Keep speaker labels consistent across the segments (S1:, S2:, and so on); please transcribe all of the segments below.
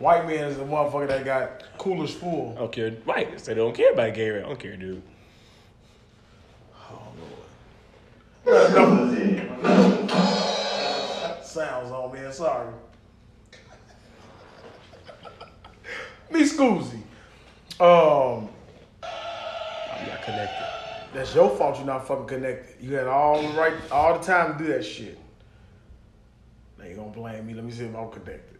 S1: White man is the motherfucker that got coolers full.
S2: I don't care. Right. Say they don't care about Gatorade. I don't care, dude.
S1: Sounds on man, sorry. Me Scoozy. Um,
S2: I got connected.
S1: that's your fault you're not fucking connected. You had all the right all the time to do that shit. Now you gonna blame me. Let me see if I'm connected.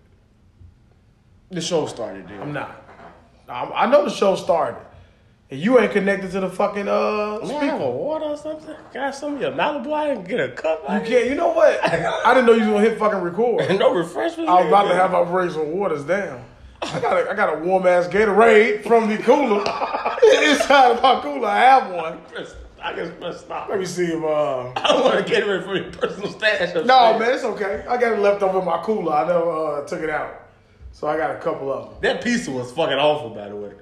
S2: The show started, dude.
S1: I'm not. I'm, I know the show started. And you ain't connected to the fucking uh
S2: Man, I have a water or something? Got some of your Malibu? I can get a cup.
S1: You can't you know what? I didn't know you was gonna hit fucking record.
S2: no refreshments.
S1: I was about to have my some waters down. I got a, I got a warm ass Gatorade from the cooler. Inside of my cooler, I have one.
S2: I can press stop.
S1: Let me see if uh.
S2: I don't want to get rid of your personal stash.
S1: No man, it's okay. I got it left over in my cooler. I never uh, took it out, so I got a couple of them.
S2: That pizza was fucking awful, by the way.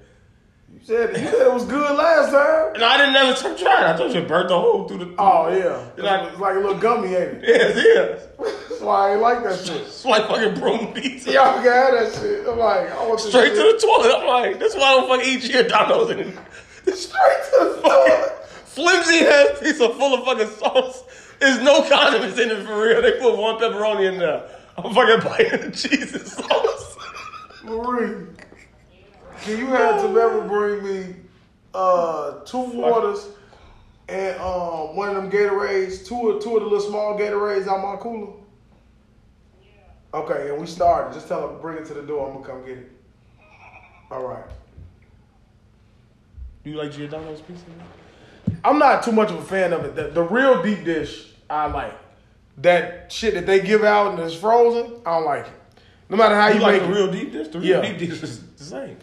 S1: You said you said it was good last time.
S2: No, I didn't never try it. I told you it burnt the hole through the.
S1: Oh yeah,
S2: It's like-
S1: it's like a little gummy, ain't it?
S2: Yes, yes.
S1: That's why I ain't like that shit.
S2: It's like fucking broom pizza.
S1: Y'all can have that shit. I'm like, I want
S2: Straight to the toilet. I'm like, that's why I don't fucking eat Giordano's. And
S1: straight to the toilet.
S2: flimsy ass pizza full of fucking sauce. There's no condiments in it for real. They put one pepperoni in there. I'm fucking biting the cheese and sauce.
S1: Marie, can you have to ever bring me uh, two waters and um, one of them Gatorades, two of two of the little small Gatorades out my cooler? Okay, and we started. Just tell her bring it to the door. I'm gonna come get it. All right.
S2: Do you like Giordano's pizza?
S1: I'm not too much of a fan of it. The, the real deep dish I like. That shit that they give out and it's frozen, I don't like it. No matter how you,
S2: You like
S1: make
S2: the real deep dish? The real
S1: Yeah.
S2: deep dish is the same.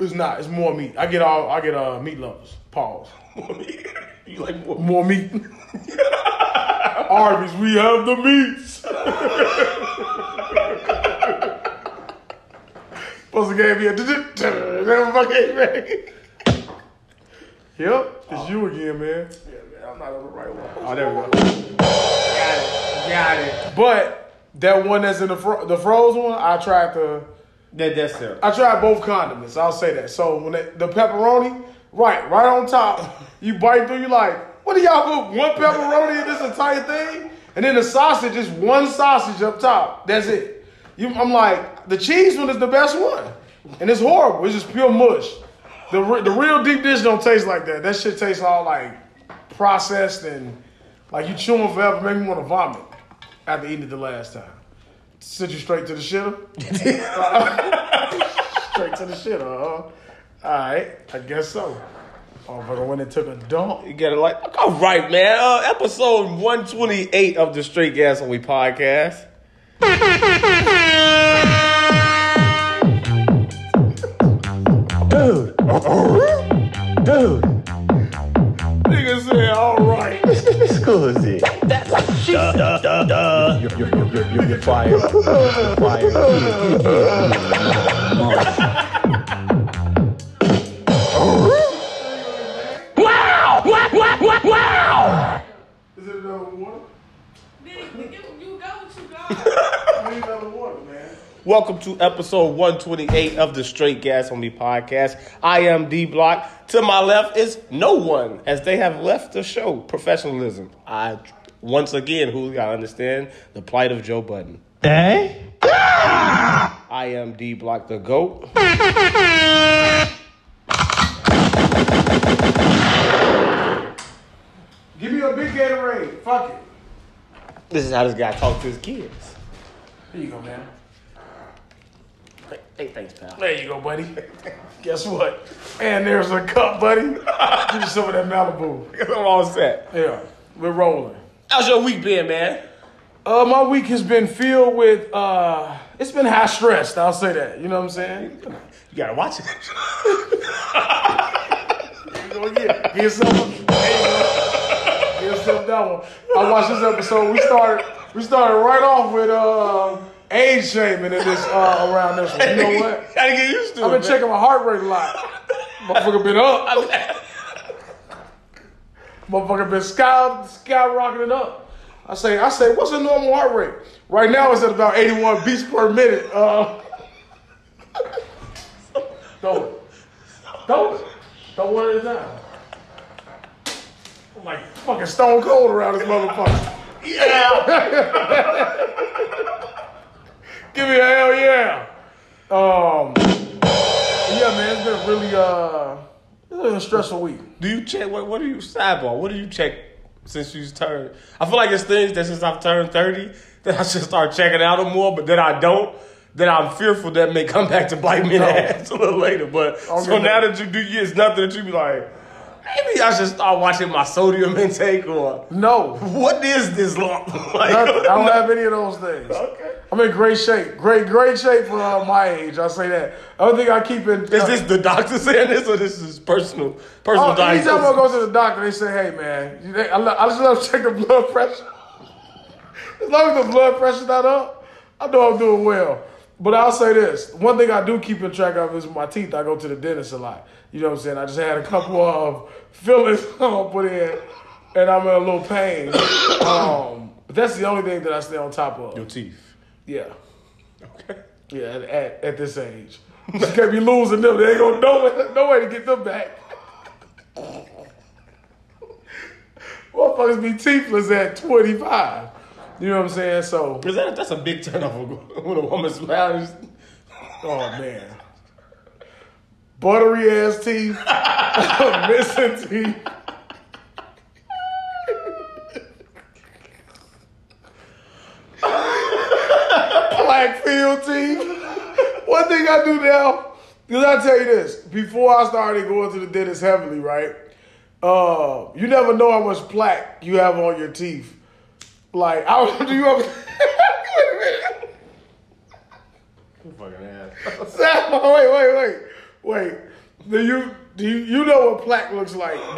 S1: it's not. It's more meat. I get all. I get uh meat lovers. Pause.
S2: you like more?
S1: More meat. Arby's, we have the meats. Supposed to gave me a never fucking ready. Yep, it's you again, man. Yeah, man, I'm not on the right one. Oh, there we go. Got it, got it. But that one that's in the fro- the frozen one, I tried to.
S2: That, that's it.
S1: I tried both condiments. I'll say that. So when the pepperoni, right, right on top, you bite through. You like, what do y'all put one pepperoni in this entire thing? And then the sausage is one sausage up top. That's it. You, I'm like, the cheese one is the best one, and it's horrible. It's just pure mush. The the real deep dish don't taste like that. That shit tastes all like processed and like you chewing forever. Make me want to vomit after eating it the last time. Sent you straight to the shitter. Straight to the shit, huh? Alright, I guess so. Motherfucker went and took a dump.
S2: You get it like, all right, man. Uh, episode 128 of the Straight Gas Only podcast.
S3: Dude. Dude.
S1: Nigga said, alright.
S3: Scusi. That's a shit. Duh, duh, duh, You're, you're, you're, you're, you're, you're fired. You're fired.
S4: Wow! Wow! Wow! Wow! Wow!
S1: Is it another water?
S5: Nigga, you, you go what you got.
S1: I need another water, man.
S2: Welcome to episode 128 of the Straight Gas Only podcast. I am D Block. To my left is no one, as they have left the show. Professionalism. I once again, who gotta understand the plight of Joe Budden.
S3: Eh?
S2: I am D Block the GOAT.
S1: Give me a big Gatorade. Fuck it.
S2: This is how this guy talks to his kids.
S1: Here you go, man.
S2: Hey, thanks, pal.
S1: There you go, buddy. Guess what? And there's a cup, buddy. Give me some of that Malibu.
S2: I'm all set.
S1: Yeah, we're rolling.
S2: How's your week been, man?
S1: Uh, my week has been filled with, uh, it's been high stressed. I'll say that. You know what I'm saying?
S2: You gotta watch it.
S1: Go again. Get yourself, you. Get yourself that one. I watched this episode. We started, we started right off with uh, age shaming in this uh, around this one. You know what?
S2: gotta get used to
S1: I've
S2: it.
S1: been
S2: man.
S1: checking my heart rate a lot. Motherfucker been up. Motherfucker been sky skyrocketing up. I say, I say, what's a normal heart rate? Right now it's at about 81 beats per minute. Uh, Throw it. Throw it. Throw one at a time. I'm like fucking stone cold around this motherfucker.
S2: Yeah.
S1: Give me a hell yeah. Um, yeah, man, it's been really uh, it's been a stressful week.
S2: do you check what? What do you sidebar? What do you check since you turned? I feel like it's things that since I've turned thirty that I should start checking out them more, but then I don't. Then I'm fearful that may come back to bite me in the ass a little later. But
S1: Okay.
S2: so now that you do, it's nothing that you be like. Maybe I should start watching my sodium intake or
S1: No,
S2: what is this lump? like.
S1: I don't have any of those things.
S2: Okay.
S1: I'm in great shape. Great, great shape for uh, my age. I say that. Other thing I keep in.
S2: Is this the doctor saying this or this is personal personal
S1: Oh, anytime I
S2: diagnosis?
S1: go to the doctor, they say, "Hey, man, I, lo- I just love to check the blood pressure. as long as the blood pressure's not up, I know I'm doing well." But I'll say this: one thing I do keep in track of is my teeth. I go to the dentist a lot. You know what I'm saying? I just had a couple of fillings I'm gonna put in, and I'm in a little pain. Um, but that's the only thing that I stay on top of.
S2: Your teeth.
S1: Yeah,
S2: Okay.
S1: yeah. At, at, at this age, just can't be losing them. They ain't gonna no way, no way to get them back. Motherfuckers be teethless at 25. You know what I'm saying? So,
S2: Cause that, that's a big turnover when a woman smiles.
S1: oh man. Buttery ass teeth, missing teeth. Black field teeth. One thing I do now, because I tell you this, before I started going to the dentist heavily, right? Uh, you never know how much plaque you have on your teeth. Like, I was, do you ever? Wait a minute.
S2: Fucking ass.
S1: Sam, wait, wait, wait, wait. Do you do you, you know what plaque looks like?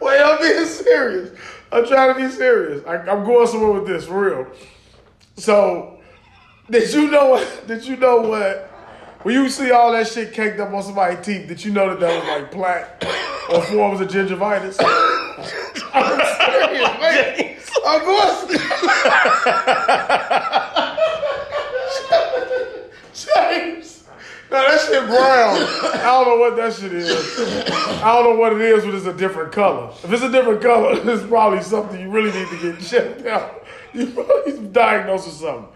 S1: wait, I'm being serious. I'm trying to be serious. I, I'm going somewhere with this, for real. So, did you know what? Did you know what? When you see all that shit caked up on somebody's teeth, did you know that that was like plaque or forms of gingivitis? I'm serious, man. I'm going. James. No, that shit brown. I don't know what that shit is. I don't know what it is, but it's a different color. If it's a different color, it's probably something you really need to get checked out. You probably diagnosed with something.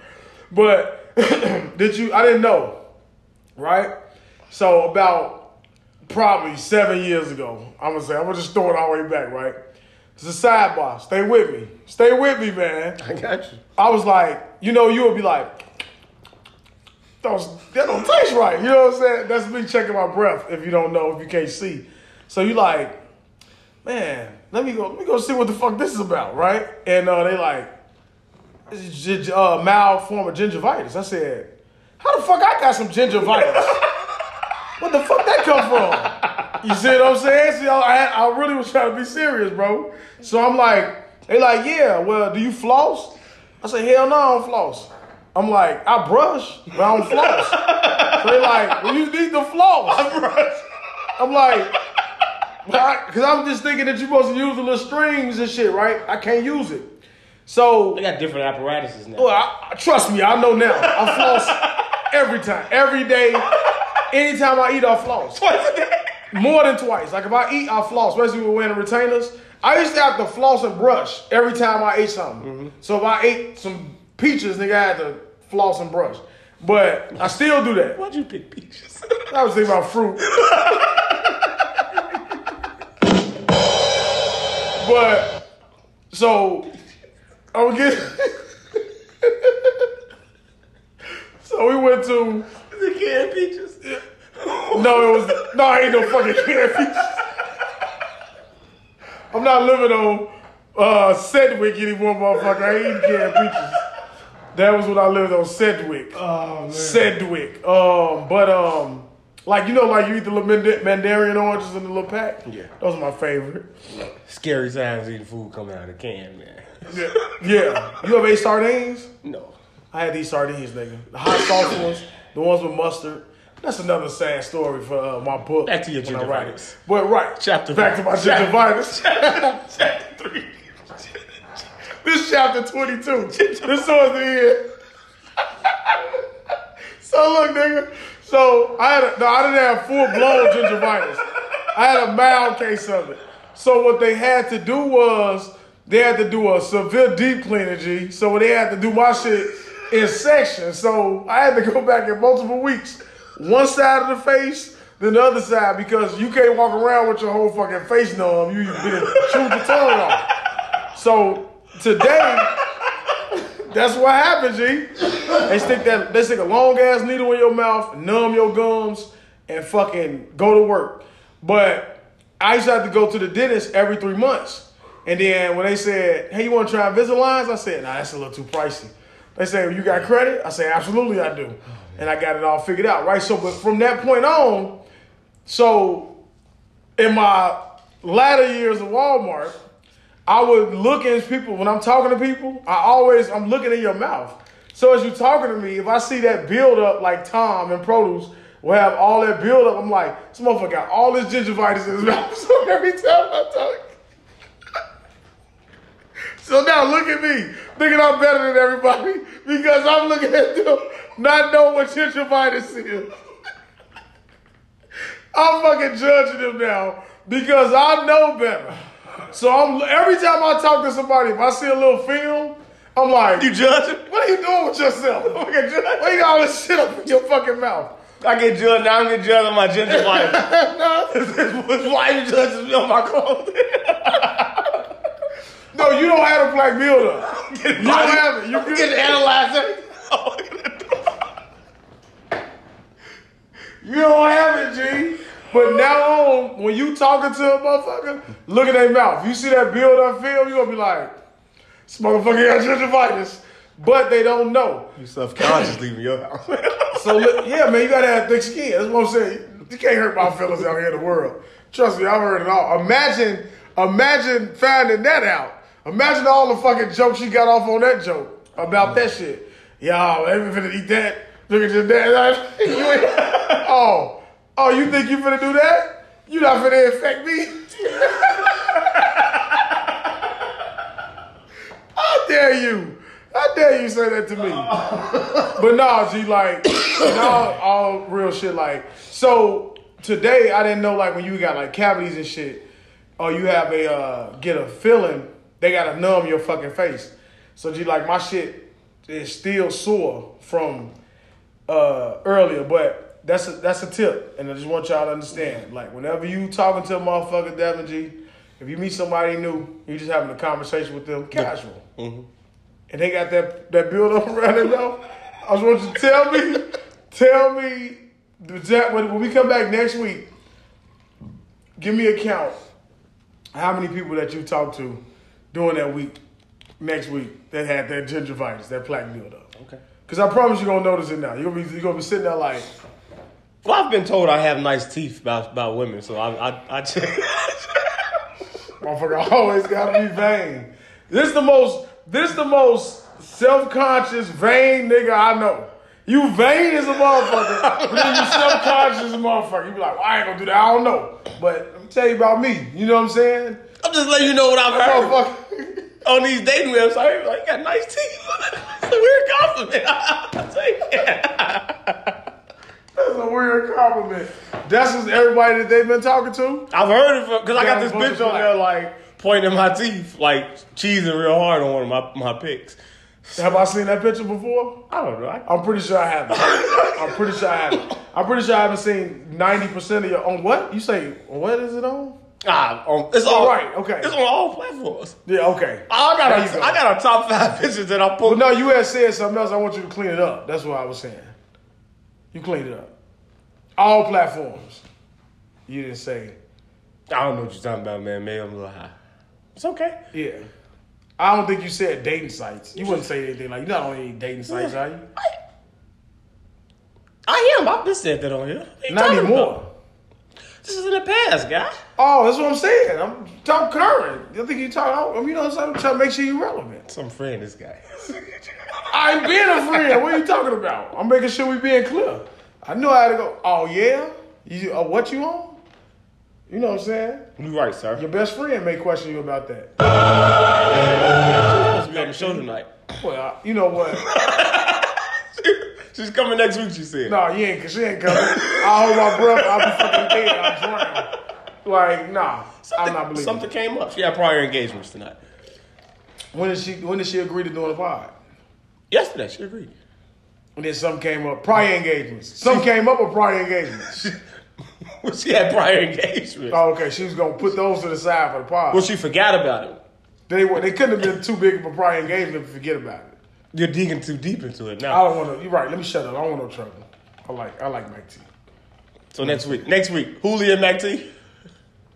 S1: But did you? I didn't know, right? So about probably seven years ago, I'm gonna say I'm gonna just throw it all the way back, right? It's a sidebar. Stay with me. Stay with me, man.
S2: I got you.
S1: I was like, you know, you would be like, those that don't taste right. You know what I'm saying? That's me checking my breath. If you don't know, if you can't see, so you like, man, let me go. Let me go see what the fuck this is about, right? And uh, they like, it's uh, mild form of gingivitis. I said, how the fuck I got some gingivitis? what the fuck that come from? You see what I'm saying? See, I, I really was trying to be serious, bro. So I'm like, they like, yeah. Well, do you floss? I said, hell no, I don't floss. I'm like, I brush, but I don't floss. so they like, well, you need to floss. I brush. I'm like, because I'm just thinking that you're supposed to use the little strings and shit, right? I can't use it. So
S2: They got different apparatuses now.
S1: well, I, trust me, I know now. I floss every time, every day, anytime I eat, I floss.
S2: Twice a day.
S1: More than twice. Like if I eat, I floss, especially with wearing retainers. I used to have to floss and brush every time I ate something. Mm-hmm. So if I ate some peaches, nigga, I had to floss and brush. But I still do that.
S2: Why'd you pick peaches?
S1: I was thinking about fruit. but so I would get. so we went to.
S2: the canned peaches.
S1: No, it was no. I ain't no fucking canned peaches. I'm not living on uh, Sedgwick anymore, motherfucker. I ain't canned peaches. That was when I lived on Sedgwick.
S2: Oh man.
S1: Sedgwick. Um, but um, like you know, like you eat the little Mand- Mandarin oranges in the little pack.
S2: Yeah.
S1: those are my favorite.
S2: Scary times eating food coming out of the can, man.
S1: Yeah, yeah. You ever ate sardines?
S2: No.
S1: I had these sardines, nigga. The hot sauce ones, the ones with mustard. That's another sad story for uh, my book.
S2: Back to your gingivitis.
S1: But right,
S2: Chapter
S1: back to my
S2: Chapter-
S1: gingivitis.
S2: Chapter three.
S1: This chapter 22. This towards the end. so look, nigga. So I had a, no, I didn't have full blown gingivitis. I had a mild case of it. So what they had to do was they had to do a severe deep cleaning, G. So they had to do my shit in sections. So I had to go back in multiple weeks. One side of the face, then the other side, because you can't walk around with your whole fucking face numb. You been chewed the tongue off. So today, that's what happens, G. They stick that they stick a long ass needle in your mouth, numb your gums, and fucking go to work. But I used to have to go to the dentist every three months. And then when they said, "Hey, you want to try Invisalign?" I said, "Nah, that's a little too pricey." They say, "You got credit?" I say, "Absolutely, I do." And I got it all figured out, right? So, but from that point on, so in my latter years of Walmart, I would look at people when I'm talking to people. I always I'm looking in your mouth. So as you're talking to me, if I see that build up like Tom and produce will have all that build up, I'm like, this motherfucker got all this gingivitis in his mouth. So every time I talk. So now look at me, thinking I'm better than everybody because I'm looking at them not knowing what gingivitis is. I'm fucking judging them now because I know better. So I'm every time I talk to somebody, if I see a little film, I'm like,
S2: You judge him?
S1: what are you doing with yourself? Why you got all this shit up in your fucking mouth?
S2: I get judged. Now I'm getting judged on my gingivitis.
S1: no,
S2: Why you judges me on my clothes?
S1: no, you don't have a black buildup. You don't have it. You
S2: Get
S1: get
S2: analyzer.
S1: Oh, you don't have it, G. But now on, when you talking to a motherfucker, look at their mouth. You see that build up film, you gonna be like, this motherfucker got gingivitis. But they don't know.
S2: You self-conscious leaving your house.
S1: So look, yeah, man, you gotta have thick skin. That's what I'm saying. You can't hurt my feelings out here in the world. Trust me, I've heard it all. Imagine, imagine finding that out. Imagine all the fucking jokes you got off on that joke about that shit. Y'all, ain't finna eat that. Look at your dad. You ain't- oh, oh, you think you finna do that? You not finna infect me? How dare you? How dare you say that to me? But no, G, like, no, all real shit. Like, so today I didn't know, like, when you got like cavities and shit, or you have a uh, get a feeling, they gotta numb your fucking face. So, G, like, my shit is still sore from uh, earlier, but that's a, that's a tip, and I just want y'all to understand. Like, whenever you talking to a motherfucker, Devin G, if you meet somebody new, you just having a conversation with them, casual mm-hmm. and they got that that build up around their mouth. I just want you to tell me, tell me, when, we come back next week, give me a count. How many people that you talked to during that week, next week, that had that gingivitis, that plaque build up?
S2: Okay.
S1: Because I promise you're gonna notice it now. You're gonna be you're gonna be sitting there like,
S2: Well, I've been told I have nice teeth about about women, so I I, I
S1: motherfucker always gotta be vain. This the most this the most self-conscious, vain nigga I know. You vain as a motherfucker, but then you self-conscious as a motherfucker. You be like, well, I ain't gonna do that. I don't know. But let me tell you about me. You know what I'm saying?
S2: I'm just letting you know what I've heard on these dating websites. Like, you got nice teeth. It's a weird compliment. I say, yeah.
S1: That's a weird compliment. That's just everybody that they've been talking to.
S2: I've heard it because I got this bitch on there like pointing my teeth, like cheesing real hard on one of my my pics.
S1: Have I seen that picture before?
S2: I don't know. I,
S1: I'm pretty sure I haven't. I'm pretty sure I haven't. I'm pretty sure I haven't seen 90% of your on what? You say what is it on?
S2: ah, on, it's
S1: Oh,
S2: all
S1: right, okay.
S2: It's on all platforms.
S1: Yeah, okay.
S2: I got a,
S1: go.
S2: I got a top five pictures that I
S1: Well,
S2: put.
S1: no, you had said something else. I want you to clean it up. That's what I was saying. You cleaned it up. All platforms. You didn't say,
S2: I don't know what you're talking about, man. Maybe I'm a little high. It's okay.
S1: yeah. I don't think you said dating sites. You wouldn't say anything like, you're not on any dating sites, are you?
S2: I am. I've been said that on here.
S1: Not anymore.
S2: about? This is in the past, guy.
S1: Oh, that's what I'm saying. I'm talking current. You think you talk. I'm, you know what I'm saying? I'm trying to make sure you're relevant.
S2: Some friend, this guy.
S1: I'm being a friend. What are you talking about? I'm making sure we being clear. I knew I had to go. Oh yeah, you uh, what you on? You know what I'm saying?
S2: You're right, sir.
S1: Your best friend may question you about that.
S2: supposed to be on the show tonight.
S1: Well, you know what?
S2: She's coming next week. She said.
S1: nah, you ain't, cause she ain't coming. I hold my breath. I'll be fucking dead. I'll drown. Like, nah, I'm not believing.
S2: Something came up. She had prior engagements tonight.
S1: When did she? When did she agree to doing the pod?
S2: Yesterday, she agreed.
S1: And then something came up. Prior engagements. Some came up with prior engagements.
S2: she had prior engagements.
S1: Oh, okay. She was gonna put those to the side for the pod.
S2: Well, she forgot about it.
S1: They were. They couldn't have been too big of a prior engagement to forget about it.
S2: You're digging too deep into it now.
S1: I don't want to. You're right. Let me shut up. I don't want no trouble. I like. I like Mac T.
S2: So next week, next week, Julia and Mac T.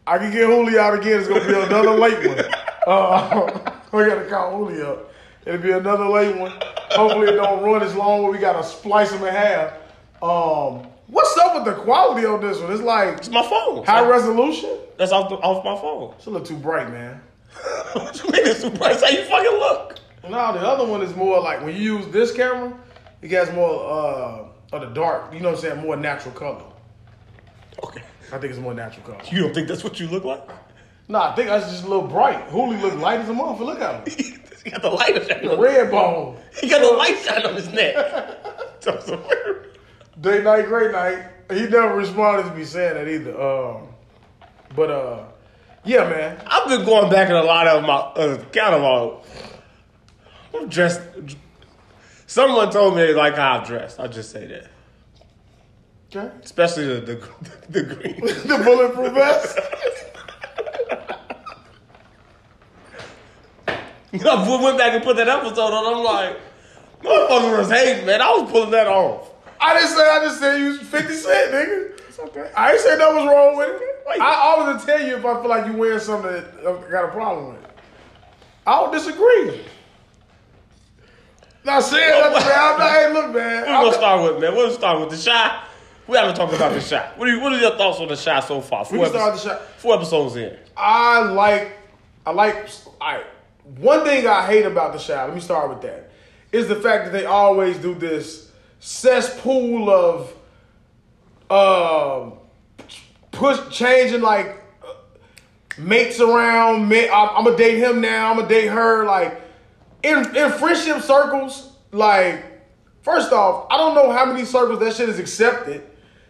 S1: I can get Julio out again. It's gonna be another late one. Uh, we gotta call Julio. Up. It'll be another late one. Hopefully it don't run as long we gotta splice them in half. Um, what's up with the quality on this one? It's like
S2: It's my phone.
S1: high resolution.
S2: That's off the, off my phone.
S1: It's a little too bright, man.
S2: what you mean it's too bright? How you fucking look?
S1: No, the other one is more like when you use this camera, it gets more uh of the dark. You know what I'm saying? More natural color.
S2: Okay.
S1: I think it's more natural color.
S2: You don't think that's what you look like?
S1: No, I think that's just a little bright. Julio look light as a motherfucker. Look at him.
S2: he got the light on
S1: Red bone.
S2: He got the light shine on his neck. That's so weird.
S1: Day night, great night. He never responded to me saying that either. Um, but uh, yeah, man.
S2: I've been going back in a lot of my uh, catalog. I'm dressed. Someone told me they like how I'm dressed. I'll just say that.
S1: Okay.
S2: Especially the the, the green.
S1: the bulletproof vest.
S2: I went back and put that episode on. I'm like, motherfucker was hating, man. I was pulling that off.
S1: I didn't say. I just said you fifty cent, nigga. It's okay. I ain't say that was wrong with it. I always tell you if I feel like you wearing something that I got a problem with. I don't disagree. Not saying nothing, man. I'm not, hey, look, man.
S2: What we gonna start with, man? We're gonna start with the Chi. We haven't talked about the Chi. What are, you, what are your thoughts on the Chi so far?
S1: We
S2: Four,
S1: can start
S2: episodes-
S1: the Chi.
S2: four episodes in.
S1: I like, I like, I, one thing I hate about the Chi, let me start with that, is the fact that they always do this cesspool of, um, push, changing like, uh, mates around, I'm gonna date him now, I'm gonna date her, like, in, in friendship circles, like, first off, I don't know how many circles that shit is accepted.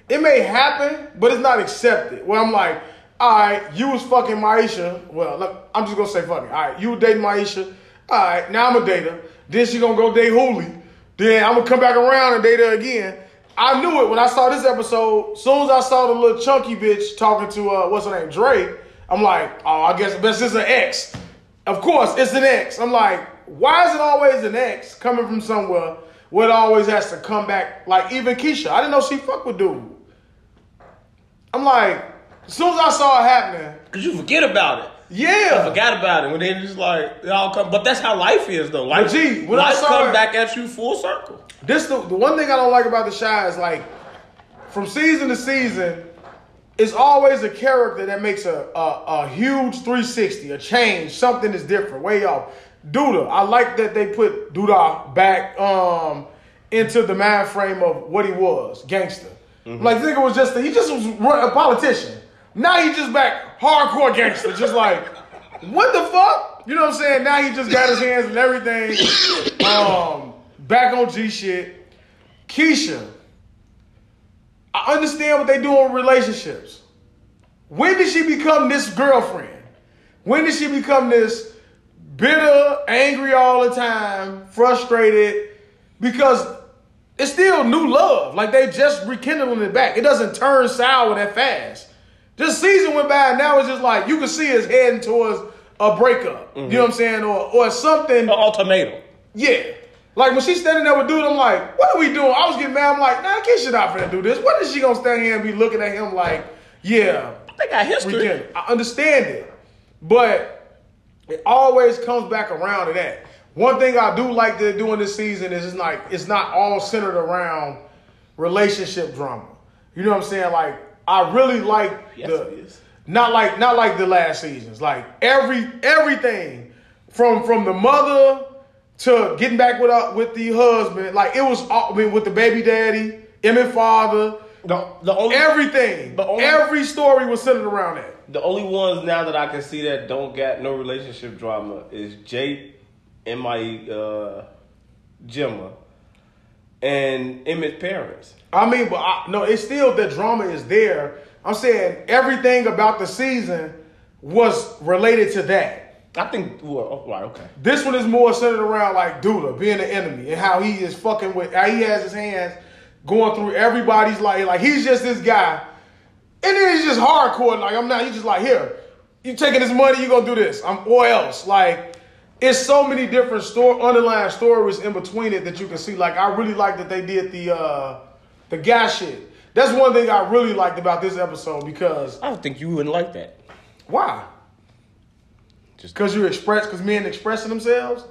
S1: It may happen, but it's not accepted. Where I'm like, all right, you was fucking Maisha. Well, look, I'm just gonna say fucking. All right, you were dating Maisha. All right, now I'm a date her. Then she gonna go date Hooli. Then I'm gonna come back around and date her again. I knew it when I saw this episode. Soon as I saw the little chunky bitch talking to uh, what's her name, Dre. I'm like, oh, I guess this is an ex. Of course, it's an ex. I'm like, why is it always an ex coming from somewhere where it always has to come back? Like even Keisha, I didn't know she fucked with dude. I'm like, as soon as I saw it happening,
S2: Cause you forget about it.
S1: yeah, I
S2: Forgot about it when they just like it all come. But that's how life is, though. Life,
S1: But gee, when I saw
S2: come
S1: it-
S2: back at you full circle.
S1: This the, the one thing I don't like about the Chi is like from season to season, it's always a character that makes a, a, a huge 360, a change, something is different, way off. Douda, I like that they put Douda back um into the mind frame of what he was, gangster. Like this nigga was just he just was a politician. Now he just back hardcore gangster, just like what the fuck? You know what I'm saying? Now he just got his hands and everything. Um, back on G shit. Keisha, I understand what they do in relationships. When did she become this girlfriend? When did she become this bitter, angry all the time, frustrated? Because it's still new love. Like they just rekindling it back. It doesn't turn sour that fast. This season went by and now it's just like you can see us heading towards a breakup. You know what I'm saying? Or or something.
S2: An ultimatum.
S1: Yeah. Like when she's standing there with dude, I'm like, what are we doing? I was getting mad. I'm like, nah, Keisha not finna do this. What is she gonna stand here and be looking at him like, yeah,
S2: They got history.
S1: I understand it. But it always comes back around to that. One thing I do like to do in this season is it's like it's not all centered around relationship drama. You know what I'm saying? Like I really like
S2: Yes,
S1: the not like not like the last seasons. Like every everything from from the mother to getting back with uh, with the husband. Like it was all, I mean with the baby daddy, him and father.
S2: The, the only
S1: Everything,
S2: The only-
S1: every story was centered around that.
S2: The only ones now that I can see that don't got no relationship drama is Jay and my uh, Jemma and Emmett's parents.
S1: I mean, but I, no, it's still the drama is there. I'm saying everything about the season was related to that.
S2: I think. Well, oh, right, okay.
S1: This one is more centered around like Douda being the enemy and how he is fucking with how he has his hands going through everybody's life. Like he's just this guy. And then he's just hardcore. Like I'm not, he's just like, here, you taking this money, you gonna do this. I'm or else. Like it's so many different store underlying stories in between it that you can see. Like I really like that they did the uh the gas shit. That's one thing I really liked about this episode because
S2: I don't think you wouldn't like that.
S1: why?
S2: Just
S1: Because you're express, because men expressing themselves.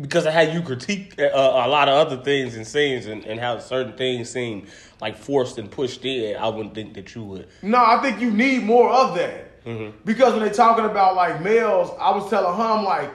S2: Because of how you critique uh, a lot of other things and scenes and, and how certain things seem like forced and pushed in, I wouldn't think that you would.
S1: No, I think you need more of that. Because when they're talking about like males, I was telling her, I'm like,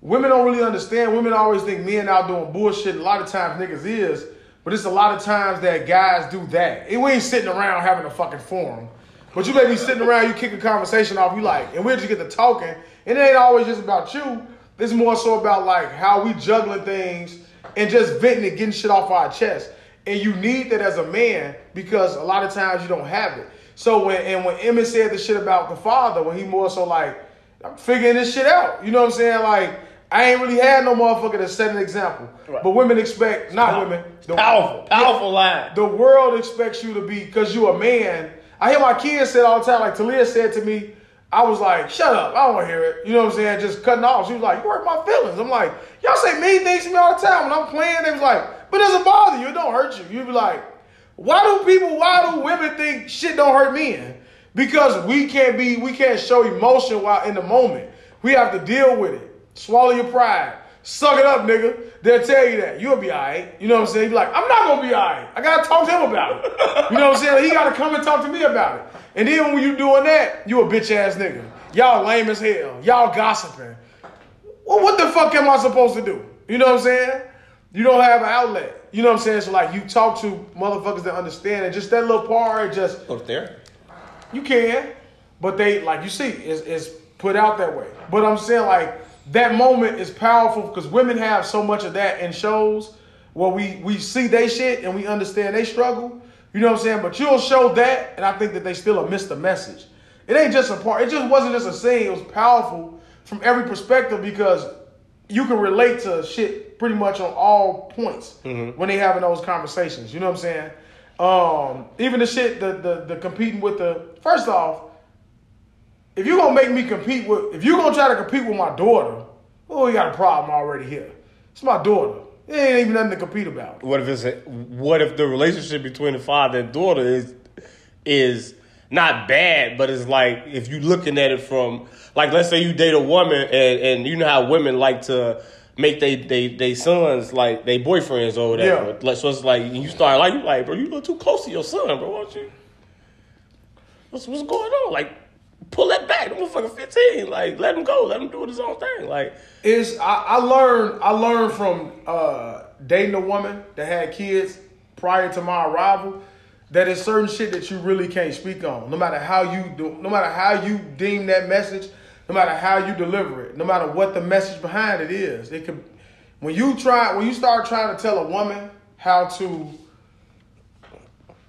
S1: women don't really understand. Women always think men out doing bullshit. A lot of times niggas is, but it's a lot of times that guys do that. And we ain't sitting around having a fucking forum. But you may be sitting around, you kick a conversation off, you like, and we'll just get to talking. And it ain't always just about you. It's more so about like how we juggling things and just venting and getting shit off our chest. And you need that as a man because a lot of times you don't have it. So when and when Emmett said the shit about the father, when he more so like, I'm figuring this shit out. You know what I'm saying? Like, I ain't really had no motherfucker to set an example.
S2: Right.
S1: But women expect, not women. the-
S2: Powerful, powerful line.
S1: the world expects you to be because you're a man. I hear my kids say it all the time. Like Talia said to me, I was like, "Shut up! I don't want to hear it." You know what I'm saying? Just cutting off. She was like, "You hurt my feelings." I'm like, "Y'all say mean things to me all the time when I'm playing." They was like, "But it doesn't bother you. It don't hurt you." You be like, "Why do people? Why do women think shit don't hurt men?" Because we can't be, we can't show emotion while in the moment. We have to deal with it. Swallow your pride. Suck it up, nigga. They'll tell you that. You'll be alright. You know what I'm saying? You be like, I'm not gonna be alright. I gotta talk to him about it. You know what I'm saying? He gotta come and talk to me about it. And then when you doing that, you a bitch ass nigga. Y'all lame as hell. Y'all gossiping. Well, what the fuck am I supposed to do? You know what I'm saying? You don't have an outlet. You know what I'm saying? So like you talk to motherfuckers that understand and just that little part just oh,
S2: Go to therapy.
S1: you can, but they like you see, it's, it's put out that way. But I'm saying like that moment is powerful because women have so much of that in shows where we we see they shit and we understand they struggle. You know what I'm saying? But you'll show that, and I think that they still have missed the message. It ain't just a part. It just wasn't just a scene. It was powerful from every perspective because you can relate to shit pretty much on all points when they having those conversations. You know what I'm saying? Um, even the shit, the, the the competing with the first off, if you're gonna make me compete with, if you're gonna try to compete with my daughter, oh, you got a problem already here. It's my daughter. It ain't even nothing to compete about.
S2: What if it's a, what if the relationship between the father and daughter is is not bad, but it's like if you're looking at it from like let's say you date a woman and and you know how women like to make they they they sons like they boyfriends or whatever.
S1: Yeah.
S2: So it's like you start like you like bro you look too close to your son, bro. Why don't you? What's what's going on? Like pull that back. The motherfucker fifteen. Like let him go. Let him do his own thing. Like
S1: Is I, I learned I learned from uh, dating a woman that had kids prior to my arrival that it's certain shit that you really can't speak on. No matter how you do, no matter how you deem that message, no matter how you deliver it, no matter what the message behind it is. It could when you try when you start trying to tell a woman how to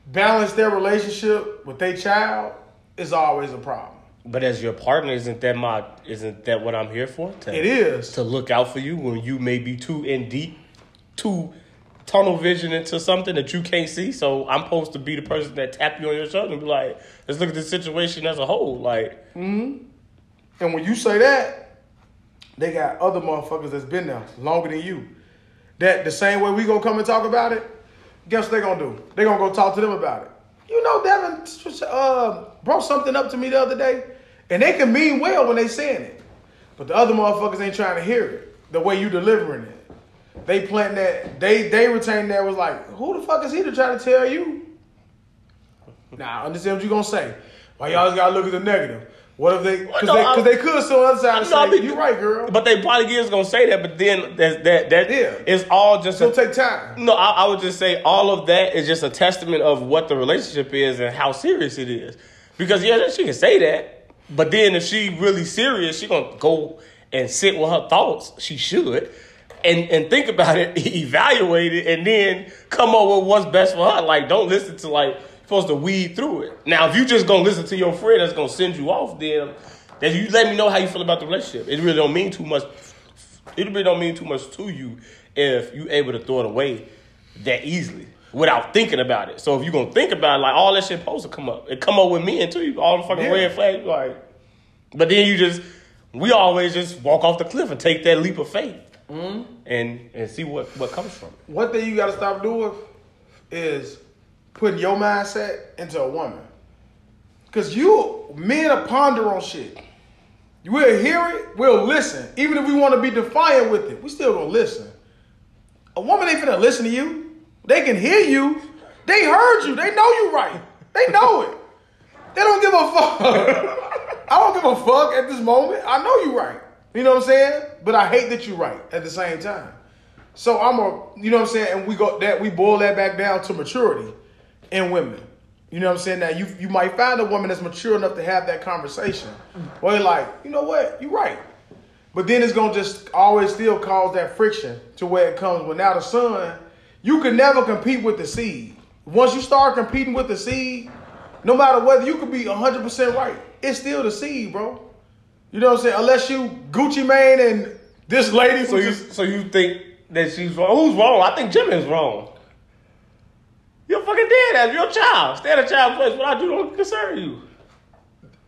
S1: balance their relationship with their child, is always a problem.
S2: But as your partner, isn't that my isn't that what I'm here for? To,
S1: It is.
S2: to look out for you when you may be too in deep, too tunnel vision into something that you can't see. So I'm supposed to be the person that tap you on your shoulder and be like, let's look at the situation as a whole. Like, mm-hmm.
S1: And when you say that, they got other motherfuckers that's been there longer than you. That the same way we gonna come and talk about it, guess what they gonna do? They gonna go talk to them about it. You know, Devin uh, brought something up to me the other day, and they can mean well when they saying it, but the other motherfuckers ain't trying to hear it the way you delivering it. They plant that. They they retain that was like, who the fuck is he to try to tell you? Now, I understand what you gonna say. Why y'all gotta look at the negative? What if they? Because
S2: no,
S1: they, they could sit on the other side
S2: No, I mean-
S1: "You right, girl."
S2: but they probably is gonna say that. But then that that that
S1: Yeah.
S2: it's all just
S1: It'll
S2: a,
S1: take time.
S2: No, I, I would just say all of that is just a testament of what the relationship is and how serious it is. Because yeah, she can say that, but then if she really serious, she gonna go and sit with her thoughts, she should, and and think about it, evaluate it, and then come up with what's best for her. Like, don't listen to like supposed to weed through it. Now, if you just gonna listen to your friend that's gonna send you off, then then you let me know how you feel about the relationship. It really don't mean too much. It really don't mean too much to you if you able to throw it away that easily without thinking about it. So if you gonna think about it, like all that shit supposed to come up. It come up with me and too. All the fucking
S1: Yeah.
S2: red flags, like. But then you just, we always just walk off the cliff and take that leap of faith,
S1: Mm-hmm.
S2: and and see what what comes from it.
S1: One thing you gotta stop doing is putting your mindset into a woman. Cause you men are ponder on shit. We'll hear it, we'll listen. Even if we want to be defiant with it, we still gonna listen. A woman ain't finna listen to you. They can hear you. They heard you. They know you right. They know it. They don't give a fuck. I don't give a fuck at this moment. I know you right. You know what I'm saying? But I hate that you right at the same time. So I'm a, you know what I'm saying, and we go that we boil that back down to maturity in women. You know what I'm saying? Now you you might find a woman that's mature enough to have that conversation. Where you're like, you know what, you're right. But then it's gonna just always still cause that friction to where it comes. But now the sun, you can never compete with the seed. Once you start competing with the seed, no matter whether you could be 100% right, it's still the seed, bro. You know what I'm saying? Unless you Gucci Mane and this lady,
S2: So you
S1: just
S2: so you think that she's wrong? Who's wrong? I think Jimmy is wrong. You're fucking dead as your child. Stay at a child place. What I do don't concern you.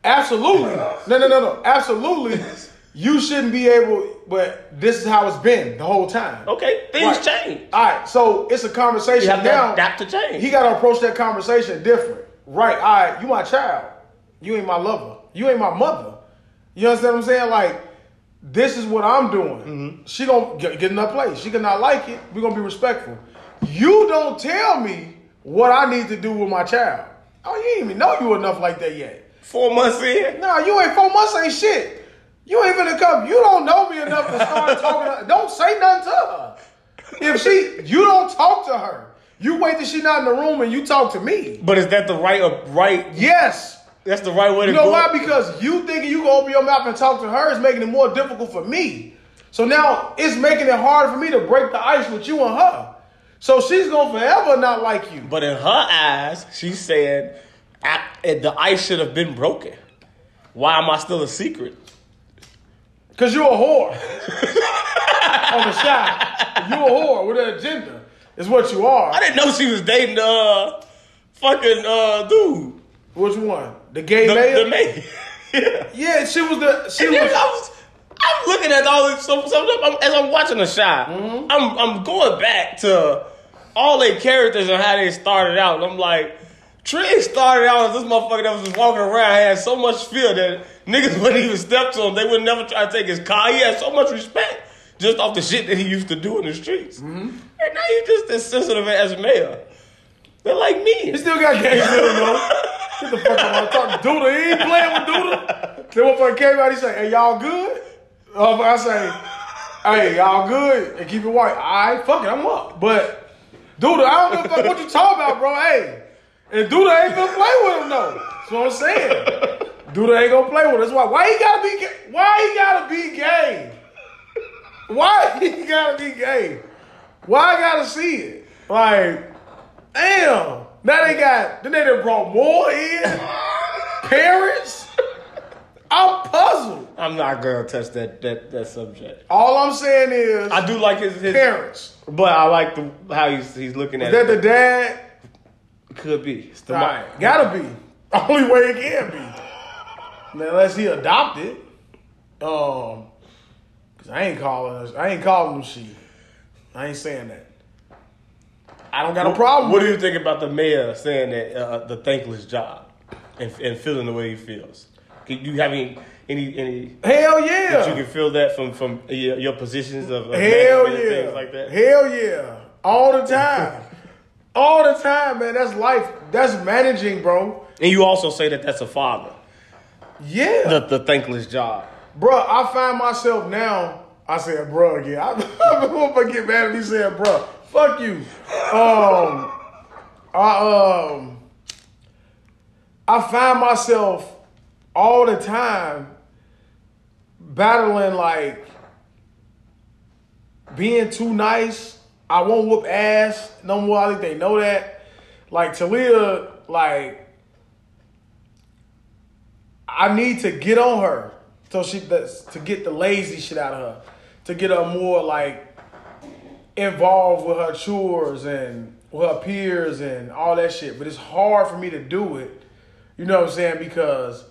S1: Absolutely. No, no, no, no. Absolutely. You shouldn't be able, but this is how it's been the whole time.
S2: Okay, things
S1: Right.
S2: change.
S1: All right, so it's a conversation
S2: You have to
S1: now.
S2: adapt to change.
S1: He got to approach that conversation different. Right, all right, you my child. You ain't my lover. You ain't my mother. You understand what I'm saying? Like, this is what I'm doing.
S2: Mm-hmm.
S1: She gonna get, get in her place. She cannot like it. We're gonna be respectful. You don't tell me what I need to do with my child. Oh, you ain't even know you enough like that yet.
S2: Four months in,
S1: Nah, you ain't four months ain't shit. You ain't finna come. You don't know me enough to start talking. To, don't say nothing to her. If she, you don't talk to her. You wait till she not in the room and you talk to me.
S2: but is that the right uh, right?
S1: Yes.
S2: That's the right way to
S1: You know
S2: go.
S1: why? Because you thinking you can open your mouth and talk to her is making it more difficult for me. So now it's making it harder for me to break the ice with you and her. So she's gonna forever not like you.
S2: But in her eyes, she said, "I- "The ice should have been broken. Why am I still a secret?"
S1: Cause you're a whore. On the Chi. You a whore with an agenda. Is what you are.
S2: I didn't know she was dating uh fucking uh dude.
S1: Which one? The gay
S2: The,
S1: mayor?
S2: the mayor. yeah.
S1: Yeah, she was the she
S2: And
S1: was
S2: I was, I'm looking at all this. stuff so I'm, as I'm watching the Chi,
S1: Mm-hmm.
S2: I'm I'm going back to all their characters and how they started out. And I'm like, Trey started out as this motherfucker that was just walking around had so much fear that niggas wouldn't even step to him. They would never try to take his car. He had so much respect just off the shit that he used to do in the streets.
S1: Mm-hmm.
S2: And now he's just as sensitive as mayor. They're like me.
S1: He still got still, though. Get the fuck out of talking Douda. He ain't playing with Douda. Then motherfucker came out, he say, hey, y'all good? Uh, I say, hey, y'all good? And keep it white. Right, fuck it, I'm up. But Douda, I don't give a fuck what you talking about, bro. Hey, and Douda ain't gonna play with him, though. That's what I'm saying. Douda ain't gonna play with him. That's why. Why he gotta be? Why he gotta be gay? Why he gotta be gay? Why I gotta see it? Like, damn. Now they got, then they done brought more in. Parents. I'm puzzled.
S2: I'm not gonna touch that that that subject.
S1: All I'm saying is
S2: I do like his, his
S1: parents.
S2: but I like the how he's he's looking
S1: Is
S2: at
S1: that
S2: it.
S1: the dad?
S2: Could be. It's the
S1: right, gotta be. Only way it can be. Now, unless he adopted. Um, cause I ain't calling us. I ain't calling him she. I ain't saying that. I don't got a problem.
S2: What do you think about the mayor saying that uh, the thankless job and, and feeling the way he feels? You have any any any?
S1: Hell
S2: that
S1: yeah.
S2: You can feel that from from your, your positions of, of
S1: Hell yeah.
S2: things like that.
S1: Hell yeah. All the time. All the time, man. That's life. That's managing, bro.
S2: And you also say that that's a father.
S1: Yeah.
S2: The the thankless job.
S1: bro. I find myself now, I said bro, again. I, I'm gonna get mad at me saying bruh. Fuck you. Um, I, um, I find myself all the time battling like being too nice. I won't whoop ass no more. I think they know that. Like Talia, like I need to get on her so she to get the lazy shit out of her, to get her more like involved with her chores and with her peers and all that shit. But it's hard for me to do it. You know what I'm saying? Because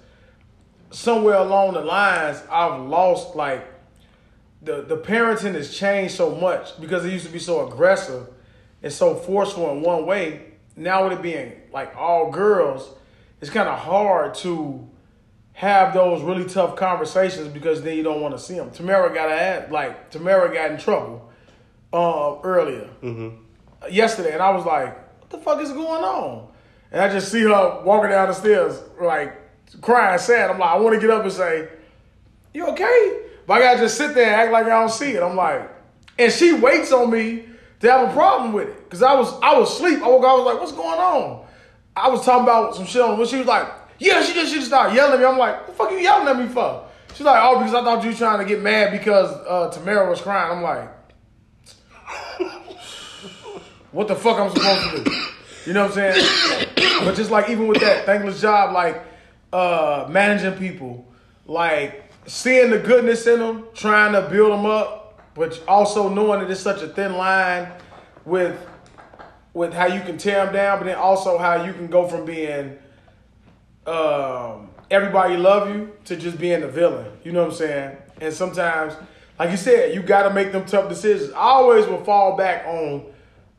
S1: somewhere along the lines, I've lost like the the parenting has changed so much because it used to be so aggressive and so forceful in one way. Now with it being like all girls, it's kind of hard to have those really tough conversations because then you don't want to see them. Tamara got a like Tamara got in trouble uh, earlier yesterday, and I was like, "What the fuck is going on?" And I just see her walking down the stairs, like crying, sad. I'm like, I want to get up and say, "You okay?" But I gotta just sit there and act like I don't see it. I'm like, and she waits on me to have a problem with it because I was I was asleep. I woke up, I was like, "What's going on?" I was talking about some shit on when she was like, "Yeah," she just she just started yelling at me. I'm like, "What the fuck you yelling at me for?" She's like, "Oh, because I thought you were trying to get mad because uh, Tamara was crying." I'm like, what the fuck I'm supposed to do? You know what I'm saying? but just like even with that thankless job, like uh, managing people, like seeing the goodness in them, trying to build them up, but also knowing that it's such a thin line with with how you can tear them down, but then also how you can go from being um, everybody love you to just being the villain. You know what I'm saying? And sometimes, like you said, you got to make them tough decisions. I always will fall back on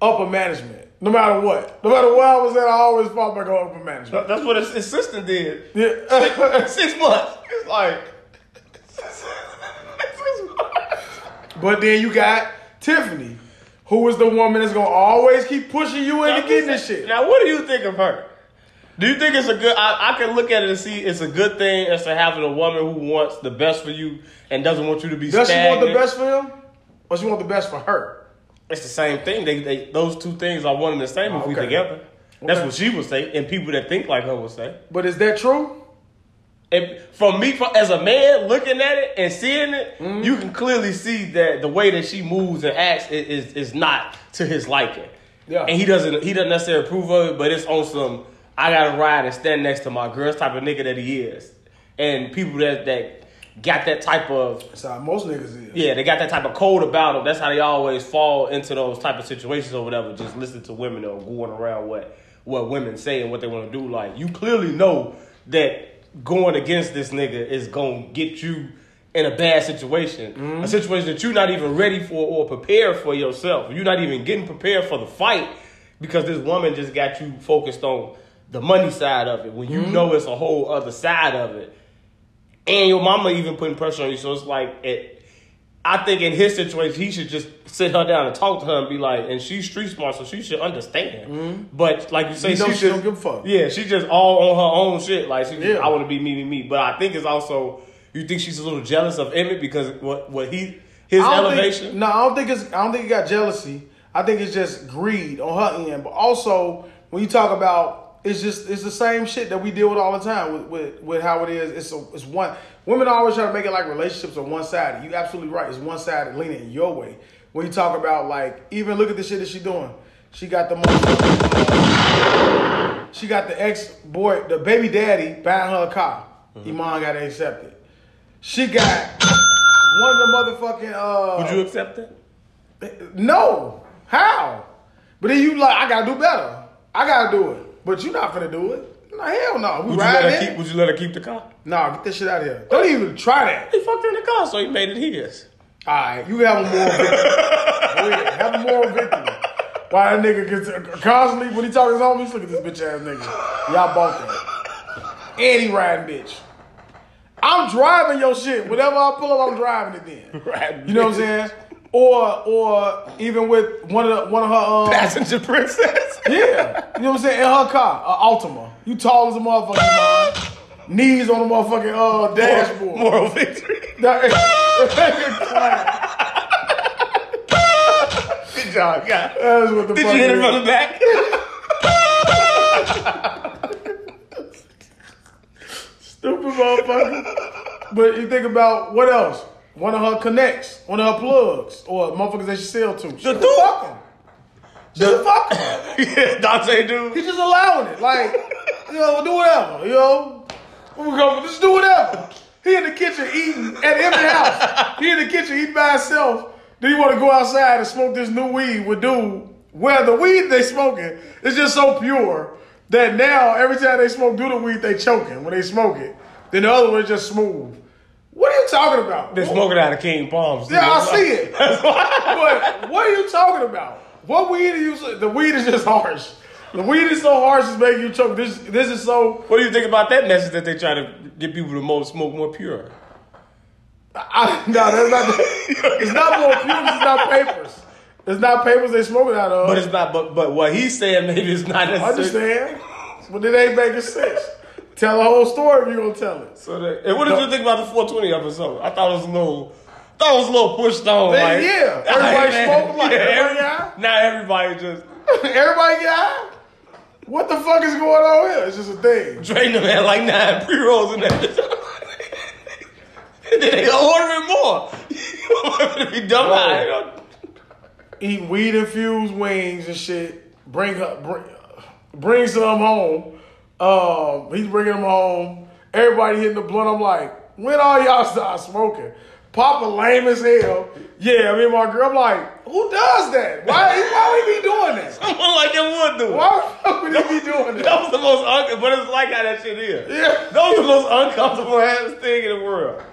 S1: upper management, no matter what. No matter where I was at, I always fall back on upper management.
S2: That's what his assistant did.
S1: Yeah.
S2: Six months. It's like.
S1: but then you got Tiffany, who is the woman that's gonna always keep pushing you into getting this shit.
S2: Now, what do you think of her? Do you think it's a good? I, I can look at it and see it's a good thing as to having a woman who wants the best for you and doesn't want you to be.
S1: Does she want the best for him, or she want the best for her?
S2: It's the same thing. They, they those two things are one and the same if we
S1: Okay.
S2: together. That's what she would say, and people that think like her would say.
S1: But is that true?
S2: And from me, for, as a man looking at it and seeing it,
S1: Mm-hmm.
S2: you can clearly see that the way that she moves and acts is, is, is not to his liking.
S1: Yeah.
S2: And he doesn't he doesn't necessarily approve of it, but it's on some I gotta ride and stand next to my girls type of nigga that he is. And people that that got that type of
S1: That's how most niggas is.
S2: yeah, they got that type of code about them. That's how they always fall into those type of situations or whatever. Just listen to women or going around what what women say and what they want to do. Like you clearly know that going against this nigga is gonna get you in a bad situation, mm-hmm. a situation that you're not even ready for or prepared for yourself. You're not even getting prepared for the fight because this woman just got you focused on the money side of it when you mm-hmm. know it's a whole other side of it and your mama even putting pressure on you. So it's like, it, I think in his situation, he should just sit her down and talk to her and be like, and she's street smart, so she should understand. Mm-hmm. But like you say,
S1: You know
S2: she
S1: she don't give a fuck.
S2: Yeah, she just all on her own shit. Like she, just,
S1: Yeah.
S2: I want to be me, me, me. But I think it's also you think she's a little jealous of Emmett because what what he his elevation.
S1: Think, no, I don't think it's. I don't think he got jealousy. I think it's just greed on her end. But also, when you talk about, it's just it's the same shit that we deal with all the time with with, with how it is. It's a, it's one. Women always try to make it like relationships are one sided. You absolutely right. It's one sided, leaning your way. When you talk about like, even look at the shit that she doing. She got the most. She got the ex boy, the baby daddy buying her a car. Iman got to accept it. She got one of the motherfucking. Uh,
S2: Would you accept it?
S1: no. How? But then you like, I gotta do better. I gotta do it. But you're not finna do it. No, hell no. We
S2: Would you let her keep? Would you let her keep the car?
S1: Nah, get this shit out of here. Don't even try that.
S2: He fucked her in the car, so he made it his.
S1: Alright, you have a moral victory. Have a moral victory. Why that nigga gets constantly when he talking to his homies, look at this bitch ass nigga. Y'all bought that. And he riding bitch. I'm driving your shit. Whatever I pull up, I'm driving it then.
S2: Riding
S1: You know what I'm saying? Or or even with one of the, one of her um,
S2: Passenger princess.
S1: Yeah, you know what I'm saying? In her car, a Altima. You tall as a motherfucker, man. Knees on the motherfucking uh, dashboard.
S2: Moral victory. Good job, God.
S1: That's what the
S2: Did you hit
S1: it
S2: from the back?
S1: Stupid motherfucker. But you think about what else? One of her connects, one of her plugs, or motherfuckers that she sell to. She
S2: The
S1: just
S2: dude-
S1: fuck. She just fuck 'em.
S2: yeah, Dante dude.
S1: He's just allowing it. Like, you know, do whatever. You know, we go, just do whatever. He in the kitchen eating at every house. He in the kitchen eating by himself. Then you want to go outside and smoke this new weed with dude. Where the weed they smoking is just so pure that now every time they smoke do the weed they choking when they smoke it. Then the other one is just smooth. What are you talking about?
S2: They're smoking out of King Palms.
S1: Yeah, I see it. but what are you talking about? What weed are you? The weed is just harsh. The weed is so harsh, it's making you choke. This this is so.
S2: What do you think about that message that they try to get people to more smoke more pure?
S1: I, no, that's not. It's not more fumes. It's not papers. It's not papers they smoking out of.
S2: But it's not. But but what he's saying maybe it's not
S1: I understand, but it ain't making sense. Tell the whole story if you gonna tell it.
S2: So that, and what did you think about the 420 episode? I thought it was a little. Thought it was a little pushed on.
S1: Man,
S2: like,
S1: yeah. Everybody
S2: man,
S1: smoking like everybody
S2: every-? Now everybody just
S1: Everybody high? What the fuck is going on here? It's just a thing.
S2: drained them had like nine pre rolls in that. and then they ordering more. you want me to be dumb?
S1: Bro.
S2: You know?
S1: eating weed infused wings and shit. Bring her, bring, bring some home. Um, he's bringing them home. Everybody hitting the blunt. I'm like, when all y'all start smoking? Papa lame as hell. Yeah, me and my girl. I'm like, who does that? Why? Why would he be doing that?
S2: Someone like that would do. it.
S1: Why would he be doing
S2: That
S1: that?
S2: was the most un- but it's like how that shit is.
S1: Yeah.
S2: That was the most uncomfortable ass thing in the world.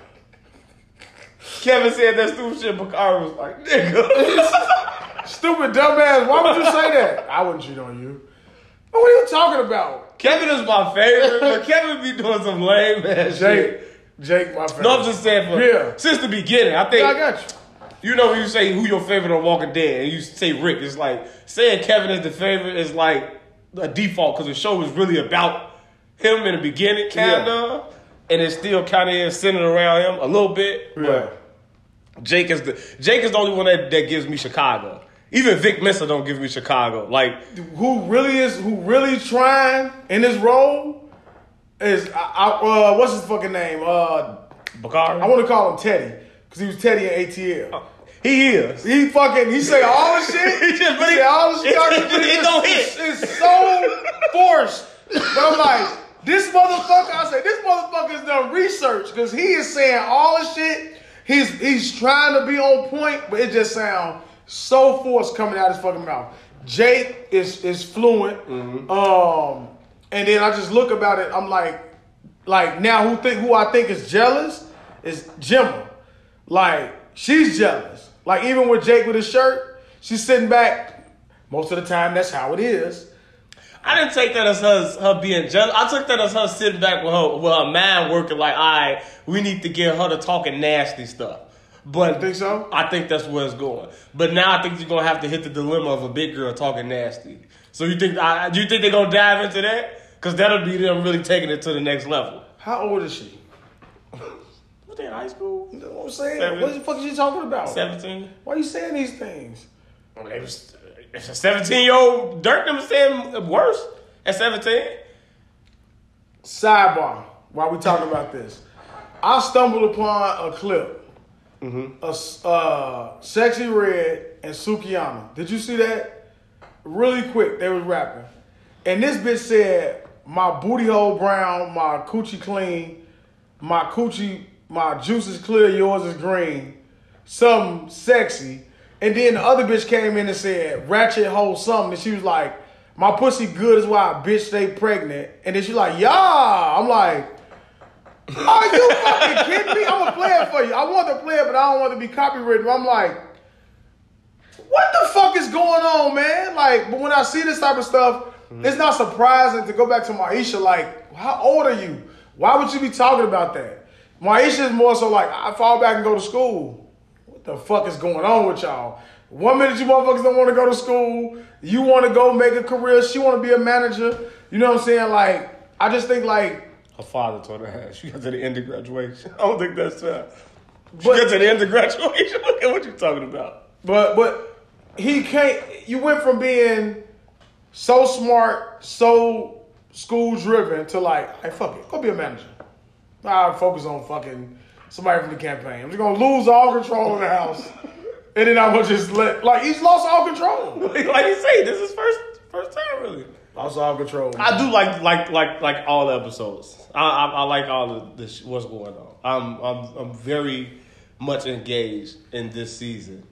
S2: Kevin said that stupid shit, Bakari was like, nigga.
S1: Stupid dumbass. Why would you say that? I wouldn't cheat on you. What are you talking about?
S2: Kevin is my favorite, but Kevin be doing some lame ass shit.
S1: Jake. Jake, my favorite.
S2: No, I'm just saying for
S1: Yeah.
S2: since the beginning. I think
S1: Yeah, I got you.
S2: you know when you say who your favorite on Walking Dead, and you say Rick, it's like saying Kevin is the favorite is like a default because the show was really about him in the beginning, kind of, and it still kind of is centered around him a little bit.
S1: Yeah.
S2: Jake is the Jake is the only one that, that gives me Chicago. Even Vic Mensa don't give me Chicago. Like
S1: who really is who really trying in this role is I, I, uh, what's his fucking name? Uh,
S2: Bakari,
S1: I want to call him Teddy because he was Teddy in ATL.
S2: he is.
S1: He fucking he say all the shit.
S2: He just
S1: he say all the shit.
S2: it- it don't
S1: it's,
S2: hit.
S1: It's, so forced. But I'm like, this motherfucker. I say this motherfucker motherfucker's done research because he is saying all the shit. He's he's trying to be on point, but it just sounds so forced coming out his fucking mouth. Jake is is fluent. Um, and then I just look about it. I'm like, like now who think who I think is jealous is Jemma. Like she's jealous. Like even with Jake with his shirt, she's sitting back. Most of the time, that's how it is.
S2: I didn't take that as her, her being jealous. I took that as her sitting back with her, with her mind working like, all right, we need to get her to talking nasty stuff. But
S1: You think so?
S2: I think that's where it's going. But now I think you're gonna have to hit the dilemma of a big girl talking nasty. So you think I, do you think they're gonna dive into that? Because that'll be them really taking it to the next level.
S1: How old is she?
S2: What they in high school?
S1: You know what I'm saying? What the fuck is she talking about?
S2: Seventeen.
S1: Why are you saying these things?
S2: Well, they was- If a seventeen year old Dirk them saying worse at seventeen.
S1: Sidebar. While we talking about this, I stumbled upon a clip. A s- uh, Sexyy Red and Sukihana. Did you see that? Really quick, they was rapping, and this bitch said, "My booty hole brown, my coochie clean, my coochie, my juice is clear, yours is green." Something sexy, and then the other bitch came in and said, "Ratchet hole something," and she was like, "My pussy good is why a bitch stay pregnant," and then she's like, "Yeah," I'm like. Are you fucking kidding me? I'm gonna play it for you. I want to play it, but I don't want to be copywritten. I'm like, what the fuck is going on, man? Like, but when I see this type of stuff, mm-hmm. it's not surprising to go back to Maisha. Like, how old are you? Why would you be talking about that? Maisha is more so like, I fall back and go to school. What the fuck is going on with y'all? One minute you motherfuckers don't want to go to school. You want to go make a career. She want to be a manager. You know what I'm saying? Like, I just think like
S2: Her father told her she got to the end of graduation. I don't think that's fair. She
S1: But-
S2: got to the end of graduation. Look at what you're talking about.
S1: But but he can't. You went from being so smart, so school driven to like, hey, fuck it, go be a manager. I focus on fucking somebody from the campaign. I'm just gonna lose all control of the house, and then I'm gonna just let like he's lost all control.
S2: like you say, this is first first time really.
S1: All control.
S2: I do like like like like all the episodes. I I, I like all of this. What's going on? I'm I'm I'm very much engaged in this season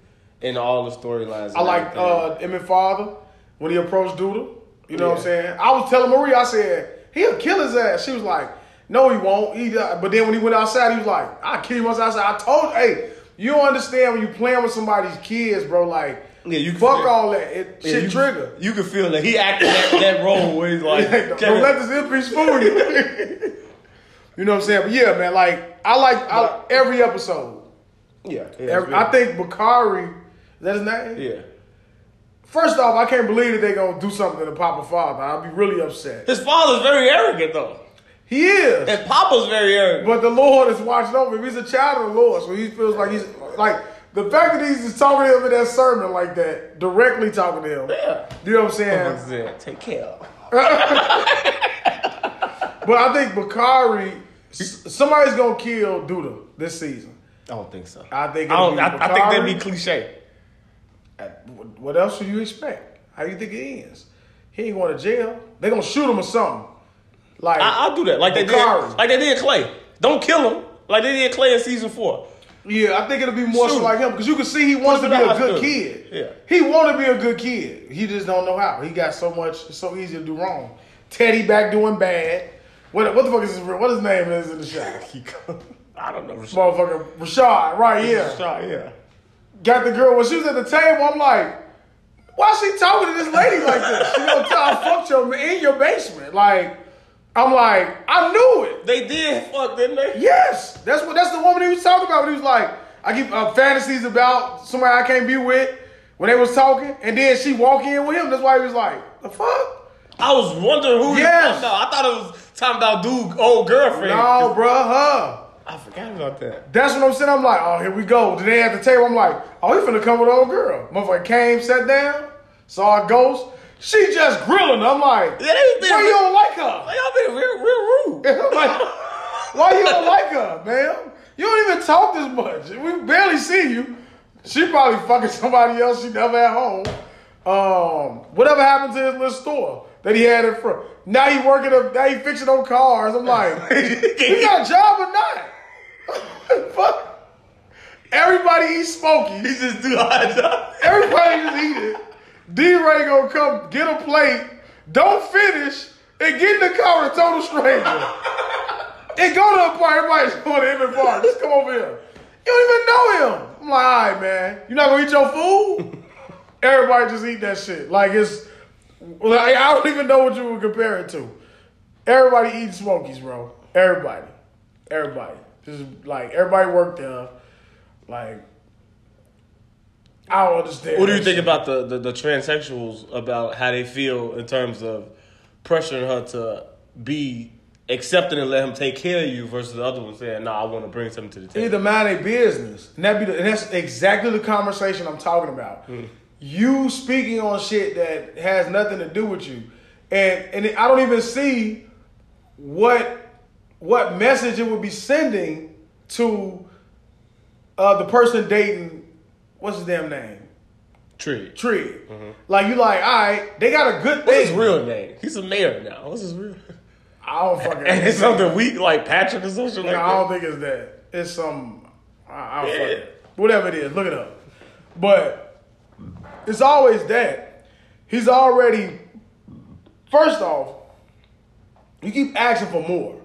S2: in all the storylines.
S1: I like uh, Emmett Father when he approached Douda. You know what I'm saying? I was telling Marie, I said he'll kill his ass. She was like, "No, he won't." He, uh, but then when he went outside, he was like, "I kill him outside." I told, hey, you don't understand when you playing with somebody's kids, bro. Like,
S2: Yeah, you can
S1: fuck
S2: feel-
S1: all that. It
S2: Yeah,
S1: shit
S2: you,
S1: trigger.
S2: You can feel that he acted that, that role where he's like,
S1: don't
S2: Kevin-
S1: let this impish fool you. you know what I'm saying? But yeah, man, like I like I, every episode.
S2: yeah, yeah,
S1: Every, I think Bakari, is that his name?
S2: yeah.
S1: First off, I can't believe that they gonna do something to the Papa Father. I'll be really upset.
S2: His father's very arrogant though,
S1: He is.
S2: and Papa's very arrogant.
S1: But the Lord is watching over him. He's a child of the Lord, so he feels like he's like the fact that he's just talking to him in that sermon like that, directly talking to him.
S2: Yeah.
S1: You know what I'm saying?
S2: Take care. of.
S1: But I think Bakari, somebody's gonna kill Douda this season.
S2: I don't think so.
S1: I think
S2: I,
S1: it'll
S2: don't,
S1: be
S2: I, I think that'd be cliche.
S1: Uh, What else would you expect? How do you think it ends? He ain't going to jail. They gonna shoot him or something. Like
S2: I, I'll do that, like they did, like they did Clay. Don't kill him, like they did Clay in season four.
S1: Yeah, I think it'll be more so like him because you can see he wants to be a good kid.
S2: Yeah.
S1: he want to be a good kid. He just don't know how. He got so much. So easy to do wrong. Teddy back doing bad. What what the fuck is his what his name is in the show?
S2: I don't know. Rashad.
S1: Motherfucker Rashad, right? Yeah,
S2: Rashad, yeah.
S1: got the girl when she was at the table. I'm like, why she talking to this lady like this? She gonna tell I fucked your in your basement. Like, I'm like, I knew it.
S2: They did fuck, didn't they?
S1: Yes, that's what that's the woman he was talking about. When he was like, I keep uh, fantasies about somebody I can't be with. When they was talking, and then she walk in with him. That's why he was like, the fuck.
S2: I was wondering who.
S1: Yes.
S2: No, I thought it was talking about dude, old girlfriend.
S1: No, bruh, her.
S2: I forgot about that.
S1: That's what I'm saying. I'm like, oh, here we go. They at the table. I'm like, oh, he finna come with old girl. Motherfucker came, sat down, saw a ghost. She just grilling. I'm like,
S2: Yeah, they been
S1: why you don't like her?
S2: Like, y'all been real, real rude.
S1: I'm like, why you don't like her, man? You don't even talk this much. We barely see you. She probably fucking somebody else she never at home. Um, whatever happened to his little store that he had in front? Now he working up. Now he fixing on cars. I'm like, he got a job or not? Fuck. Everybody eats Smokies.
S2: He just do hot job.
S1: Everybody just eat it. D-Ray gonna come get a plate, don't finish, and get in the car with a total stranger. and go to a party. Everybody's going to Emmett Park. Just come over here. You don't even know him. I'm like, all right, man. You're not gonna eat your food? Everybody just eat that shit. Like it's, like, I don't even know what you would compare it to. Everybody eats Smokies, bro. Everybody, everybody. Just like everybody worked there. Like, I don't understand.
S2: What do you think
S1: shit.
S2: about the, the, the transsexuals about how they feel in terms of pressuring her to be accepting and let him take care of you versus the other one saying, "No, I want to bring something to the table."
S1: Either mind their business, and that be the, and that's exactly the conversation I'm talking about. You speaking on shit that has nothing to do with you, and and I don't even see what what message it would be sending to uh, the person dating. What's his damn name?
S2: Tree.
S1: Tree. Mm-hmm. Like you like, all right, they got a good
S2: What's his real name? He's a mayor now. What's his real?
S1: I don't fucking.
S2: And it's something weak like Patrick or something like
S1: No, I don't think it's that. It's some, I, I don't
S2: Yeah.
S1: fuck whatever it is. Look it up. But it's always that. He's already. First off, you keep asking for more.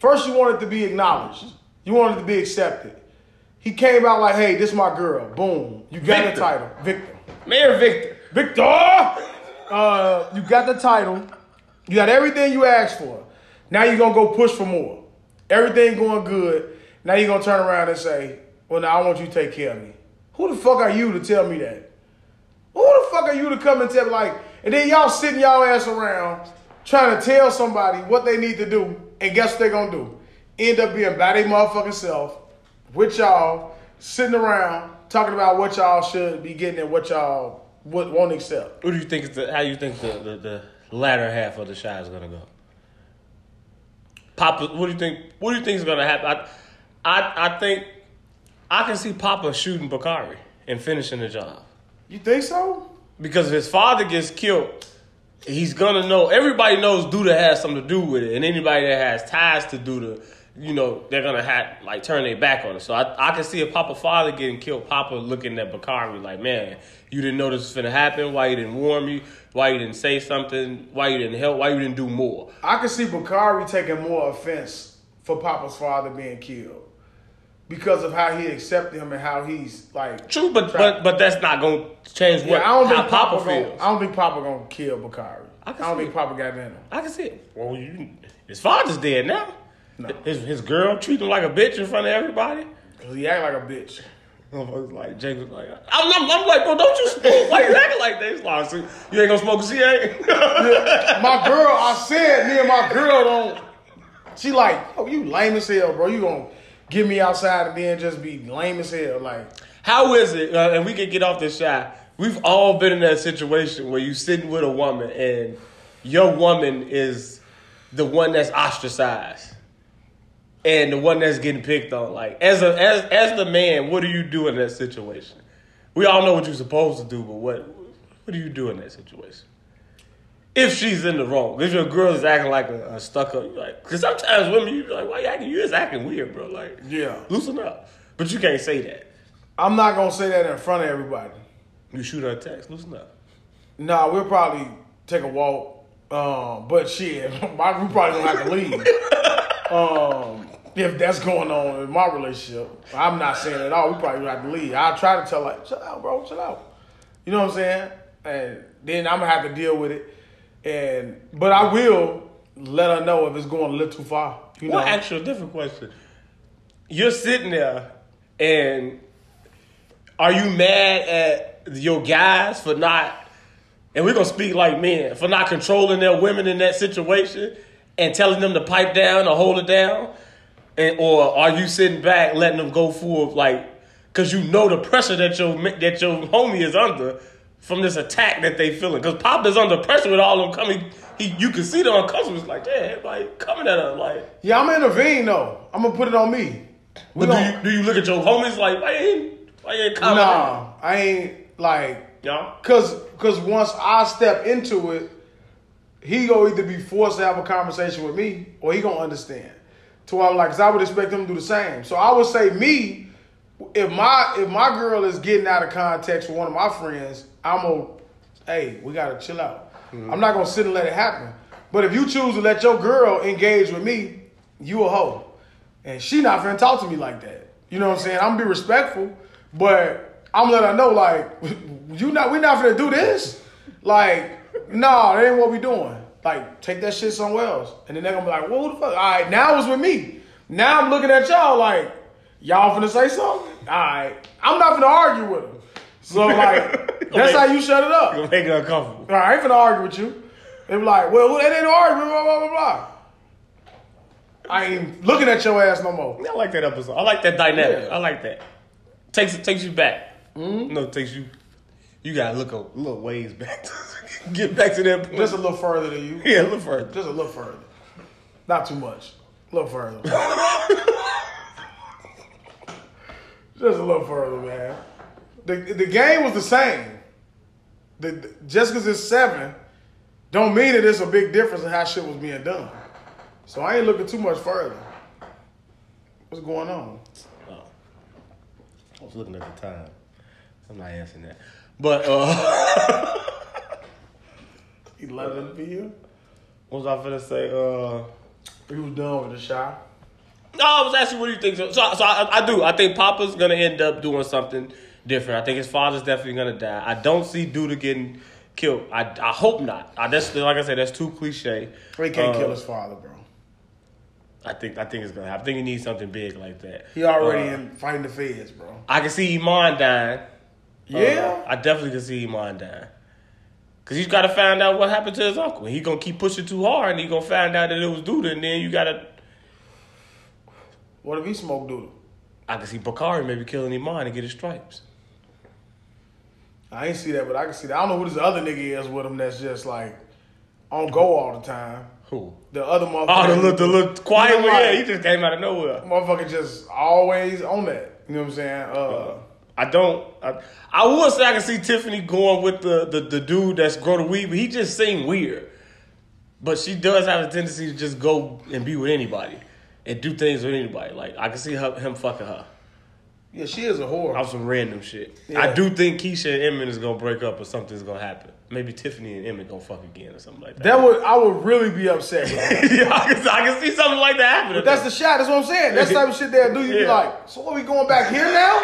S1: First, you want it to be acknowledged. You want it to be accepted. He came out like, "Hey, this is my girl." Boom, you got
S2: Victor.
S1: the title, Victor.
S2: Mayor Victor.
S1: Victor, uh, you got the title. You got everything you asked for. Now you're gonna go push for more. Everything going good. Now you're gonna turn around and say, "Well, now I want you to take care of me." Who the fuck are you to tell me that? Who the fuck are you to come and tell me like? And then y'all sitting y'all ass around trying to tell somebody what they need to do, and guess what they gonna do? End up being by their motherfucking self with y'all sitting around talking about what y'all should be getting and what y'all would won't accept.
S2: What do you think is the? How you think the the, the latter half of the shot is gonna go? Papa, what do you think? What do you think is gonna happen? I, I I think I can see Papa shooting Bakari and finishing the job
S1: You think so?
S2: because if his father gets killed, he's gonna know. Everybody knows Douda has something to do with it, and anybody that has ties to Douda, you know, they're gonna have like turn their back on it. So I, I can see a Papa father getting killed, Papa looking at Bakari like, man, you didn't know this was gonna happen. Why you didn't warn me? Why you didn't say something? Why you didn't help? Why you didn't do more?
S1: I can see Bakari taking more offense for Papa's father being killed because of how he accepted him and how he's like.
S2: True, but but but that's not gonna change what
S1: Yeah, I don't
S2: how
S1: think
S2: Papa,
S1: Papa, gonna,
S2: feels.
S1: I don't think Papa gonna kill Bakari.
S2: I
S1: I, don't think
S2: it.
S1: Papa got in him.
S2: I can see it. Well, you, his father's dead now.
S1: No.
S2: His his girl treat him like a bitch in front of everybody.
S1: Cause he act like a bitch.
S2: Motherfuckers like Jake was like, I'm, I'm, I'm like, bro, don't you smoke? Why you acting like. He's like, so you ain't gonna smoke a CA?
S1: My girl, I said me and my girl don't. She like, oh, you lame as hell, bro. You gonna get me outside and then just be lame as hell, like.
S2: How is it? Uh, and we can get off this shot. We've all been in that situation where you sitting with a woman and your woman is the one that's ostracized and the one that's getting picked on. Like as a as as the man, what do you do in that situation? We all know what you're supposed to do, but what what do you do in that situation? If she's in the wrong, if your girl is acting like a, a stuck up, like because sometimes women you be like, why you acting? You just acting weird, bro. Like
S1: Yeah.
S2: loosen up. But you can't say that.
S1: I'm not gonna say that in front of everybody.
S2: You shoot her a text, loosen up.
S1: Nah, we'll probably take a walk. Um, but shit, my, we probably gonna have to leave. um, if that's going on in my relationship, I'm not saying at all. We probably have to leave. I'll try to tell like, chill out, bro, chill out. You know what I'm saying? And then I'm gonna have to deal with it. And but I will let her know if it's going a little too far. You know,
S2: Well, actually, a different question. You're sitting there, and are you mad at your guys for not? And we're gonna speak like men for not controlling their women in that situation and telling them to pipe down or hold it down, and or are you sitting back letting them go full like, because you know the pressure that your that your homie is under from this attack that they feeling. Because Pop is under pressure with all them coming. He, you can see the uncomfortable. It's like, yeah, like coming at her like.
S1: yeah, I'm intervene though. I'm gonna put it on me. We
S2: But do you, do you look at your homies like, why ain't, why ain't commenting?
S1: Nah, I ain't like
S2: Yeah.
S1: Cause, cause once I step into it, he gonna either be forced to have a conversation with me, or he gonna understand. To where I'm like, cause I would expect them to do the same. So I would say me, if my if my girl is getting out of context with one of my friends, I'm gonna, hey, we gotta chill out. Mm-hmm. I'm not gonna sit and let it happen. But if you choose to let your girl engage with me, you a hoe, and she not finna talk to me like that. You know what I'm saying? I'm gonna be respectful, but I'm gonna let her know like, you not we not finna do this. Like, nah, that ain't what we doing. Like, take that shit somewhere else. And then they're gonna be like, well, who the fuck? All right, now it's with me. Now I'm looking at y'all like, y'all finna say something? All right, I'm not finna argue with them. So like, that's how you shut it up.
S2: You Gonna make it uncomfortable.
S1: All right, I ain't finna argue with you. They be like, well, that ain't no argument, blah, blah, blah, blah. I ain't looking at your ass no more.
S2: I like that episode. I like that dynamic.
S1: Yeah.
S2: I like that. Takes takes you back. Mm-hmm. No, it takes you. You gotta look a little ways back. to Get back to that point.
S1: Just a little further than you.
S2: yeah, look further.
S1: Just a little further. Not too much. A little further. Just a little further, man. The the game was the same. The, the- just because it's seven, don't mean that it's a big difference in how shit was being done. So I ain't looking too much further. What's going on?
S2: I was looking at the time. I'm not answering that. But uh,
S1: Eleven p.m.
S2: what was I finna say? Uh,
S1: We was done with the shot.
S2: No, I was asking what do you think. So, so, so I, I do. I think Papa's gonna end up doing something different. I think his father's definitely gonna die. I don't see Douda getting killed. I, I hope not. I, that's like I said. That's too cliche.
S1: He can't
S2: Uh,
S1: kill his father, bro.
S2: I think I think it's gonna happen. I think he needs something big like that.
S1: He already
S2: Uh,
S1: in fighting the feds, bro.
S2: I can see Iman dying.
S1: Yeah.
S2: Uh, I definitely can see Iman dying. Cause he's got to find out what happened to his uncle. He gonna keep pushing too hard, and he gonna find out that it was Douda, and then you gotta.
S1: what if he smoked Douda?
S2: I can see Bakari maybe killing Iman and get his stripes.
S1: I ain't see that, but I can see that. I don't know who this other nigga is with him that's just like on go all the time.
S2: Who?
S1: The other motherfucker.
S2: Oh, the little, the little quiet one.
S1: like-
S2: Yeah, he just came out of nowhere.
S1: motherfucker just always on that. You know what I'm saying? Uh,
S2: I don't. I, I would say I can see Tiffany going with the, the, the dude that's grow the weed, but he just seemed weird. But she does have a tendency to just go and be with anybody and do things with anybody. Like I can see her, him fucking her
S1: yeah, she is a whore.
S2: off some random shit.
S1: Yeah.
S2: I do think Keisha and Emmett is gonna break up or something's gonna happen. Maybe Tiffany and Emmett gonna fuck again or something like that.
S1: That would I would really be upset.
S2: Yeah, I can, I can see something like that happening.
S1: But that's the shot. That's what I'm saying. That's the type of shit they'll do. You be
S2: Yeah.
S1: like, so are we going back here now?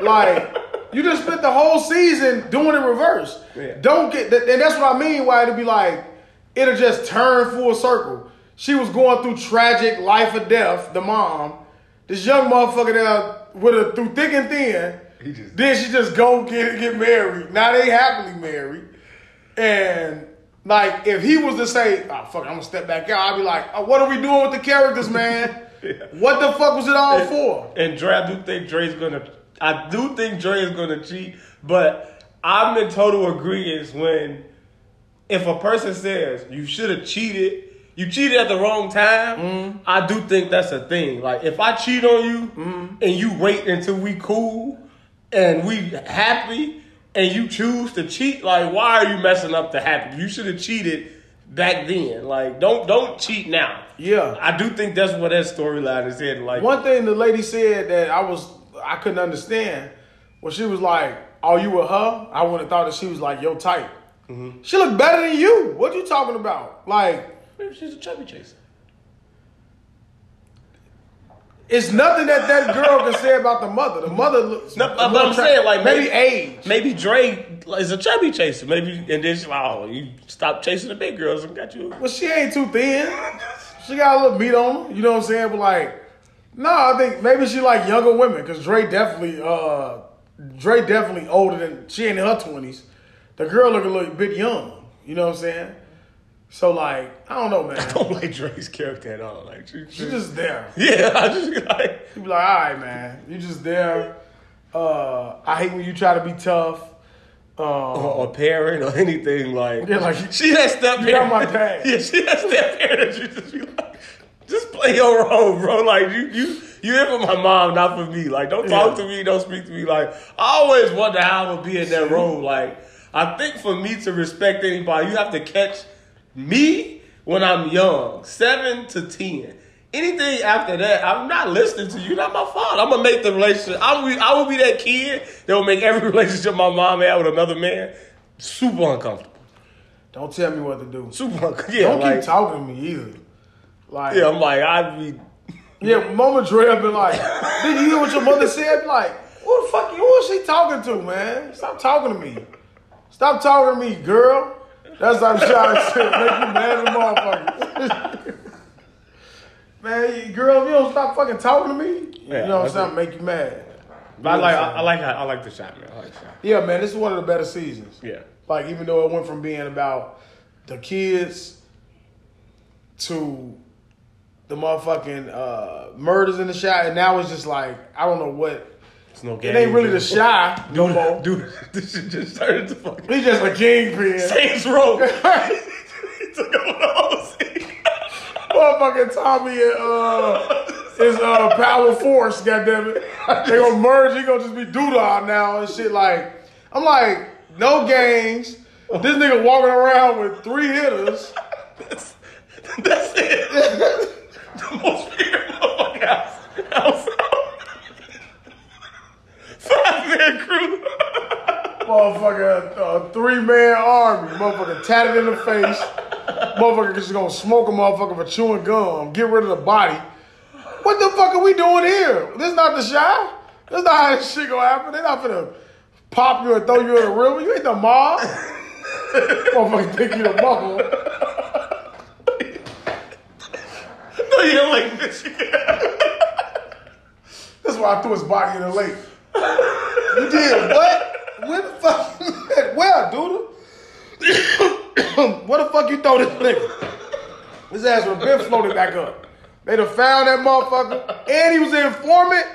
S1: like, you just spent the whole season doing it reverse.
S2: Yeah.
S1: Don't get, that, and that's what I mean. Why it'll be like, it'll just turn full circle. She was going through tragic life or death. The mom, this young motherfucker there with her through thick and thin.
S2: Just-
S1: then she just go get get married. Now they happily married. And like, if he was to say, "Oh fuck, I'm gonna step back out," I'd be like, oh, "What are we doing with the characters, man? What the fuck was it all for?"
S2: And Dre, I do think Dre's gonna. I do think Dre is gonna cheat, but I'm in total agreement when if a person says you should have cheated, you cheated at the wrong time. Mm-hmm. I do think that's a thing. Like if I cheat on you mm-hmm. and you wait until we cool and we happy and you choose to cheat, like why are you messing up the happy? You should have cheated back then. Like don't don't cheat now.
S1: Yeah.
S2: I do think that's what that storyline is heading. Like
S1: One thing the lady said that I was I couldn't understand was she was like, "Are you with her?" I would have thought that she was like your type. Mm-hmm. She looked better than you. What you talking about? Like,
S2: Maybe she's a chubby chaser.
S1: It's nothing that that girl can say about the mother. The mother looks.
S2: No, but I'm saying like
S1: maybe,
S2: maybe
S1: age.
S2: Maybe Dre is a chubby chaser. Maybe and then she, oh, you stop chasing the big girls and got you.
S1: Well, she ain't too thin. She got a little meat on her. You know what I'm saying? But like, no, I think maybe she like younger women because Dre definitely, uh, Dre definitely older than she ain't in her twenties. The girl look a little bit young. You know what I'm saying? So like, I don't know, man.
S2: I don't like Dre's character at all. Like she,
S1: She just there.
S2: yeah, I just like
S1: You be like, all right, man. You just there. Uh, I hate when you try to be tough. Um,
S2: or, or parent or anything like.
S1: Yeah, like,
S2: she that step
S1: you got my dad.
S2: Yeah, she that step parent. You just be like, just play your role, bro. Like you, you, you here for my mom, not for me. Like don't talk
S1: Yeah.
S2: to me, don't speak to me. Like I always wonder how I would be in that role. Like I think for me to respect anybody, you have to catch me when I'm young, seven to ten. Anything after that, I'm not listening to you. Not my fault. I'm gonna make the relationship. I will. I will be that kid that will make every relationship my mom had with another man super uncomfortable.
S1: don't tell me what to do.
S2: Super. uncomfortable. Yeah.
S1: Don't
S2: like,
S1: keep talking to me either. Like,
S2: Yeah, I'm like I'd be.
S1: Yeah, Mama Dre have been like, did you hear what your mother said? Like, who the fuck, who is she talking to, man? Stop talking to me. Stop talking to me, girl. That's what I'm trying to say. Make you mad as a motherfucker. man, girl, if you don't stop fucking talking to me,
S2: Yeah,
S1: you know what I'm saying? Make you mad.
S2: But I like. I, I like. I like the shot, man. I like the shot.
S1: Yeah, man, this is one of the better seasons.
S2: Yeah.
S1: Like, even though it went from being about the kids to the motherfucking uh, murders in the shot, and now it's just like, I don't know what.
S2: It's no
S1: It ain't really the Chi no more.
S2: Dude, this shit just turned into fucking
S1: He's just a kingpin.
S2: Saints Row. he took over the whole scene.
S1: Motherfucking Tommy and uh, his uh, power force, goddammit. They gonna merge, he gonna just be Douda now and shit like I'm like, no games. This nigga walking around with three hitters.
S2: That's, that's it. the most feared house. house. Five man crew.
S1: Motherfucker, uh, three man army. Motherfucker tatted in the face. Motherfucker just gonna smoke a motherfucker for chewing gum. Get rid of the body. What the fuck are we doing here? This not the Chi. This not how this shit gonna happen. They not finna pop you and throw you in the river. You ain't the mob. motherfucker think you the mother.
S2: No, you don't like Michigan.
S1: That's why I threw his body in the lake. You did what? Where the fuck? Where, dude? Where the fuck you throw this nigga? His ass would have been floated back up. They'd have found that motherfucker. And he was an informant.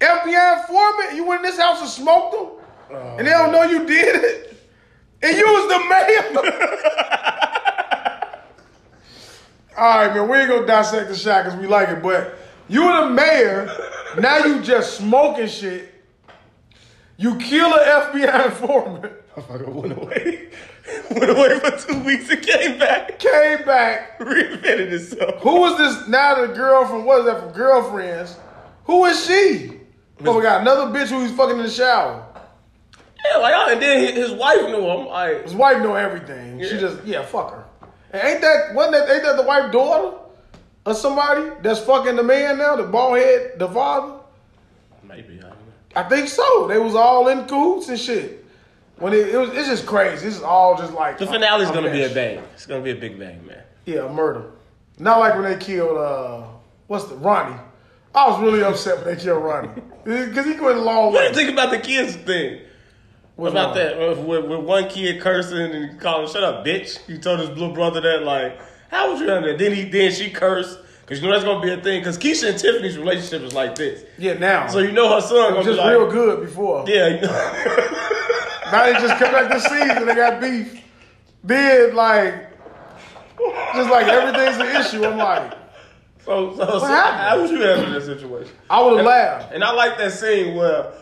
S1: FBI informant. You went in this house and smoked him. and they don't know you did it. And you was the mayor. all right, man, we ain't gonna dissect the shot because we like it, but you were the mayor, now you just smoking shit. You kill an FBI informant, I
S2: Motherfucker went away. went away for two weeks and came back.
S1: came back.
S2: Reinvented himself.
S1: Who is this now? The girl from what is that from Girlfriends? Who is she? Oh, we got another bitch who he's fucking in the shower.
S2: Yeah, like, and then his- wife knew him. Like,
S1: His wife know everything. She just yeah, fuck her. And ain't that wasn't that ain't that the wife daughter of somebody that's fucking the man now, the bald head, the father?
S2: maybe, I don't know.
S1: I think so. They was all in cahoots and shit. When it, it was, it's just crazy. This is all just like
S2: The finale's gonna be a bang. It's gonna be a big bang, man.
S1: Yeah, a murder. Not like when they killed uh, what's the Ronnie. I was really upset when they killed Ronnie because he went a long
S2: What do
S1: way.
S2: you think about the kids thing? What
S1: What's
S2: about
S1: wrong?
S2: that? With, with, with one kid cursing and calling, "Shut up, bitch!" He told his little brother that, like, how was you that? Then he, then she cursed because you know that's gonna be a thing. Because Keisha and Tiffany's relationship is like this,
S1: Yeah, now.
S2: so you know her son gonna
S1: was
S2: be
S1: just
S2: like,
S1: real good before.
S2: yeah, you know.
S1: Now they just come back this season. They got beef. Then like, just like everything's an issue. I'm like,
S2: so, so, so
S1: happened?
S2: how would you handle that situation?
S1: I would have laughed.
S2: And I like that scene where,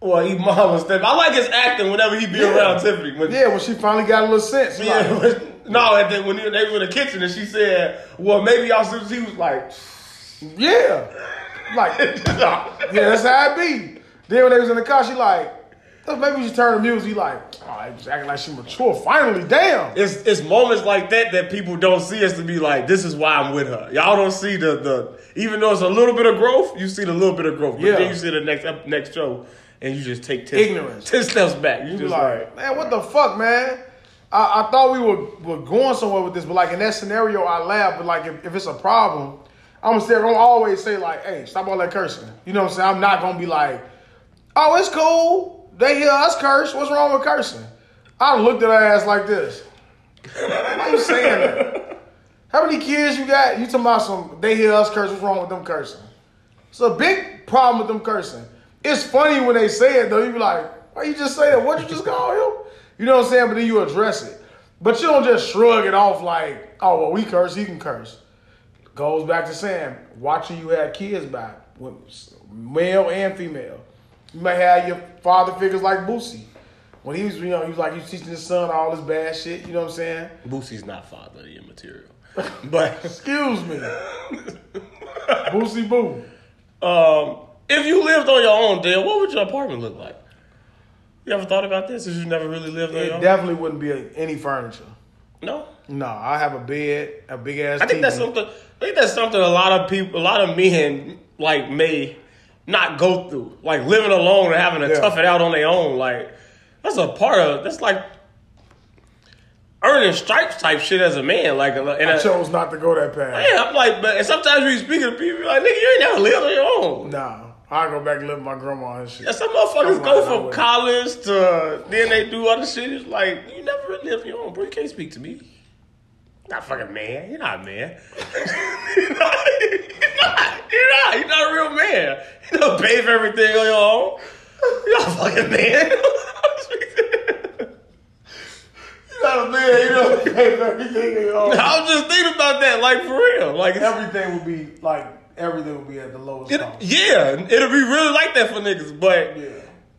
S2: well, he mom was Tiffany. I like his acting whenever he be
S1: Yeah.
S2: around Tiffany. When,
S1: Yeah, when she finally got a little sense.
S2: Yeah,
S1: like,
S2: no, and then when they they were in the kitchen and she said, "Well, maybe y'all," see," he was like,
S1: yeah, like yeah, that's how it be. Then when they was in the car, she like, "Oh, maybe we should turn the music. He like, oh, was acting like she mature. Finally, damn.
S2: It's it's moments like that that people don't see us to be like, this is why I'm with her. Y'all don't see the the even though it's a little bit of growth, you see the little bit of growth. But
S1: Yeah.
S2: then you see the next next show and you just take ten,
S1: Ignorance.
S2: ten steps back. You
S1: You
S2: just
S1: like,
S2: like,
S1: man, what the fuck, man? I, I thought we were, were going somewhere with this, but like in that scenario, I laugh. But like if, if it's a problem, I'm gonna say, I'm gonna always say like, hey, stop all that cursing. You know what I'm saying? I'm not gonna be like, oh, it's cool. They hear us curse. What's wrong with cursing? I looked at her ass like this. Why you saying that? How many kids you got? You talking about some? They hear us curse. What's wrong with them cursing? It's a big problem with them cursing. It's funny when they say it though. You be like, why you just say that? What you just call him? You know what I'm saying? But then you address it. But you don't just shrug it off like, oh well, we curse, he can curse. Goes back to saying, watch who you have kids by, male and female. You may have your father figures like Boosie. When he was, you know, he was like, he was teaching his son all this bad shit. You know what I'm saying?
S2: Boosie's not father of your material. But
S1: Excuse me, Boosie Boo.
S2: um, if you lived on your own, Dale, what would your apartment look like? You ever thought about this? Since you never really lived on your
S1: It
S2: own?
S1: definitely wouldn't be any furniture.
S2: no.
S1: No, I have a bed, a big ass.
S2: I think that's something. I think that's something a lot of people, a lot of men, like may not go through. Like living alone and having to
S1: Yeah.
S2: tough it out on their own. Like that's a part of. That's like earning stripes type shit as a man. Like, and
S1: I chose not to go that path.
S2: yeah, I'm like, but and sometimes when you speak to people, like, nigga, you ain't never lived on your own.
S1: Nah, I go back and live with my grandma and shit.
S2: And some motherfuckers go from
S1: way.
S2: college to then they do other shit. It's like you never really lived on your own, bro. You can't speak to me. Not fucking man. You're not a man. you're, not, you're not. You're not. You're not a real man. You don't pay for everything on your own. You're not a fucking man.
S1: You not a man, you don't pay for everything. You know?
S2: I was just thinking about that, like for real. Like
S1: Everything would be like everything will be at the lowest
S2: it, yeah, it'll be really like that for niggas. But
S1: Yeah.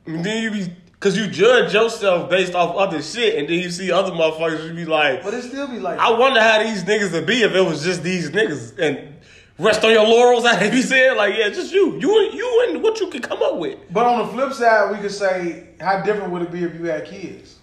S2: then you be because you judge yourself based off other shit, and then you see other motherfuckers, you be like,
S1: But it still be like
S2: I wonder how these niggas would be if it was just these niggas and rest on your laurels. I be saying like, yeah, just you, you, and you, and what you can come up with.
S1: But on the flip side, we could say, how different would it be if you had kids?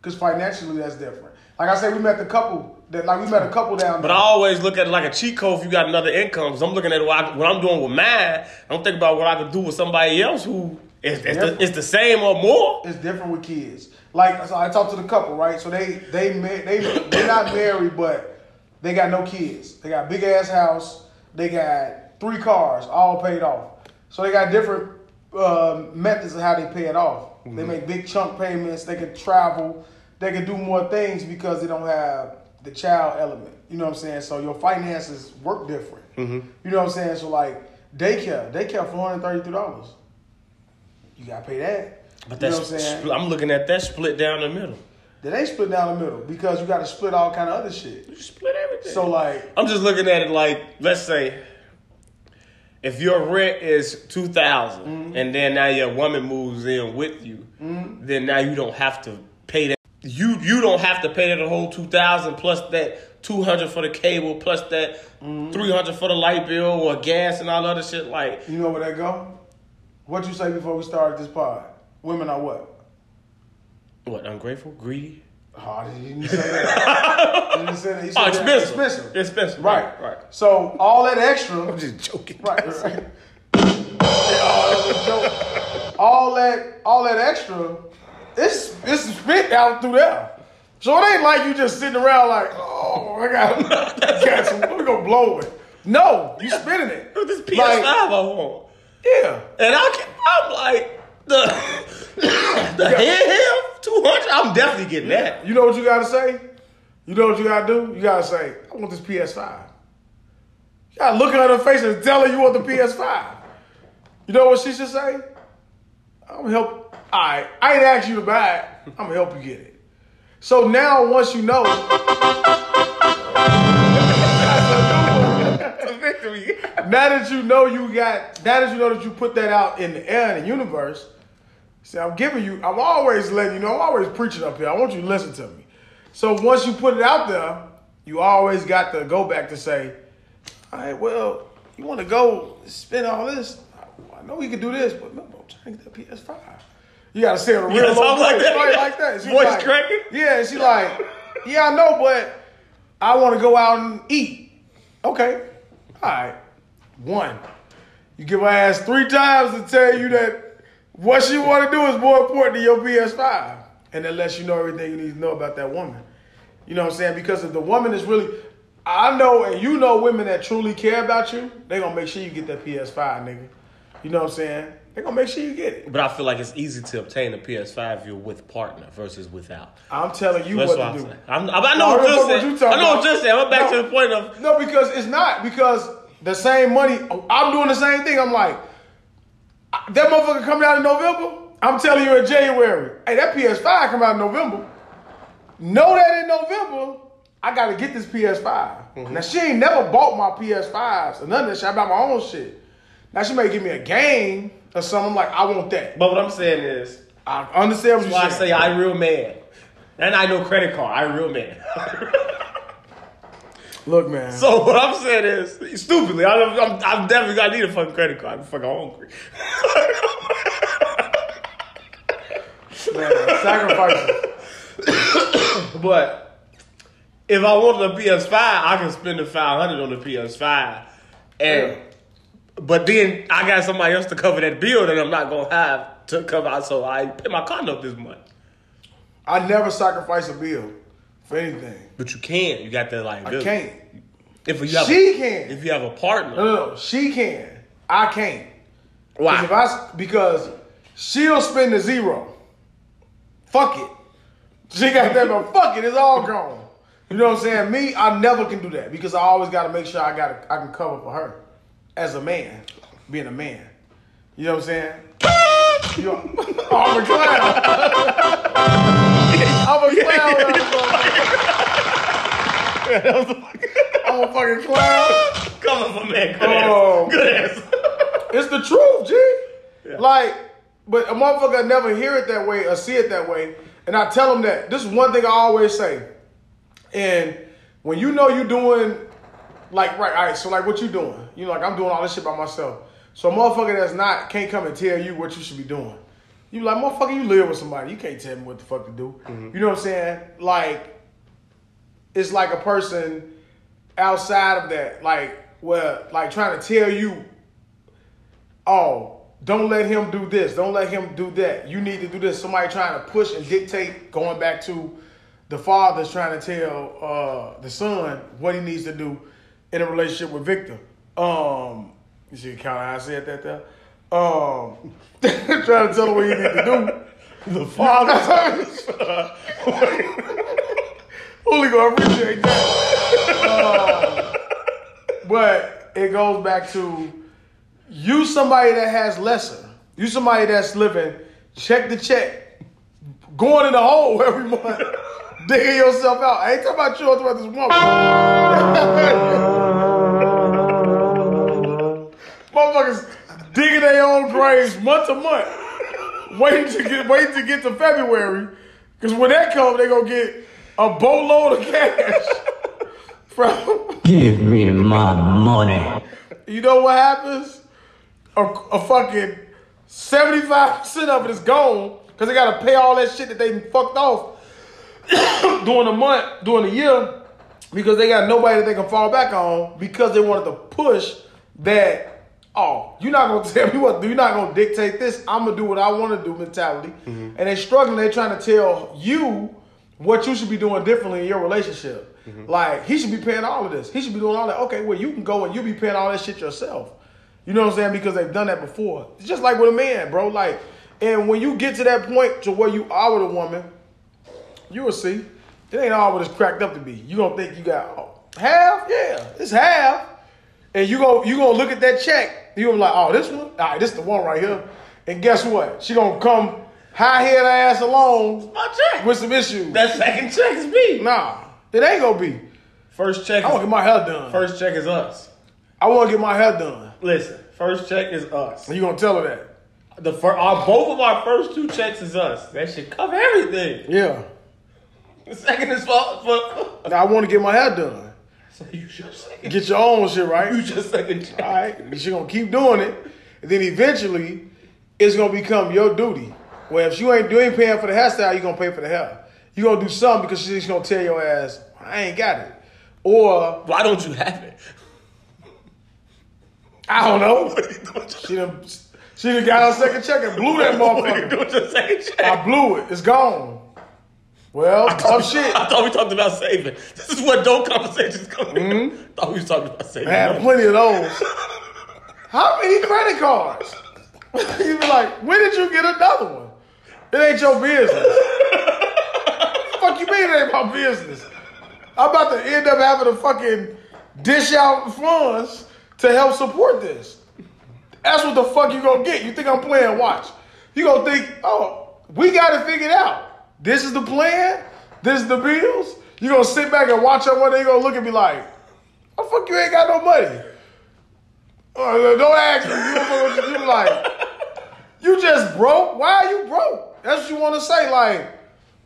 S1: Because financially, that's different. Like I said, we met the couple that, like we met a couple down there.
S2: But
S1: there.
S2: I always look at it like a cheat code if you got another income. Cause I'm looking at what, I, what I'm doing with mine. I don't think about what I could do with somebody else who is it's, the, it's the same or more.
S1: it's different with kids. Like so I talked to the couple, right? So they they they they're not married, but they got no kids. They got big ass house. They got three cars, all paid off. So they got different uh, methods of how they pay it off. They make big chunk payments. They can travel. They can do more things because they don't have the child element. You know what I'm saying? So your finances work different. You know what I'm saying? So like daycare, daycare four hundred thirty three dollars. You gotta pay that.
S2: But
S1: you know
S2: that's
S1: what I'm saying?
S2: I'm looking at that split down the middle.
S1: That ain't split down the middle because you got to split all kind of other shit.
S2: You split everything.
S1: So like,
S2: I'm just looking at it like, let's say, if your rent is two
S1: Mm-hmm.
S2: and then now your woman moves in with you, then now you don't have to pay that. You you don't have to pay that whole two thousand plus that two hundred for the cable plus that
S1: Mm-hmm.
S2: hundred for the light bill or gas and all other shit. Like
S1: you know where that go? What you say before we started this pod? Women are what?
S2: what? Ungrateful, greedy,
S1: Oh, I didn't say that. You didn't say that. You said
S2: oh,
S1: that.
S2: expensive,
S1: Expensive.
S2: expensive.
S1: Right.
S2: right.
S1: So all that extra.
S2: I'm just joking.
S1: Right, right. oh, that was a joke. All that, all that extra, it's it's spit out through there. So it ain't like you just sitting around like, oh, I got, got some. Let me go blow it. No, you spinning it.
S2: At this PS5
S1: Like,
S2: I want.
S1: yeah,
S2: And I can, I'm like, the, the handheld 200, I'm definitely getting that.
S1: you know what you gotta say. You know what you gotta do. You gotta say, I want this PS5. You gotta look at her face and tell her you want the PS5. You know what she should say? I'm gonna help. All right, I ain't asked you to buy it. I'm gonna help you get it. So now, once you know,
S2: victory.
S1: now that you know you got, now that you know that you put that out in the air in the universe. See, I'm giving you. I'm always letting you know. I'm always preaching up here. I want you to listen to me. So once you put it out there, you always got to go back to say, all right, well, you want to go spend all this? I know we can do this, but remember, I'm trying to get that PS5. You got to say it a real
S2: Yeah,
S1: low
S2: something like
S1: voice,
S2: that.
S1: right like that. She's
S2: Voice
S1: like,
S2: cracking?
S1: Yeah, and she like, yeah, I know, but I want to go out and eat. Okay, all right. One, you give her ass three times to tell you that what she want to do is more important than your PS5, and that lets you know everything you need to know about that woman. You know what I'm saying? Because if the woman is really, I know, and you know, women that truly care about you, they gonna make sure you get that PS5, nigga. You know what I'm saying? They gonna make sure you get it.
S2: But I feel like it's easy to obtain a PS5 if you're with partner versus without.
S1: I'm telling you
S2: That's
S1: what
S2: what
S1: to
S2: I'm
S1: do.
S2: saying. I'm, I know what you're saying. I know what you're saying. I'm back
S1: No.
S2: to the point of
S1: No, because it's not. Because the same money, I'm doing the same thing. I'm like, that motherfucker coming out in November. I'm telling you in January. Hey, that PS5 come out in November. Know that in November, I gotta get this PS5. Mm-hmm. Now she ain't never bought my PS5s or none of that shit. I buy my own shit. Now she may give me a game or something. I'm like, I want that.
S2: But what I'm saying is,
S1: I understand what you're
S2: why I say I real man. And I know credit card. I real man.
S1: Look, man.
S2: so what I'm saying is, stupidly, I'm, I'm, I'm definitely gonna need a fucking credit card. I'm fucking hungry.
S1: man, sacrifices.
S2: But if I wanted a PS5, I can spend the 500 on the PS5, and but then I got somebody else to cover that bill that I'm not gonna have to cover. out, So I pay my condo this month.
S1: I never sacrifice a bill for anything.
S2: But you can. You got that like.
S1: I can't.
S2: If you have
S1: She
S2: a,
S1: can.
S2: If you have a partner,
S1: No, no, no. She can. I can't.
S2: why?
S1: If I because she'll spend the zero. Fuck it. She got that, but fuck it. It's all gone. You know what I'm saying? Me, I never can do that because I always got to make sure I got I can cover for her as a man, being a man. You know what I'm saying? You are, oh, I'm a clown. I'm a clown. I'm a fucking clown.
S2: Come on, man. Good
S1: Oh.
S2: answer. Good answer.
S1: It's the truth, G. Like, but a motherfucker never hear it that way or see it that way. And I tell them that this is one thing I always say. And when you know you're doing like right, all right, so like what you doing? You know, like I'm doing all this shit by myself. So a motherfucker that's not can't come and tell you what you should be doing. You like motherfucker, you live with somebody. You can't tell me what the fuck to do. You know what I'm saying? Like, it's like a person outside of that, like where like trying to tell you oh, don't let him do this, don't let him do that. You need to do this. Somebody trying to push and dictate, going back to the father's trying to tell uh, the son what he needs to do in a relationship with Victor. Um, you see kind of how I said that there? Um, trying to tell him what he need to do. The father. Only gonna appreciate that. Um, but it goes back to you somebody that has lesser. You somebody that's living check to check, going in the hole every month, digging yourself out. I ain't talking about you, I'm talking about this woman. Motherfuckers digging their own graves month to month, waiting to get waiting to get to February, because when that comes, they gonna get a boatload of cash from.
S6: Give me my money.
S1: You know what happens? A, a fucking seventy-five percent of it is gone because they gotta pay all that shit that they fucked off during the month, during the year, because they got nobody that they can fall back on because they wanted to push that. Oh, you're not gonna tell me what. You're not gonna dictate this. I'm gonna do what I want to do mentality, mm-hmm. and they're struggling. They're trying to tell you what you should be doing differently in your relationship. Mm-hmm. Like he should be paying all of this. He should be doing all that. Okay, well you can go and you be paying all that shit yourself. You know what I'm saying? Because they've done that before. It's just like with a man, bro. Like, and when you get to that point to where you are with a woman, you will see it ain't all what it's cracked up to be. You gonna think you got half? Yeah, it's half. And you go you gonna look at that check. You gonna be like, oh, this one? All right, this is the one right here. And guess what? She gonna come high head ass along
S2: My check.
S1: with some issues.
S2: That second check is me.
S1: Nah, it ain't gonna be.
S2: First check.
S1: I want to get my hair done.
S2: first check is us.
S1: I want to get my hair done.
S2: Listen, first check is us.
S1: And you gonna tell her that?
S2: The fir- our, both of our first two checks is us. That should cover everything.
S1: Yeah.
S2: The second is for. for
S1: Now I want to get my hair done.
S2: So you second.
S1: Get your own shit right.
S2: You just second check.
S1: All right, you're gonna keep doing it, and then eventually, it's gonna become your duty. Well, if you ain't you ain't paying for the hairstyle, you're gonna pay for the hair. You're gonna do something because she's gonna tell your ass, I ain't got it, or
S2: Why don't you have it?
S1: I don't know.
S2: What are you doing?
S1: She done she done got her second check and blew that
S2: What are you
S1: motherfucker.
S2: doing with second check?
S1: I blew it. It's gone. Well, tough shit.
S2: I thought we talked about saving. This is what dope conversations come in.
S1: Mm-hmm.
S2: I thought we was talking about saving.
S1: I had plenty of those. How many credit cards? you be like, when did you get another one? It ain't your business. Fuck you mean it ain't my business? I'm about to end up having to fucking dish out funds to help support this. That's what the fuck you gonna get. You think I'm playing watch. You gonna think, oh, we got it figured out. This is the plan. This is the bills. You gonna sit back and watch her one day. You gonna look and be like, "Oh fuck, you ain't got no money." Uh, don't ask me. You, don't know what you, like, you just broke. Why are you broke? That's what you want to say. Like,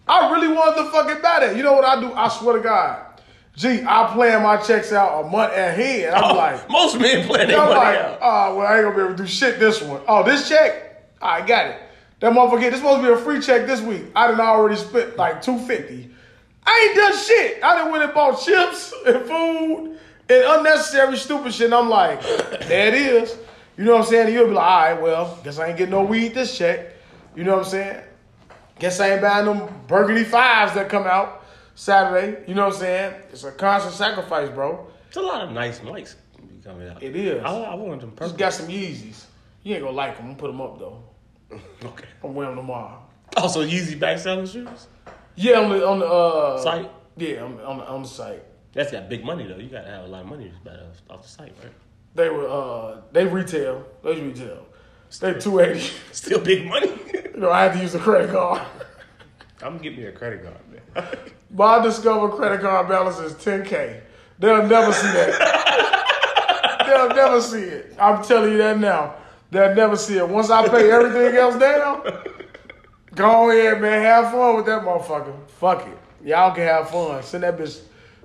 S1: I really wanted to fucking buy that. You know what I do? I swear to God. Gee, I plan my checks out a month ahead. I'm like,
S2: Most men plan their money
S1: like,
S2: out.
S1: oh, well, I ain't gonna be able to do shit this one. Oh, this check? I got it. That motherfucker, this supposed to be a free check this week. I done already spent like 250 I ain't done shit. I done went and bought chips and food and unnecessary stupid shit. And I'm like, there it is. You know what I'm saying? And you'll be like, all right, well, guess I ain't getting no weed this check. You know what I'm saying? Guess I ain't buying them burgundy fives that come out Saturday. You know what I'm saying? It's a constant sacrifice, bro.
S2: It's a lot of nice mics coming out.
S1: It is.
S2: I, I want them
S1: Just got some Yeezys. You ain't gonna like them. I'm gonna put them up though.
S2: Okay.
S1: I'm wearing them tomorrow.
S2: Also, Yeezy back selling shoes.
S1: Yeah, on the on the uh,
S2: Site?
S1: Yeah, on, on the on the site.
S2: That's got big money though. You gotta have a lot of money to buy those off the site, right?
S1: They were uh they retail. They retail. They two eighty.
S2: Still big money.
S1: You know, I had to use a credit card.
S2: I'm gonna get me a credit card, man.
S1: My discover credit card balance is 10K. They'll never see that. They'll never see it. I'm telling you that now. They'll never see it. Once I pay everything else down, go ahead, man. Have fun with that motherfucker. Fuck it. Y'all can have fun. Send that bitch.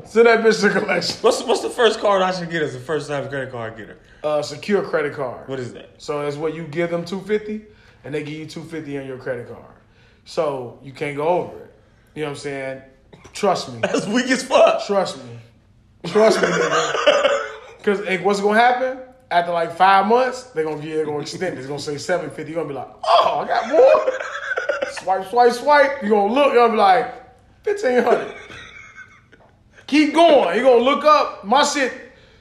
S1: Send that bitch to collection.
S2: what's what's the first card I should get as a first time credit card getter?
S1: Uh, secure credit card.
S2: What is that?
S1: So that's what you give them 250 and they give you 250 on your credit card. So you can't go over it. You know what I'm saying? Trust me.
S2: That's weak as fuck.
S1: Trust me. Trust me, nigga. Because what's gonna happen? After like five months, they're gonna give, they're gonna extend it. It's gonna say 750. You're gonna be like, oh, I got more. swipe, swipe, swipe. You're gonna look, you're gonna be like, 1500. Keep going. You're gonna look up. My shit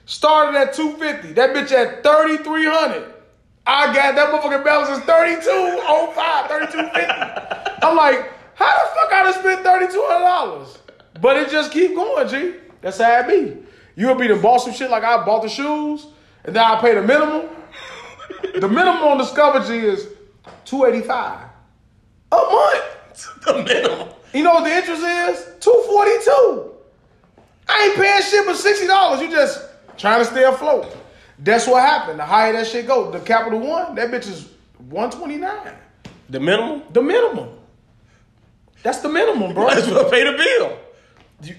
S1: started at 250. That bitch at 3300. I got that motherfucking balance is 3205, 3250. I'm like, how the fuck I done spent $3,200? But it just keep going, G. That's how it be. You'll be the boss of shit like I bought the shoes, and then I pay the minimum. The minimum on Discover G is 285 a month.
S2: the minimum.
S1: You know what the interest is? Two forty two. I ain't paying shit but sixty dollars. You just trying to stay afloat. That's what happened. The higher that shit go, the Capital One, that bitch is one twenty nine.
S2: The minimum.
S1: The minimum. That's the minimum, bro.
S2: That's what pay the bill.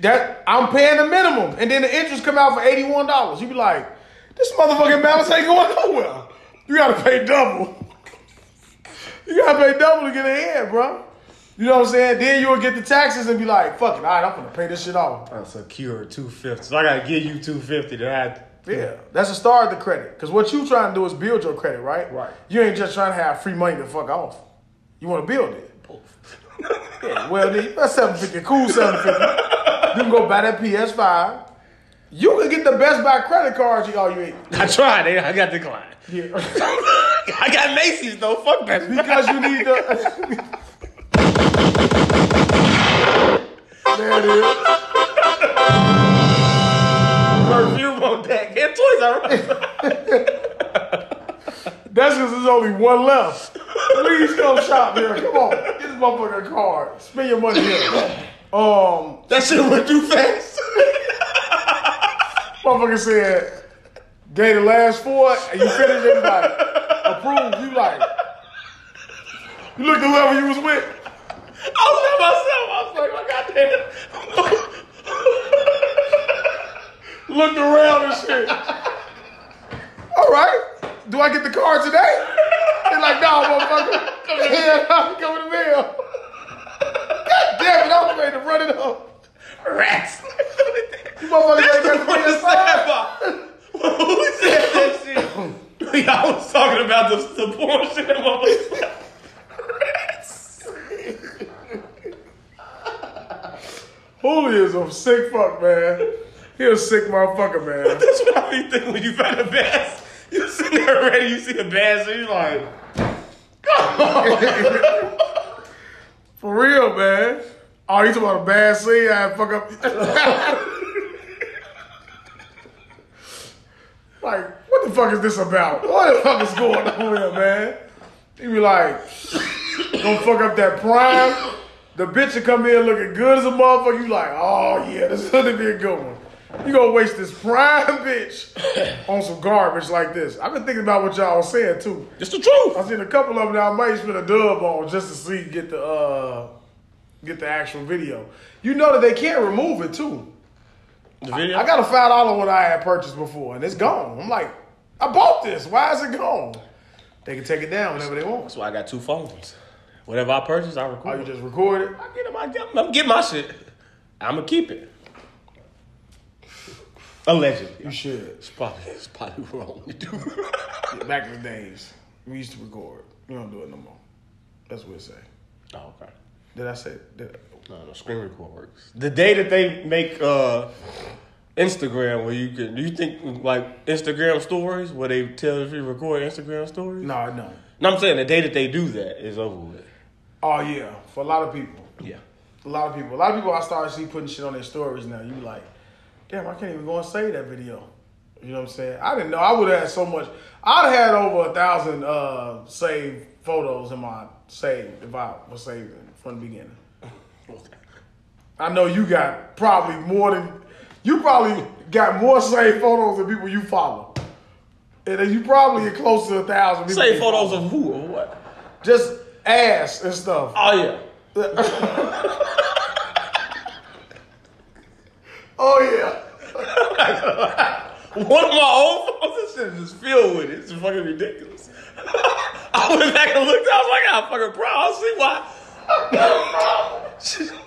S1: That I'm paying the minimum, and then the interest come out for eighty one dollars. You be like, this motherfucking balance ain't going nowhere. You gotta pay double. You gotta pay double to get ahead, bro. You know what I'm saying? Then you'll get the taxes and be like, fuck it, all right, I'm gonna pay this shit off.
S2: That's a cure two fifty. So I gotta give you two fifty. Then I
S1: Yeah, that's the start of the credit. Because what you trying to do is build your credit, right?
S2: Right.
S1: You ain't just trying to have free money to fuck off. You want to build it. Yeah, well, then, that's 750, cool 750. You can go buy that PS5. You can get the Best Buy credit cards. You, oh, you ain't.
S2: I tried. I got declined.
S1: Yeah.
S2: I got Macy's though. Fuck that.
S1: because you need the. there it is.
S2: perfume on deck. Get Toys R Us.
S1: That's because there's only one left. Please come shop here. Come on. Get this motherfucker a card. Spend your money here. Um,
S2: That shit went too fast.
S1: Motherfucker said, gave the last four, and you finished it, like, approved. You like, you look at whoever you was with.
S2: I was at myself. I was like, oh goddamn.
S1: Looked around and shit. All right. Do I get the car today? They're like, no, motherfucker. Yeah, I'm coming to mail. God damn it, I'm ready to run it up.
S2: Rats.
S1: Motherfuckers ain't got the
S2: What is
S1: PS5.
S2: that about? Who said that shit? Y'all was talking about the, the porn shit that motherfuckers.
S1: Holy is a sick fuck, man. He a sick motherfucker, man.
S2: That's what I be thinking when you find a bass. You sitting there ready, you see a bass, and you're like,
S1: For real, man. Oh, you talking about a bad scene? I fuck up. like, what the fuck is this about? What the fuck is going on here, man? You be like, don't fuck up that prime. The bitch will come in looking good as a motherfucker. You like, oh yeah, this is gonna be a good one. You gonna waste this prime bitch on some garbage like this. I've been thinking about what y'all was saying too.
S2: it's the truth.
S1: I seen a couple of them that I might spend a dub on just to see get the uh get the actual video. You know that they can't remove it too.
S2: The video.
S1: I got a five dollar one I had purchased before and it's gone. I'm like, I bought this. Why is it gone? They can take it down whenever they want.
S2: That's why I got two phones. Whatever I purchase, I
S1: Oh,
S2: record.
S1: you just record it?
S2: I get I get, I'm get my shit. I'm gonna keep it. Allegedly.
S1: You should.
S2: It's probably, it's probably wrong to do.
S1: Back in the days, we used to record. We don't do it no more. That's what it say.
S2: oh, okay.
S1: Did I say? Did
S2: No, no, screen record works. The day that they make uh, Instagram, where you can, do you think like Instagram stories, where they tell if you record Instagram stories?
S1: no, I don't.
S2: No, I'm saying the day that they do that is over with.
S1: Oh yeah, for a lot of people.
S2: Yeah.
S1: A lot of people. A lot of people I started see putting shit on their stories now. You like, damn, I can't even go and save that video. You know what I'm saying? I didn't know. I would have had so much. I'd have had over a thousand uh, saved photos in my save if I was saving from the beginning. I know you got probably more than you probably got more saved photos than people you follow. And then you probably get close to a thousand people. You
S2: photos
S1: follow.
S2: of who or what?
S1: just ass and stuff.
S2: Oh yeah.
S1: Oh yeah.
S2: One of my old phones, this shit is just filled with it. It's fucking ridiculous. I went back and looked. I was like, I'm fucking proud. I see why.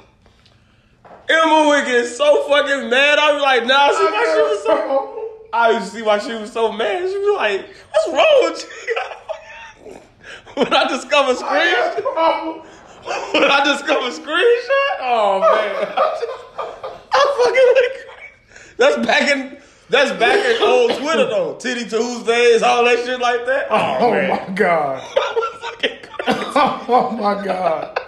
S2: Emma would get so fucking mad. I was like, nah, I see why she was so. I used to see why she was so mad. She was like, what's wrong with you? when I discovered screenshot, when I discovered screenshot, oh man, I fucking like. That's back in. That's back in old Twitter though. Titty Tuesdays, all that shit like that. Oh,
S1: Oh my god. Oh my god.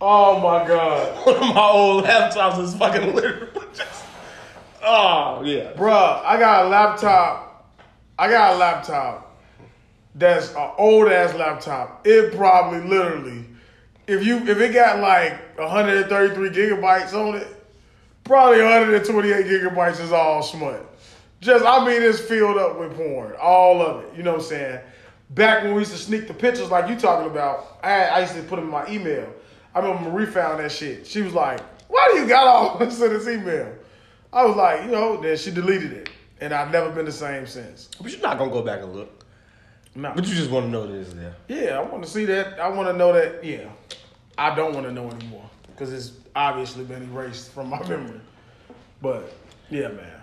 S1: Oh my god.
S2: One of my old laptops is fucking literally just. Oh yeah.
S1: Bruh, I got a laptop. I got a laptop that's an old ass laptop. It probably literally if you if it got like 133 gigabytes on it, probably 128 gigabytes is all smut. Just I mean, it's filled up with porn, all of it. You know what I'm saying? Back when we used to sneak the pictures like you talking about, I, I used to put them in my email. I remember Marie found that shit. She was like, "Why do you got all this in this email?" I was like, you know, then she deleted it, and I've never been the same since.
S2: But you're not gonna go back and look.
S1: No.
S2: But you just want to know that it's there.
S1: Yeah, I want to see that. I want to know that. Yeah, I don't want to know anymore because it's obviously been erased from my memory. But yeah, man,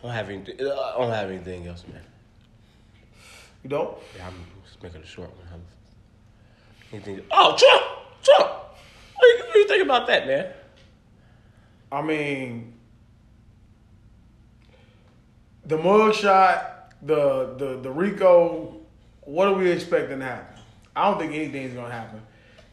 S2: I don't have anything. I don't have anything else, man.
S1: you don't.
S2: Yeah, I'm just making a short one. Anything? Oh, Trump! Trump! What do you, what do you think about that, man?
S1: I mean, the mugshot, the the the Rico. What are we expecting to happen? I don't think anything's gonna happen.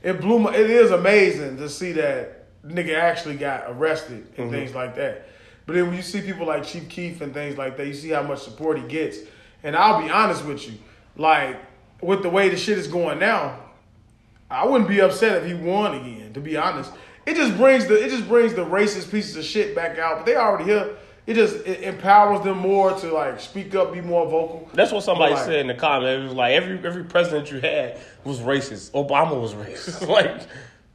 S1: It blew my. It is amazing to see that nigga actually got arrested and mm-hmm. things like that. But then when you see people like Chief Keef and things like that, you see how much support he gets. And I'll be honest with you, like with the way the shit is going now, I wouldn't be upset if he won again. To be honest, it just brings the it just brings the racist pieces of shit back out. But they already here. It just it empowers them more to like speak up, be more vocal.
S2: That's what somebody
S1: Right.
S2: said in the comment. It was like every every president you had was racist. Obama was racist. like,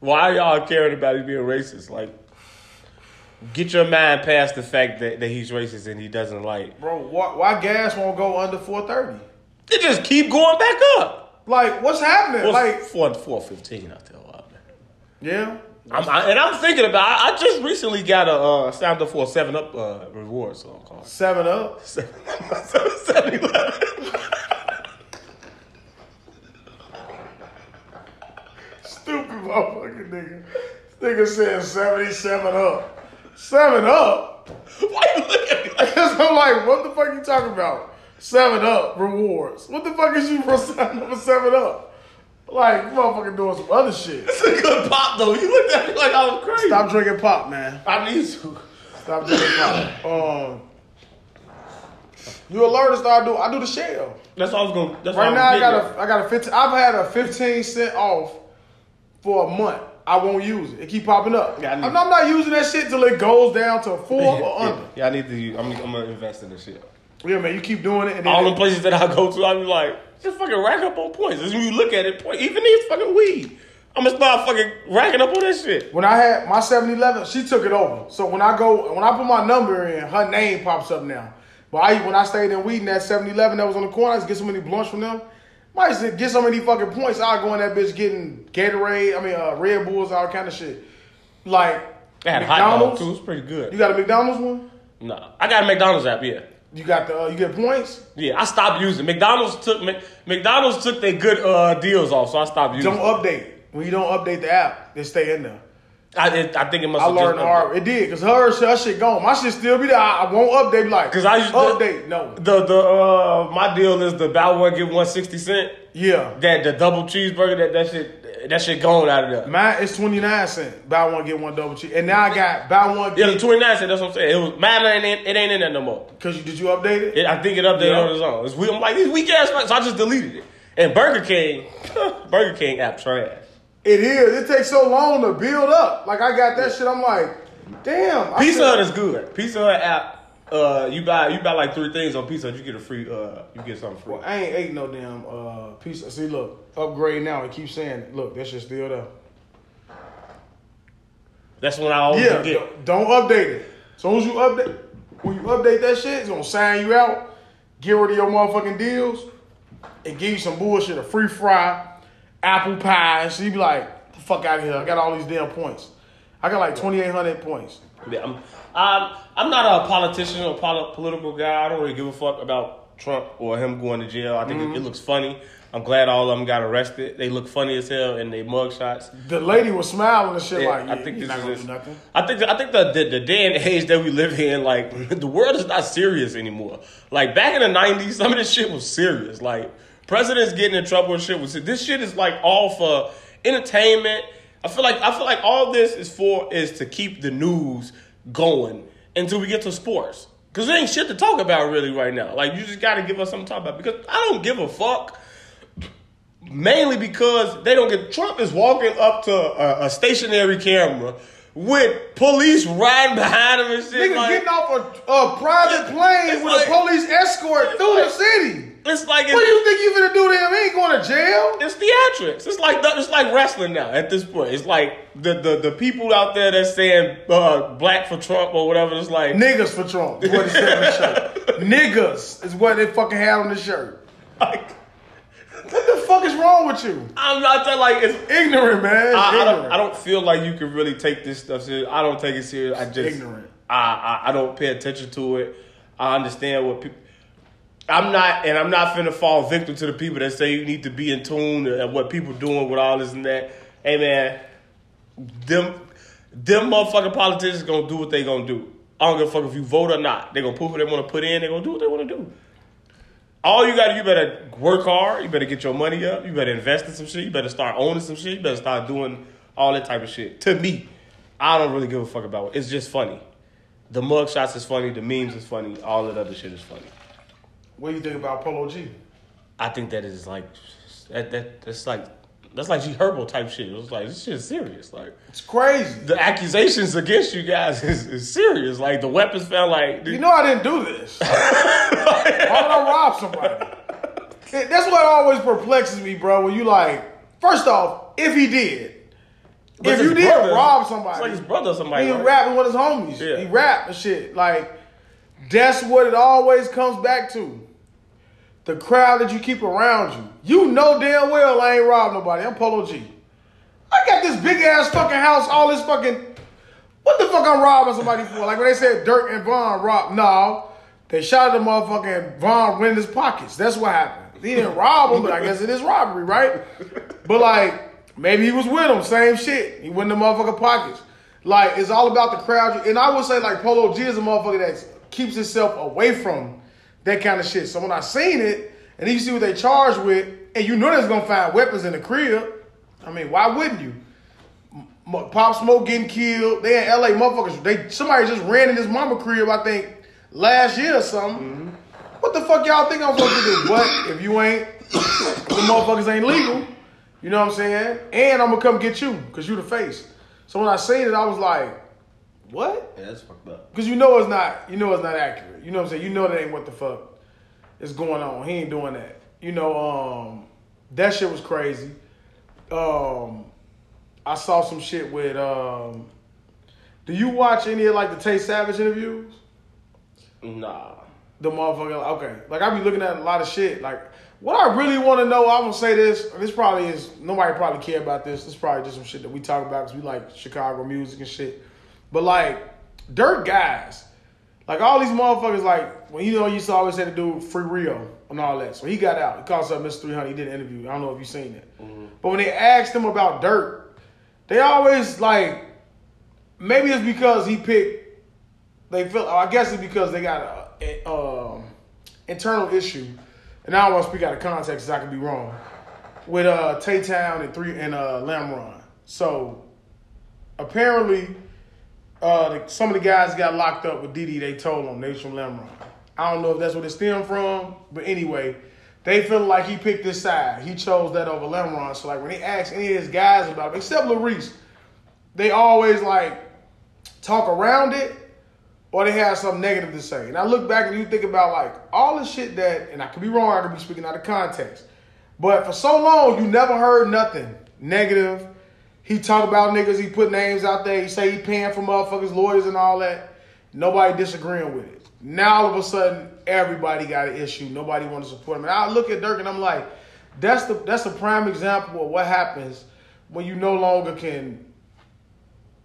S2: why are y'all caring about him being racist? Like, get your mind past the fact that, that he's racist and he doesn't like.
S1: Bro, why, why gas won't go under four thirty?
S2: It just keep going back up.
S1: Like, what's happening?
S2: Well,
S1: like,
S2: four four fifteen out there. Wow, man.
S1: yeah,
S2: I'm, I, and I'm thinking about. I, I just recently got a uh, signed up for a Seven Up uh, reward, so I'm calling.
S1: seven up.
S2: Seven, seven, eleven.
S1: Stupid motherfucking nigga. This nigga said seventy-seven up. Seven up.
S2: Why you look at me like?
S1: Because I'm like, what the fuck you talking about? Seven up rewards. What the fuck is you for signing up for seven up? Like, motherfucker doing some other shit.
S2: It's a good pop though. You looked at me like I was crazy.
S1: Stop drinking pop, man.
S2: I need to.
S1: Stop drinking pop. Um, you alert us? I do. I do the shell.
S2: That's all I was gonna. That's
S1: Right now, I got a. I got a fifteen. I've had a fifteen cent off for a month. I won't use it. It keep popping up.
S2: Yeah, I need-
S1: I'm, I'm not using that shit till it goes down to four
S2: at.
S1: or
S2: Yeah,
S1: under.
S2: yeah, I need to. I'm, I'm gonna invest in this shit.
S1: Yeah, man. You keep doing it, and then
S2: All the places that I go to, I be like, just fucking rack up on points. As when you look at it, point, even these fucking weed, I'm gonna start fucking racking up on this shit.
S1: When I had my 7-Eleven, she took it over. So when I go, when I put my number in, her name pops up now. But I, when I stayed in Wheaton, that 7-Eleven that was on the corner, I used to get so many blunts from them. Might used to get so many fucking points. I go in that bitch getting Gatorade, I mean uh, Red Bulls, all kind of shit. Like
S2: I had a hot dog
S1: McDonald's.
S2: too. It's pretty good.
S1: You got a McDonald's one?
S2: No, I got a McDonald's app. Yeah,
S1: You got the uh, you get points.
S2: yeah. I stopped using McDonald's. Took McDonald's took their good uh, deals off, so I stopped using.
S1: Don't update when you don't update the app. They stay in there.
S2: I, it, I think it must.
S1: I learned hard. It did because her, her shit gone. My shit still be there. I, I won't update. Like
S2: Because I used
S1: update. No.
S2: The the uh, my deal is the buy one get one sixty cent.
S1: Yeah.
S2: That the double cheeseburger that that shit that shit gone out of there.
S1: Mine is twenty nine cent. Buy one get one double cheese. And now I got buy one
S2: Yeah, twenty nine cent. That's what I'm saying. It was mine. Ain't in, it ain't in there no more.
S1: Cause you did you update it?
S2: It, I think it updated
S1: Yeah.
S2: on its own. It's weak. I'm like these weak ass. So I just deleted it. And Burger King, Burger King app trash.
S1: It is. It takes so long to build up. Like I got that shit. I'm like, damn.
S2: Pizza Hut is good. Pizza Hut app. Uh, you buy you buy like three things on Pizza Hut, you get a free. Uh, you get something free.
S1: Well, I ain't ate no damn uh pizza. See, look, upgrade now. It keeps saying, look, that shit's still there.
S2: That's when I always
S1: Yeah,
S2: forget.
S1: don't, update it. As soon as you update, when you update that shit, it's gonna sign you out, get rid of your motherfucking deals, and give you some bullshit, a free fry, apple pie. So you be like, the fuck out of here. I got all these damn points. I got like 2,800 points.
S2: Yeah, I'm, I'm, I'm not a politician or poli- political guy. I don't really give a fuck about Trump or him going to jail. I think it, it mm-hmm. looks funny. I'm glad all of them got arrested. They look funny as hell in their mugshots.
S1: The lady was smiling and shit
S2: Yeah,
S1: like, yeah,
S2: I think this
S1: not
S2: is
S1: nothing.
S2: I think I think the, the the day and age that we live in, like the world is not serious anymore. Like back in the '90s, some of this shit was serious. Like presidents getting in trouble and shit was this shit is like all for entertainment. I feel like I feel like all this is for is to keep the news going until we get to sports. Cause there ain't shit to talk about really right now. Like you just gotta give us something to talk about because I don't give a fuck mainly because they don't get Trump is walking up to a, a stationary camera with police riding behind him and shit.
S1: Nigga
S2: like-
S1: getting off a, a private plane with
S2: like-
S1: a police escort through
S2: like-
S1: the city.
S2: It's like
S1: What do you think you finna do to him? He ain't going to jail.
S2: it's theatrics. It's like it's like wrestling now. At this point, it's like the the, the people out there that's saying uh, black for Trump or whatever. It's like
S1: Niggas for Trump is what it said on the shirt. Niggas is what they fucking had on the shirt.
S2: like
S1: What the fuck is wrong with you?
S2: I'm not saying like it's.
S1: Ignorant, man.
S2: I, I
S1: Ignorant.
S2: don't. I don't feel like you can really take this stuff serious. I don't take it serious. I just
S1: Ignorant.
S2: I, I I don't pay attention to it. I understand what people. I'm not, and I'm not finna fall victim to the people that say you need to be in tune and what people doing with all this and that. Hey man, them them motherfucking politicians gonna do what they gonna do. I don't give a fuck if you vote or not. They gonna put who they want to put in. They gonna do what they want to do. All you gotta, you better work hard. You better get your money up. You better invest in some shit. You better start owning some shit. You better start doing all that type of shit. To me, I don't really give a fuck about it. It's just funny. The mug shots is funny. The memes is funny. All that other shit is funny.
S1: What do you think about Polo G?
S2: I think that is like that. That that's like that's like G Herbo type shit. It was like this shit is serious. Like
S1: It's crazy.
S2: the accusations against you guys is, is serious. Like the weapons found. Like
S1: You know I didn't do this. Why would I rob somebody? It- That's what always perplexes me, bro. When you like, first off, if he did,
S2: But
S1: if you did
S2: brother-
S1: rob
S2: it's
S1: somebody,
S2: like his brother or somebody.
S1: he
S2: right?
S1: rapping with his homies.
S2: Yeah.
S1: He rap and shit. Like, that's what it always comes back to. The crowd that you keep around you. You know damn well I ain't robbed nobody. I'm Polo G. I got this big ass fucking house, all this fucking. What the fuck I'm robbing somebody for? Like when they said Durk and Von robbed. No, they shot at the motherfucking Von went in his pockets. That's what happened. He didn't rob him, but I guess it is robbery, right? But like maybe he was with him, same shit. He went in the motherfucking pockets. Like it's all about the crowd. And I would say like Polo G is a motherfucker that keeps itself away from that kind of shit. So when I seen it, and you see what they charged with, and you know they're gonna find weapons in the crib. I mean, why wouldn't you? M- Pop Smoke getting killed. They in LA motherfuckers. They somebody just ran in his mama crib. I think last year or something. Mm-hmm. What the fuck y'all think I'm supposed to do? But if you ain't, the motherfuckers ain't legal. You know what I'm saying? And I'm gonna come get you because you the face. So when I seen it, I was like, what?
S2: Yeah, that's fucked up.
S1: Because you know it's not, you know it's not accurate. You know what I'm saying? You know that ain't what the fuck is going on. He ain't doing that. You know, um, that shit was crazy. Um, I saw some shit with. Um, do you watch any of like the Tay Savage interviews?
S2: Nah.
S1: The motherfucker. Okay, like I be looking at a lot of shit. Like what I really want to know. I'm gonna say this. This probably is nobody probably care about this. This is probably just some shit that we talk about because we like Chicago music and shit. But like Durk guys, like all these motherfuckers. Like when you know you used to always say to do Free Rio and all that. So he got out. He called himself Mr. 300. He did an interview. I don't know if you've seen it. But when they asked him about Durk, they always like maybe it's because he picked they feel. I guess it's because they got a, a um, internal issue, and I don't want to speak out of context. I could be wrong. With uh, Tay Town and three and uh, Lamron. So apparently, uh, the, some of the guys got locked up with Didi. They told them they was from Lamron. I don't know if that's where it stemmed from, but anyway, they feel like he picked this side. He chose that over Lamron. So like when they ask any of his guys about it, except Larice, they always like talk around it or they have something negative to say. And I look back and you think about like all the shit that, and I could be wrong, I could be speaking out of context. But for so long, you never heard nothing negative. He talk about niggas, he put names out there, he say he paying for motherfuckers, lawyers and all that. Nobody disagreeing with it. Now all of a sudden, everybody got an issue. Nobody want to support him. And I look at Durk and I'm like, that's the that's a prime example of what happens when you no longer can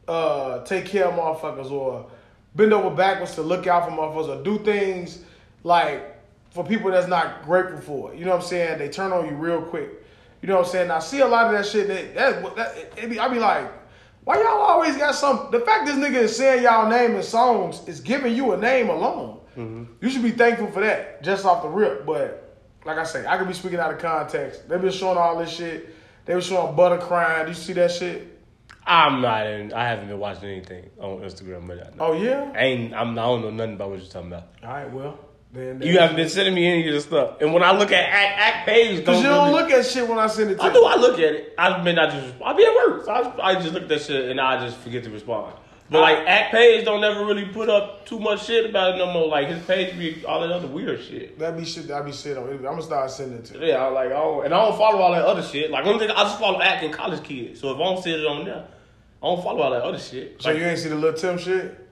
S1: uh, take care of motherfuckers or bend over backwards to look out for motherfuckers or do things like for people that's not grateful for. You know what I'm saying? They turn on you real quick. You know what I'm saying? I see a lot of that shit. That, that, that it, be, I be like, why y'all always got some? The fact this nigga is saying y'all name in songs is giving you a name alone. Mm-hmm. You should be thankful for that, just off the rip. But like I say, I could be speaking out of context. They've been showing all this shit. They were showing butter crying. Do you see that shit?
S2: I'm not in. I haven't been watching anything on Instagram, but I, know.
S1: Oh yeah.
S2: I ain't. I'm. I don't know nothing about what you're talking about.
S1: All right, well,
S2: You haven't been sending me any of the stuff. And when I look at Act, Act page,
S1: Because you don't
S2: really-
S1: look at shit when I send it to
S2: I
S1: you.
S2: do. I look at it. I mean, I just I be at work. So I, I just look at that shit and I just forget to respond. But like Act Page don't ever really put up too much shit about it no more. Like his page be all that other weird shit.
S1: That be shit that I be shit on. I'm gonna start sending it to you.
S2: Yeah, I like I don't, and I don't follow all that other shit. Like only thing I just follow acting college kids. So if I don't see it on there, I don't follow all that other shit.
S1: So
S2: Like,
S1: you ain't see the little Tim shit?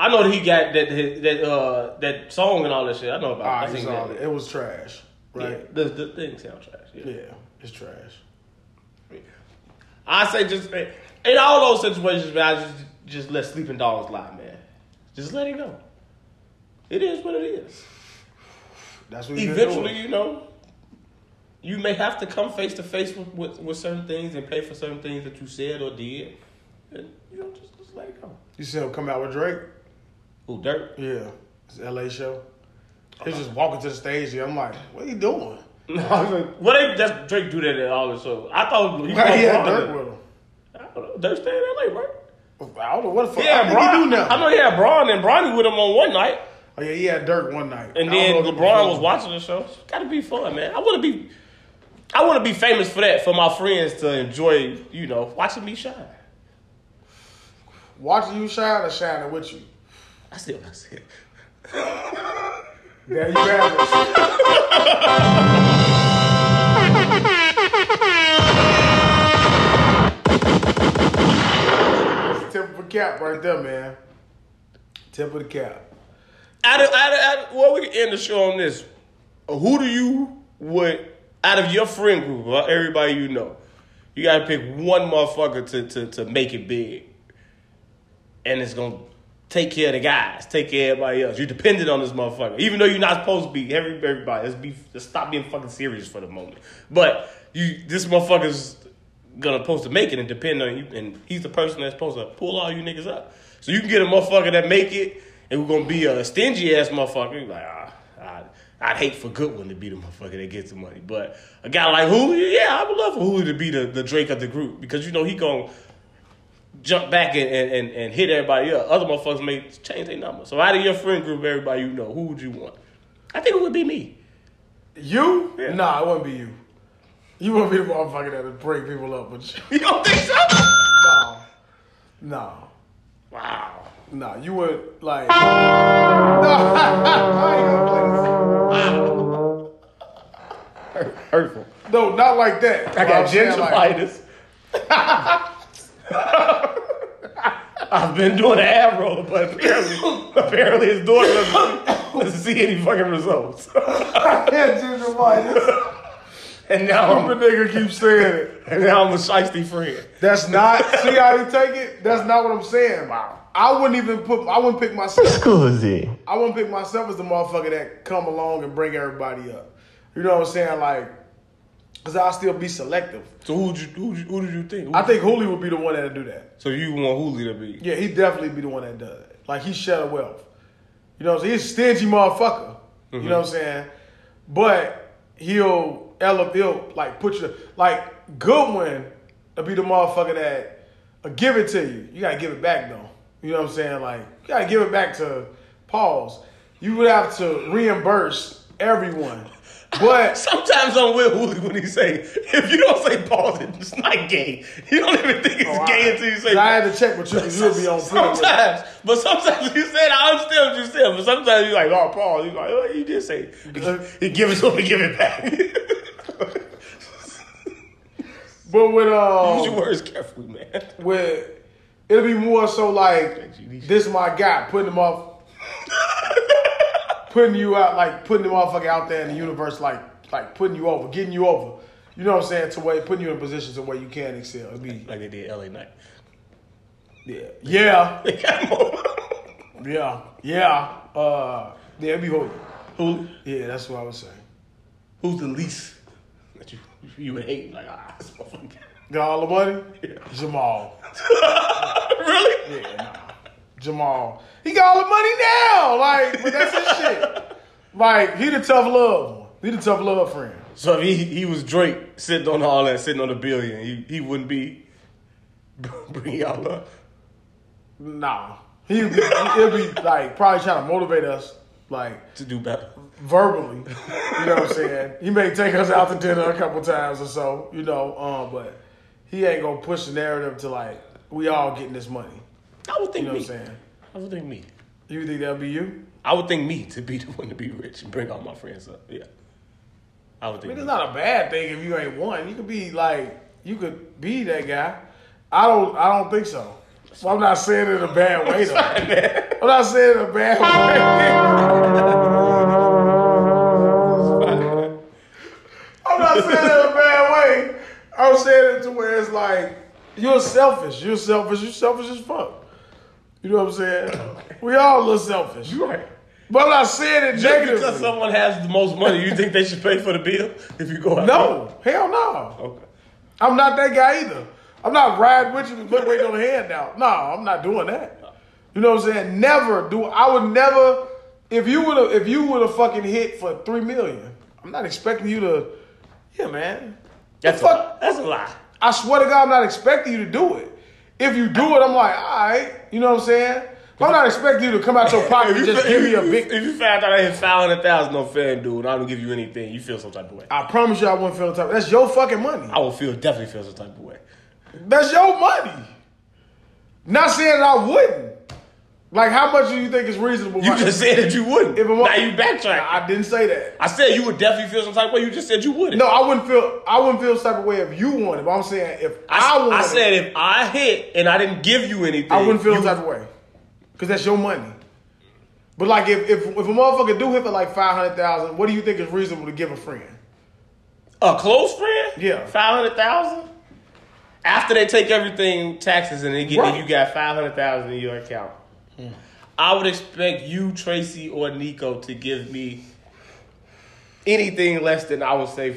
S2: I know that he got that that uh that song and all that shit. I know about.
S1: Ah,
S2: it. I seen that.
S1: it. It was trash.
S2: Yeah,
S1: Right?
S2: the the thing sound trash. Yeah.
S1: Yeah, it's trash.
S2: I say just in all those situations, man. I just just let sleeping dogs lie, man. Just let it go. It is what it is.
S1: That's what
S2: Eventually, you know, you may have to come face to face with, with with certain things and pay for certain things that you said or did, and you know, just, just let it go.
S1: You see him come out with Drake?
S2: Who Durk?
S1: Yeah. It's an LA show. He's uh-huh. just walking to the stage and I'm like, what are you doing?
S2: No, I was like, well, they just Drake do that at all the shows. I thought he,
S1: he had
S2: Bron.
S1: with him?
S2: I don't know. Durk stay in LA, right?
S1: I don't know what the fuck.
S2: Yeah,
S1: I think he do now.
S2: I know he had Bron and Bronny with him on one night.
S1: Oh yeah, he had Durk one night.
S2: And then
S1: don't know if he
S2: LeBron was
S1: was
S2: watching the show. Gotta be fun, man. I wanna be I wanna be famous for that, for my friends to enjoy, you know, watching me shine.
S1: watching you shine or shining with you.
S2: I see what I said.
S1: There you have it. Tip of the cap right there, man. Tip of the cap.
S2: Out of, out of, out of, well, we can end the show on this. Who do you would out of your friend group, everybody you know, you gotta pick one motherfucker to, to, to make it big. And it's gonna take care of the guys, take care of everybody else. You're dependent on this motherfucker. Even though you're not supposed to be, every everybody, let's be let's stop being fucking serious for the moment. But you this motherfucker's gonna supposed to make it and depend on you, and he's the person that's supposed to pull all you niggas up. So you can get a motherfucker that make it, and we're gonna be a stingy ass motherfucker. You're like, ah, I, I'd hate for Goodwin to be the motherfucker that gets the money, but a guy like Julio, yeah, I would love for Julio to be the, the Drake of the group because you know he gonna jump back and, and, and, and hit everybody up. Other motherfuckers may change their number. So out of your friend group, everybody you know, who would you want? I think it would be me.
S1: You?
S2: Yeah.
S1: Nah, it wouldn't be you. You wouldn't be the motherfucker that would break people up with you.
S2: You don't think so?
S1: No. No.
S2: Wow.
S1: No, you would like. No, ain't
S2: Hurtful.
S1: No, not like that.
S2: I got
S1: I'm like,
S2: gingivitis. I've been doing an ab roll, but apparently, apparently his daughter doesn't, doesn't see any fucking results.
S1: Yeah, gingivitis.
S2: and now
S1: Stupid
S2: I'm, a
S1: nigga keep saying it.
S2: and now I'm a shiesty friend.
S1: That's not. See how you take it? That's not what I'm saying.
S2: Wow.
S1: I wouldn't even put. I wouldn't pick myself.
S6: Scusi.
S1: I wouldn't pick myself as the motherfucker that come along and bring everybody up. You know what I'm saying? Like, cause I'll still be selective.
S2: So who you who, you- who did you think? Who-
S1: I think Julio would be the one that'd do that.
S2: so. You want Julio to be?
S1: Yeah, he definitely be the one that does it. Like he shut a wealth. You know what I'm saying? He's a stingy motherfucker. You know mm-hmm. what I'm saying? But he'll ele- he'll like put you like Goodwin will be the motherfucker that will give it to you. You gotta give it back though. You know what I'm saying? Like you gotta give it back to Pauls. You would have to reimburse everyone. But
S2: Sometimes I'm with Julio when he say, if you don't say pause, it's not gay. You don't even think it's
S1: Oh,
S2: gay
S1: I,
S2: until you say
S1: I had to check with you because you'll be on.
S2: Sometimes, but sometimes you said I understand what you said, but sometimes you're like, oh, Paul, you like, oh, you did say, he give it to me, give it back.
S1: But with uh
S2: Use your words carefully, man.
S1: with it'll be more so like this my guy putting him off putting you out like putting the motherfucker out there in the universe like like putting you over getting you over you know what I'm saying to where putting you in positions to where you can excel it'd be
S2: Like they did LA Night.
S1: yeah yeah
S2: They got him over.
S1: yeah yeah uh yeah it'd be holy
S2: Who,
S1: yeah that's what I was saying
S2: who's the least that you you would hate? Like, ah, this motherfucker.
S1: got all the money
S2: Yeah.
S1: Jamal
S2: really?
S1: yeah nah Jamal he got all the money now like but that's his shit like he the tough love one he the tough love friend
S2: So if he he was Drake sitting on all that, sitting on a billion, he he wouldn't be bringing y'all up.
S1: Nah. He'd be, he'd be like probably trying to motivate us like
S2: To do better.
S1: verbally. You know what I'm saying? He may take us out to dinner a couple times or so, you know, um, but he ain't gonna push the narrative to like we all getting this money.
S2: I would
S1: You
S2: think
S1: know
S2: me.
S1: what I'm saying?
S2: I would think me.
S1: You think that'll be you?
S2: I would think me to be the one to be rich and bring all my friends up. Yeah. I would
S1: I
S2: think.
S1: mean,
S2: me.
S1: it's not a bad thing if you ain't one. You could be like, you could be that guy. I don't. I don't think so. Well, I'm not saying it in a bad way though. I'm not saying it in a bad way. I'm not saying it in a bad way. I'm saying it to where it's like you're selfish. You're selfish. You're selfish as fuck. You know what I'm saying? We all a little selfish.
S2: You right.
S1: But I'm not saying it
S2: Just
S1: negatively.
S2: because someone has the most money, you think they should pay for the bill if you go out?
S1: no, hell no.
S2: Okay.
S1: I'm not that guy either. I'm not riding with you but waiting on the handout. No, I'm not doing that. You know what I'm saying? Never do. I would never. If you would have, if you would have fucking hit for three million, I'm not expecting you to. Yeah, man.
S2: That's
S1: fuck?
S2: a, that's a lie.
S1: I swear to God, I'm not expecting you to do it. If you do it, I'm like, all right. You know what I'm saying? But I'm not expecting you to come out your pocket and just give me a big.
S2: If you found out I hit five hundred thousand on FanDuel and I don't give you anything, you feel some type of way.
S1: I promise you, I wouldn't feel the type. That's your fucking money.
S2: I will feel definitely feel some type of way.
S1: That's your money. Not saying that I wouldn't. Like, how much do you think is reasonable?
S2: You
S1: right?
S2: just said that you wouldn't.
S1: If I'm-
S2: now you backtrack.
S1: I didn't say that.
S2: I said you would definitely feel some type of way. You just said you wouldn't.
S1: No, I wouldn't feel. I wouldn't feel some type of way if you wanted. But I'm saying if I,
S2: I,
S1: wanted,
S2: I said if I hit and I didn't give you anything,
S1: I wouldn't feel some type of way because that's your money. But like, if if, if a motherfucker do hit for like five hundred thousand, what do you think is reasonable to give a friend?
S2: a close friend.
S1: Yeah.
S2: five hundred thousand. After they take everything taxes and they get
S1: Right.
S2: you got five hundred thousand in your account. I would expect you, Tracy, or Nico to give me anything less than I would say.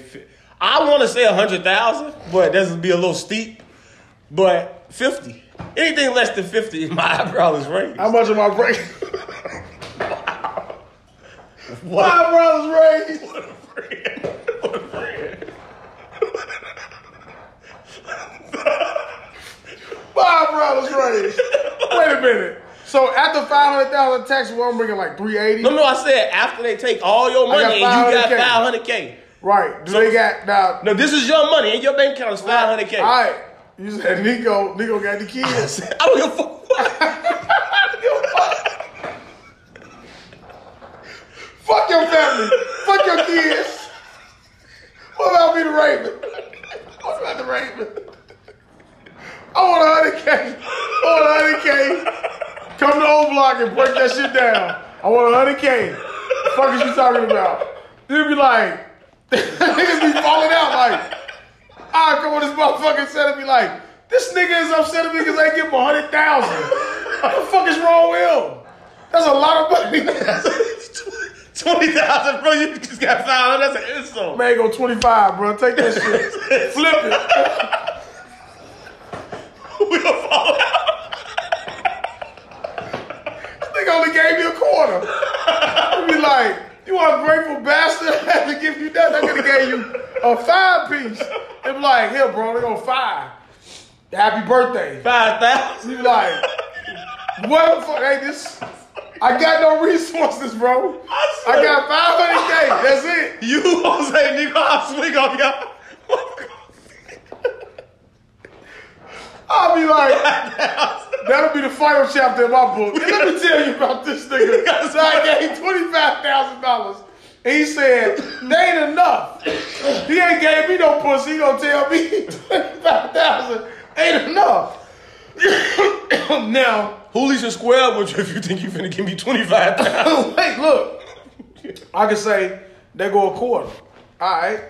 S2: I want to say a hundred thousand, but that's would be a little steep. But fifty, anything less than fifty, my eyebrow is raised.
S1: How much am I breaking?
S2: What?
S1: My brother's raised.
S2: What a friend. What a friend.
S1: My brother's raised. Wait a minute. So after five hundred thousand tax, well, I'm bringing like three eighty.
S2: No, no, I said after they take all your money
S1: got
S2: and you got
S1: 500K.
S2: five hundred k.
S1: Right? Do
S2: So-
S1: they got now?
S2: No, this is your money and your bank account is five hundred k.
S1: All right. You said Nico. Nico got the kids.
S2: I don't give a fuck.
S1: Fuck your family. Fuck your kids. What about me, the Raven? What about the Raven? I want a hundred K. I want a hundred K. Come to O Block and break that shit down. I want a hundred K. The fuck is you talking about? You'd be like, niggas be falling out like, I come on this motherfucker said and be like, this nigga is upset at me because I give him a hundred thousand. What the fuck is wrong with him? That's a lot of money.
S2: Twenty thousand, bro. You just got five hundred. That's an insult.
S1: Man, go 25, bro. Take that shit. Flip it.
S2: we gonna fall out.
S1: Nigga only gave me a quarter. You be like, you ungrateful bastard. I had to give you that. I could have gave you a five piece. They be like, here, bro, they go five. Happy birthday.
S2: Five thousand.
S1: You be like, what the fuck? Hey, this. I got no resources, bro. I got 500K. That's it.
S2: You Jose Nico, I'll swing on y'all.
S1: I'll be like, that'll be the final chapter in my book. And let me tell you about this nigga. So I gave $25,000. And he said, they ain't enough. He ain't gave me no pussy. He gonna tell me 25000 ain't enough. now,
S2: Hoolies should square with you if you think you finna give me twenty five thousand.
S1: wait, look. I can say, they go a quarter. All right.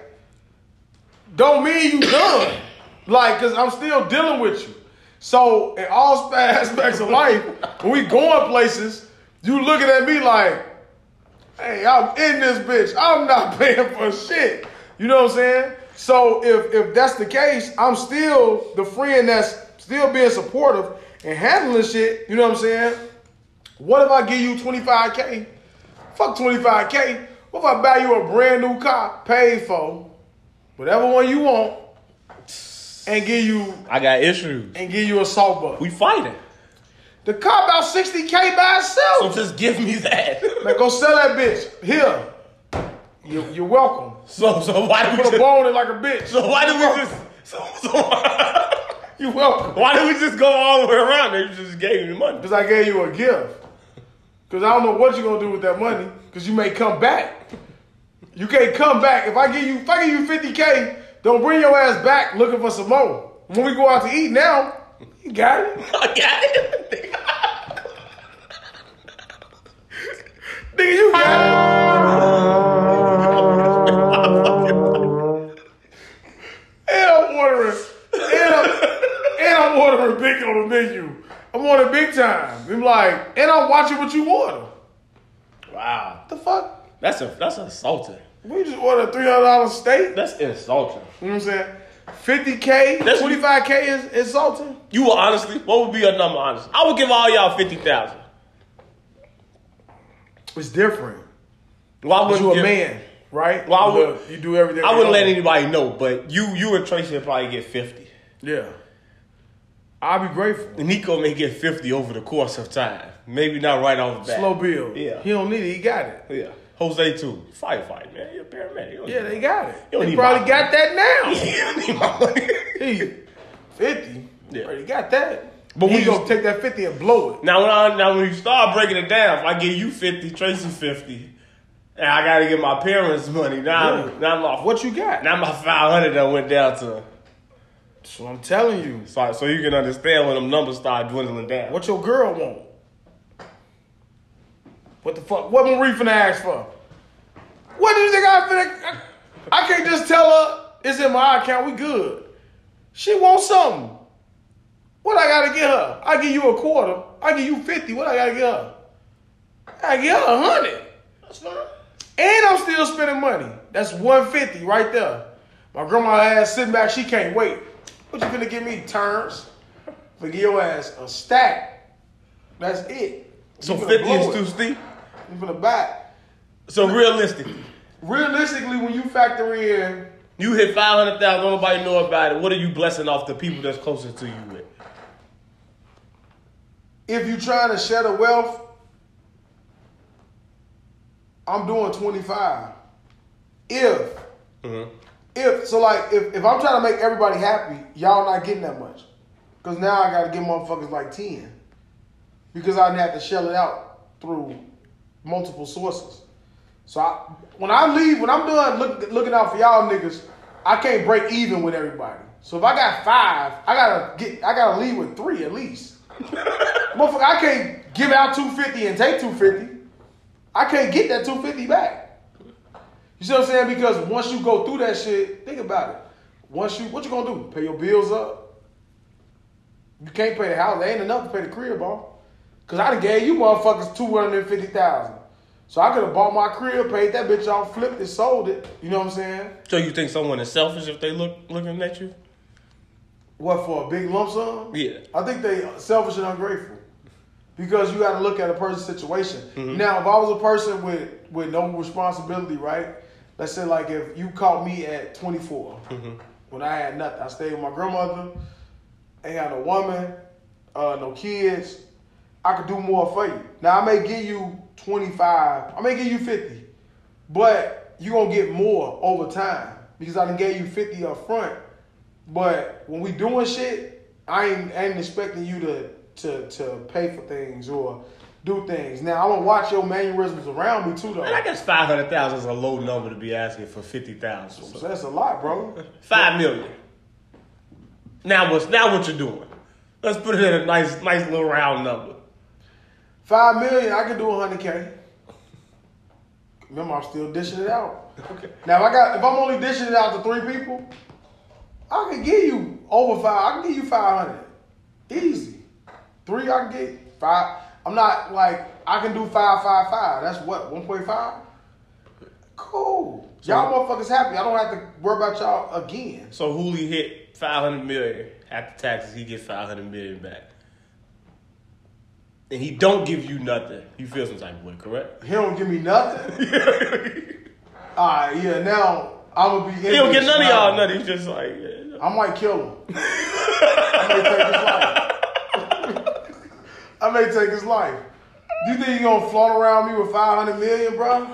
S1: Don't mean you done. Like, cause I'm still dealing with you. So in all aspects of life, when we going places, you looking at me like, hey, I'm in this bitch. I'm not paying for shit. You know what I'm saying? So if if that's the case, I'm still the friend that's still being supportive and handling shit. You know what I'm saying? What if I give you 25k? Fuck 25k. What if I buy you a brand new car, paid for, whatever one you want, and give you
S2: I got issues.
S1: and give you a salt buck?
S2: We fighting.
S1: The car about 60K by itself.
S2: So just give me that.
S1: Man, go sell that bitch. Here. You, you're welcome.
S2: So so why do we
S1: Put a
S2: just,
S1: bone in like a bitch.
S2: so why do we just so, so
S1: You welcome.
S2: why did we just go all the way around? They just gave me the money.
S1: Because I gave you a gift. Because I don't know what you're gonna do with that money. Because you may come back. You can't come back. If I give you if I give you 50K, don't bring your ass back looking for some more. When we go out to eat now, you got it.
S2: I got it.
S1: Nigga, you got it. and I'm ordering. And I'm, and I'm ordering big on the menu. I'm ordering big time. I'm like, and I'm watching what you order.
S2: Wow.
S1: What the fuck?
S2: That's a that's insulting.
S1: We just ordered a three hundred dollar steak.
S2: That's insulting.
S1: You know what I'm saying? Fifty k,
S2: That's-
S1: twenty five k is insulting.
S2: You will honestly, what would be your number honestly? I would give all y'all fifty thousand.
S1: It's different.
S2: Why
S1: But
S2: would
S1: you a
S2: give-
S1: man, right? You,
S2: would-
S1: you do everything.
S2: I wouldn't let anybody know, but you you and Tracy would probably get fifty.
S1: Yeah, I'll be grateful.
S2: Nico may get fifty over the course of time. Maybe not right off the bat.
S1: Slow build.
S2: Yeah.
S1: he don't need it. He got it.
S2: Yeah. Jose too. Firefight, man. You're a paramedic.
S1: Yeah, they got it.
S2: You
S1: They probably got that now.
S2: You don't need my money.
S1: He fifty.
S2: Yeah.
S1: Already got that.
S2: But we
S1: gonna take that fifty and blow it.
S2: Now when I now when you start breaking it down, if I give you fifty, Tracy fifty, and I gotta get my parents money, now
S1: Yeah.
S2: now my
S1: What you got?
S2: now my five hundred that went down to
S1: So I'm telling you.
S2: so, so you can understand when them numbers start dwindling down.
S1: What your girl want? What the fuck? What Marie finna ask for? What do you think I finna? I, can't just tell her it's in my account. We good. She wants something. What I gotta get her? I give you a quarter. I give you fifty. What I gotta get her? I get her a hundred.
S2: That's fine.
S1: And I'm still spending money. That's 150 right there. My grandma ass sitting back, she can't wait. What you finna give me? Terms. For give your ass a stack. That's it.
S2: So fifty is too steep.
S1: You finna buy.
S2: So realistically,
S1: Realistically, when you factor in,
S2: you hit five hundred thousand, nobody know about it. What are you blessing off the people that's closest to you with?
S1: if you're trying to shed a wealth, I'm doing 25. If mm-hmm. if so like if, if I'm trying to make everybody happy, y'all not getting that much. Cause now I gotta give motherfuckers like 10. Because I have to shell it out through multiple sources. So I, when I leave, when I'm done look, looking out for y'all niggas, I can't break even with everybody. So if I got five, I gotta get I gotta leave with three at least. Motherfucker, I can't give out 250 and take 250. I can't get that 250 back. You see what I'm saying? Because once you go through that shit, think about it. Once you, what you gonna do? Pay your bills up? You can't pay the house. There ain't enough to pay the crib on. Cause I done gave you motherfuckers two hundred and fifty thousand. So I could have bought my crib, paid that bitch off, flipped it, sold it. You know what I'm saying?
S2: So you think someone is selfish if they look looking at you?
S1: What for a big lump sum?
S2: Yeah.
S1: I think they selfish and ungrateful. Because you got to look at a person's situation.
S2: Mm-hmm.
S1: Now, if I was a person with with no responsibility, right? Let's say like if you caught me at 24,
S2: Mm-hmm.
S1: when I had nothing, I stayed with my grandmother, ain't got no woman, uh, no kids. I could do more for you. Now I may give you 25, I may give you 50, but you're gonna get more over time because I done gave you 50 up front. But when we doing shit, I ain't, I ain't expecting you to, to to pay for things or do things. Now I'm gonna watch your mannerisms around me too, though.
S2: And I guess five hundred thousand is a low number to be asking for fifty thousand.
S1: So that's a lot, bro.
S2: Five million. Now what's now what you're doing? Let's put it in a nice nice little round number.
S1: Five million, I could do hundred k. Remember, I'm still dishing it out.
S2: Okay.
S1: Now, if I got, if I'm only dishing it out to three people, I can give you over five. I can give you five hundred, easy. Three, I can get five. I'm not like I can do five, five, five. That's what one point five. Cool. Y'all motherfuckers happy. I don't have to worry about y'all again.
S2: So Hooli hit five hundred million after taxes, he get five hundred million back. And he don't give you nothing. You feel some type of way, correct?
S1: He don't give me nothing. All right, ah, yeah. Now I'm gonna be.
S2: He don't get none of y'all nothing. He's just like, yeah.
S1: I might kill him. I might take his life. I may take his life. Do you think you gonna flaunt around me with 500 million, bro?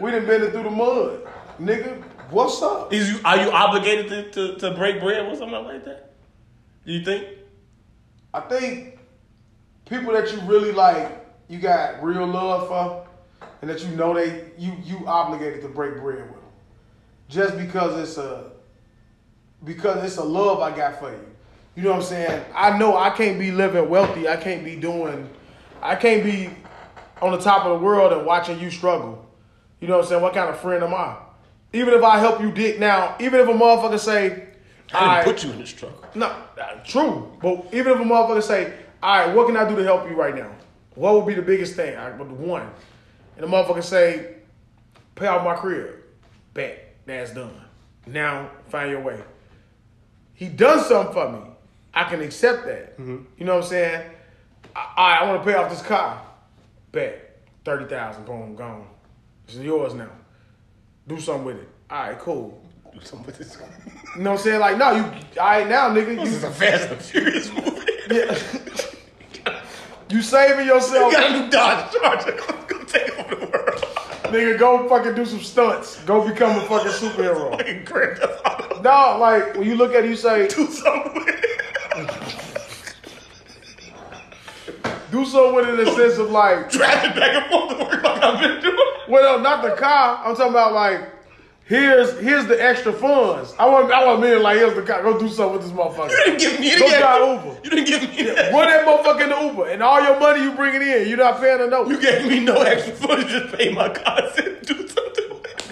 S1: We done been it through the mud. Nigga, what's up?
S2: Is you are you obligated to, to, to break bread or something like that? Do you think?
S1: I think people that you really like, you got real love for, and that you know they you you obligated to break bread with them, just because it's a because it's a love I got for you. You know what I'm saying? I know I can't be living wealthy. I can't be doing. I can't be on the top of the world and watching you struggle. You know what I'm saying? What kind of friend am I? Even if I help you dick now, even if a motherfucker say,
S2: I didn't
S1: "Alright,
S2: put you in this struggle.
S1: no, true. But even if a motherfucker say, all right, what can I do to help you right now? What would be the biggest thing? I, but one. And the motherfucker say, pay off my crib. Bet. That's done. Now, find your way. He done something for me. I can accept that. Mm-hmm. You know what I'm saying? I, all right, I want to pay off this car. Bet. 30000 Boom, gone. It's yours now. Do something with it. All right, cool.
S2: Do something with this.
S1: You know what I'm saying? Like, no, you, all right, now, nigga.
S2: This
S1: You,
S2: is a Fast and Furious movie.
S1: yeah. you saving yourself.
S2: You got a new Dodge Charger. Go take over the world.
S1: Nigga, go fucking do some stunts. Go become a fucking superhero.
S2: Fucking Grand Theft Auto.
S1: No, like when you look at it, you say,
S2: Do something with it.
S1: do something with it in the sense of like,
S2: Driving back and forth to work like I've been doing.
S1: well, not the car. I'm talking about like, here's here's the extra funds. I want I want men like here's the car. Go do something with this motherfucker.
S2: You didn't give me any
S1: Go drive Uber.
S2: You didn't give me that.
S1: Run that motherfucker in the Uber and all your money you bringing in, you not paying note.
S2: You gave me no extra footage. Just pay my cost and do something.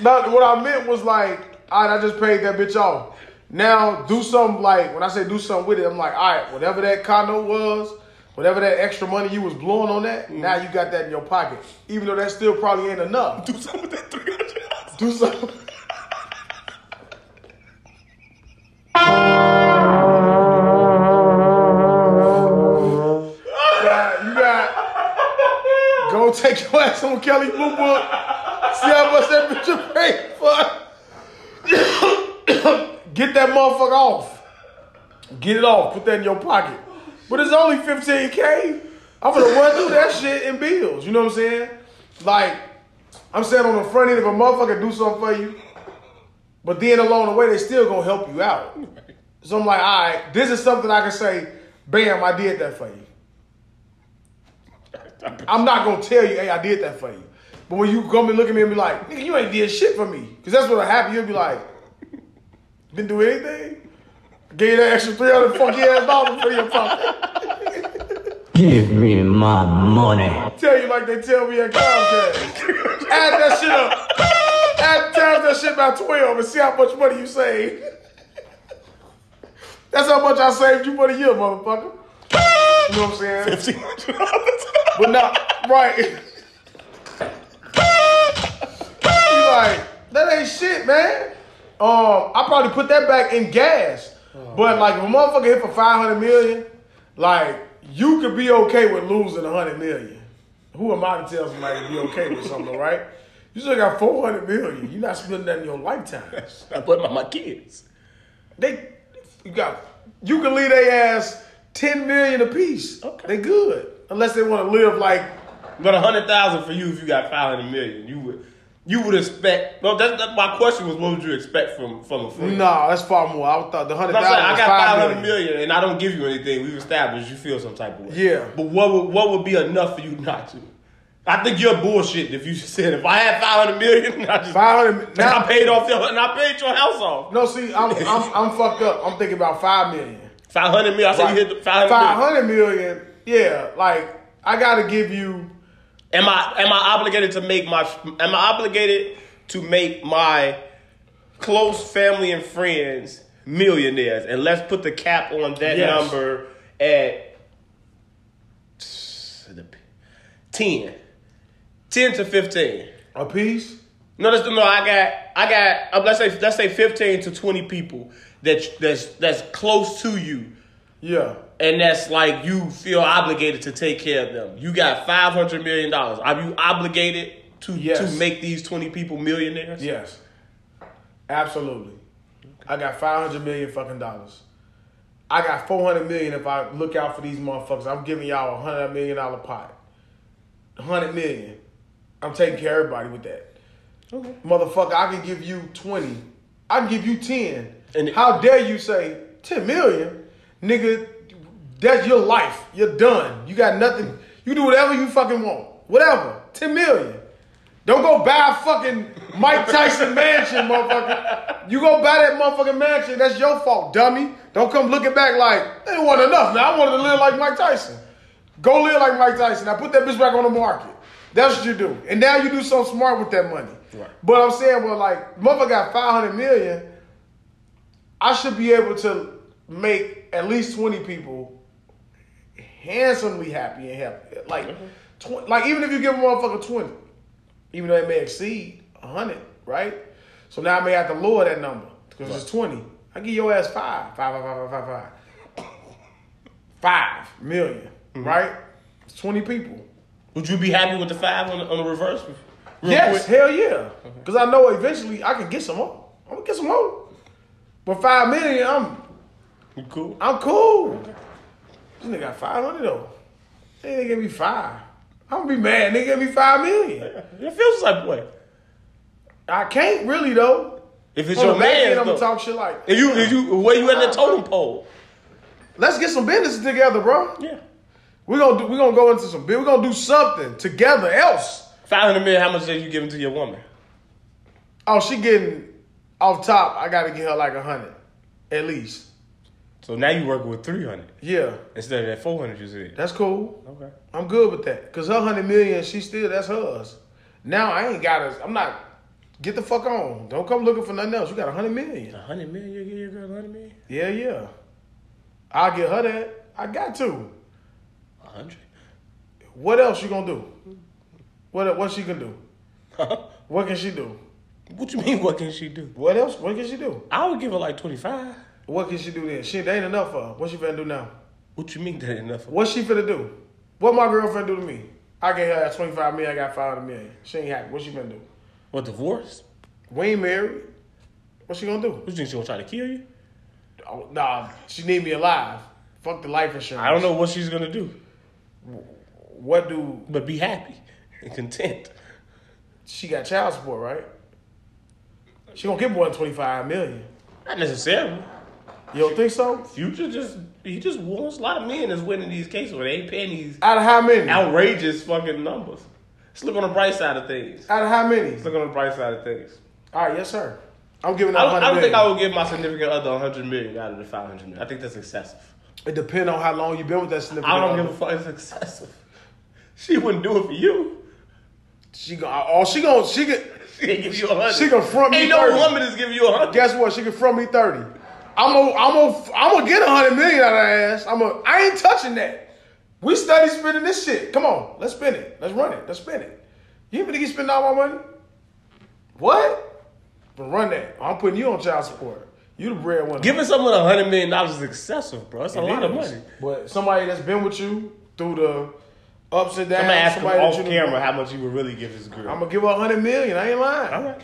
S1: Not, what I meant was like, all right, I just paid that bitch off. Now do something like when I say do something with it, I'm like, all right, whatever that condo was, whatever that extra money you was blowing on that, mm-hmm. now you got that in your pocket. Even though that still probably ain't enough.
S2: Do something with that 300.
S1: Do something. You got go take your ass on Kelley Blue Book. See how much that bitch you paid for. Get that motherfucker off. Get it off. Put that in your pocket. But it's only 15K. I'm gonna run through that shit in bills. You know what I'm saying? Like, I'm saying on the front end, if a motherfucker do something for you, but then along the way, they still gonna help you out. So I'm like, all right, this is something I can say, bam, I did that for you. I'm not gonna tell you, hey, I did that for you. But when you come and look at me and be like, nigga, you ain't did shit for me. Cause that's what'll happen. You'll be like, didn't do anything? Gave you that extra 300 funky ass dollars for your pocket.
S6: Give me my money.
S1: Tell you like they tell me at Comcast. Add that shit up. Add times that shit by 12 and see how much money you save. That's how much I saved you for the year, motherfucker. You know what I'm saying?
S2: $1,500.
S1: But not right. you like, that ain't shit, man. Um, I probably put that back in gas. But like if a motherfucker hit for 500 million, like you could be okay with losing 100 million. Who am I to tell somebody to be okay with something, right? You still got 400 million. You're not spending that in your lifetime.
S2: I put my, my kids.
S1: They you got you can leave their ass 10 million apiece.
S2: Okay.
S1: They good. Unless they want to live like
S2: But a hundred thousand for you if you got five hundred million. You would you would expect no that's, that's my question was what would you expect from from a friend?
S1: No, that's far more. I thought the hundred
S2: I'm
S1: thousand
S2: saying I
S1: was
S2: got
S1: five
S2: five
S1: million.
S2: hundred million and I don't give you anything. We've established you feel some type of way.
S1: Yeah.
S2: But what would what would be enough for you not to? I think you're bullshit if you said if I had five hundred million, I just
S1: Five hundred.
S2: and I paid off your and I paid your house off.
S1: No, see, I'm, I'm I'm fucked up. I'm thinking about five million.
S2: Five hundred million. I said you hit the five
S1: Five
S2: hundred.
S1: million. Yeah, like I gotta give you.
S2: Am I am I obligated to make my am I obligated to make my close family and friends millionaires? And let's put the cap on that
S1: Yes.
S2: number at 10. 10 to 15.
S1: A piece?
S2: No, that's no. I got, I got. uh, let's say, let's say fifteen to twenty people that that's that's close to you,
S1: Yeah.
S2: and that's like you feel obligated to take care of them. You got five hundred million dollars. Are you obligated to
S1: Yes.
S2: to make these twenty people millionaires?
S1: Yes. Absolutely. I got five hundred million fucking dollars. I got four hundred million if I look out for these motherfuckers. I'm giving y'all a hundred million dollar pot. Hundred million. I'm taking care of everybody with that. Motherfucker, I can give you twenty. I can give you ten.
S2: And
S1: How dare you say ten million, nigga? That's your life. You're done. You got nothing. You do whatever you fucking want. Whatever. Ten million. Don't go buy a fucking Mike Tyson mansion, motherfucker. You go buy that motherfucking mansion, that's your fault, dummy. Don't come looking back like, they want enough. Now I wanted to live like Mike Tyson. Go live like Mike Tyson. I put that bitch back on the market. That's what you do. And now you do something smart with that money.
S2: Right.
S1: But I'm saying, well, like, motherfucker got 500 million. I should be able to make at least 20 people handsomely happy and happy. Like, mm-hmm. tw- like even if you give a motherfucker 20, even though it may exceed 100, right? So now I may have to lower that number because it's 20. I give your ass five, five, five, five, five, five, five. Five million, mm-hmm. right? It's 20 people.
S2: Would you be happy with the five on the, on the reverse?
S1: Yes,
S2: quick?
S1: hell yeah. Because I know eventually I can get some more. I'm gonna get some more. But five million, I'm
S2: You cool?
S1: I'm cool. This nigga got 500 though. They nigga give me five. I'm gonna be mad. Nigga give me five million.
S2: It feels like way.
S1: I can't really though.
S2: If it's
S1: On
S2: your
S1: end,
S2: man,
S1: I'm gonna talk shit like.
S2: If you, if you, where you at the totem pole?
S1: Let's get some business together, bro.
S2: Yeah.
S1: We're gonna do, we're gonna go into some. We're gonna do something together else.
S2: Five hundred million. How much are you giving to your woman?
S1: Oh, she getting off top. I gotta get her like a hundred, at least.
S2: So now you working with three hundred
S1: Yeah,
S2: instead of that four hundred you said.
S1: that's cool.
S2: Okay.
S1: I'm good with that. Cause her hundred million, she still that's hers. Now I ain't got to I'm not. Get the fuck on. Don't come looking for nothing else. You got a hundred million.
S2: A hundred million. You give your girl a hundred million.
S1: Yeah, yeah. I'll get her that. I got to.
S2: Hundred.
S1: What else you gonna do? What what she can do? What can she do?
S2: What you mean? What can she do?
S1: What else? What can she do?
S2: I would give her like twenty five.
S1: What can she do then? Shit, that ain't enough for her. What she finna do now?
S2: What you mean that ain't enough?
S1: What she finna do? What my girlfriend do to me? I gave her 25 million, I got 500 million. She ain't happy. What she finna do?
S2: What divorce?
S1: We ain't married. What she gonna do?
S2: What you think she gonna try to kill you?
S1: Oh, nah, she need me alive. Fuck the life insurance.
S2: I don't know what she's gonna do,
S1: What do
S2: but be happy and content.
S1: she got child support, right? She gonna get more than 25 million.
S2: Not necessarily.
S1: You don't think so?
S2: Future just he just wants a lot of men is winning these cases where they ain't paying these
S1: Out of how many?
S2: outrageous fucking numbers. Let's look on the bright side of things.
S1: Out of how many?
S2: Let's look on the bright side of things.
S1: All right, yes, sir. I'm giving
S2: I don't,
S1: 100
S2: I don't think. I would give my significant other 100 million out of the 500 million. I think that's excessive.
S1: It depends on how long you've been with that significant
S2: I don't
S1: other.
S2: give a fuck. It's excessive. She wouldn't do it for you.
S1: She gonna, oh, she gonna, she can,
S2: She ain't give you a hundred.
S1: She gonna front me
S2: Ain't no
S1: 30.
S2: woman is giving you a hundred.
S1: guess what? She can front me 30. I'm gonna, I'm gonna, I'm gonna get a 100 million out of her ass. I'm gonna, ain't touching that. We study spending this shit. Come on, let's spend it. Let's run it. Let's spend it. You think you spend all my money? What? But run that. I'm putting you on child support. You the breadwinner.
S2: Giving someone a hundred million dollars is excessive, bro. It's a
S1: It
S2: lot of
S1: is.
S2: money.
S1: But somebody that's been with you through the ups and downs.
S2: I'm gonna ask him
S1: somebody
S2: off
S1: you
S2: camera how much you would really give this girl.
S1: I'm gonna give her a 100 million. I ain't lying.
S2: All right.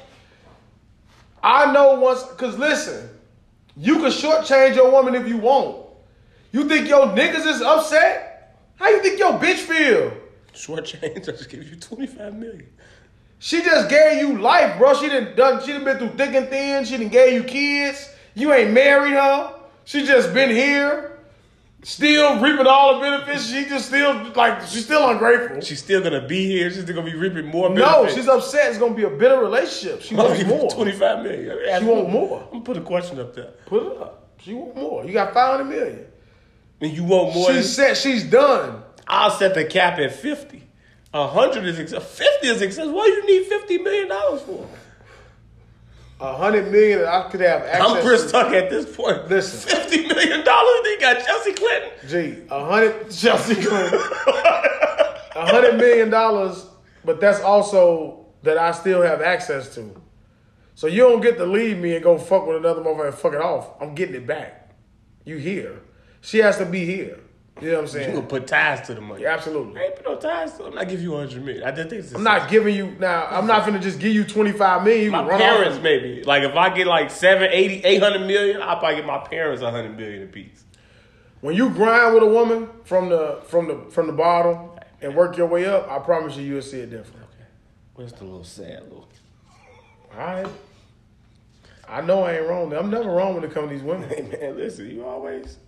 S1: I know once, cause listen, you can shortchange your woman if you want. You think your niggas is upset? How you think your bitch feel?
S2: Short change. I just give you twenty five million.
S1: She just gave you life, bro. She done done. She done been through thick and thin. She done gave you kids. You ain't married her. She just been here, still reaping all the benefits. She just still like she's still ungrateful.
S2: She's still gonna be here. She's still gonna be reaping more.
S1: no, she's upset. It's gonna be a bitter relationship. She
S2: I'll
S1: wants more.
S2: twenty five million.
S1: She want more.
S2: I'm gonna put a question up there.
S1: Put it up. She want more. You got 500 million.
S2: And you want more?
S1: She
S2: than-
S1: said she's done.
S2: I'll set the cap at fifty. A hundred is excessive. Fifty is excessive. What do you need fifty million dollars for?
S1: A hundred million that I could have access
S2: I'm Chris
S1: to.
S2: At this point.
S1: Listen.
S2: fifty million dollars. They got Chelsea Clinton.
S1: Gee, a hundred Chelsea Clinton. A hundred million dollars, but that's also that I still have access to. So you don't get to leave me and go fuck with another motherfucker and fuck it off. I'm getting it back. You here. She has to be here. You know what I'm saying?
S2: You gonna put ties to the money.
S1: Yeah, absolutely.
S2: I ain't put no ties to. It. I'm not giving you hundred million. I just think it's
S1: I'm not giving you now. I'm not gonna just give you 25 million. You
S2: My
S1: run
S2: parents
S1: off.
S2: maybe. Like if I get like seven, eighty, eight hundred million, I'll probably get my parents a hundred million apiece.
S1: When you grind with a woman from the from the from the bottom and work your way up, I promise you, you'll see it different. Okay.
S2: Where's the little sad little?
S1: All right. I know I ain't wrong. I'm never wrong when it comes to these women.
S2: Hey man, listen, you always.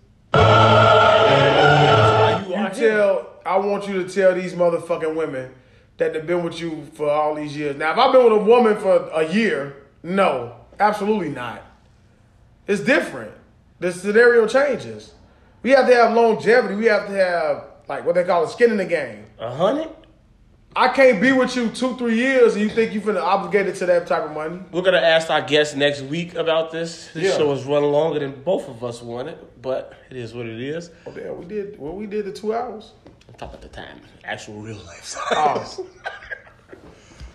S2: You
S1: tell, I want you to tell these motherfucking women that they've been with you for all these years. Now, if I've been with a woman for a year, no, absolutely not. It's different. The scenario changes. We have to have longevity. We have to have like what they call a skin in the game.
S2: A hundred.
S1: I can't be with you two, three years and you think you're finna obligated to that type of money.
S2: We're gonna ask our guests next week about this. This
S1: Yeah.
S2: show is running longer than both of us wanted, but it is what it is.
S1: Oh damn, we did well we did the two hours.
S2: I'm talking about the time, actual real life.
S1: Oh.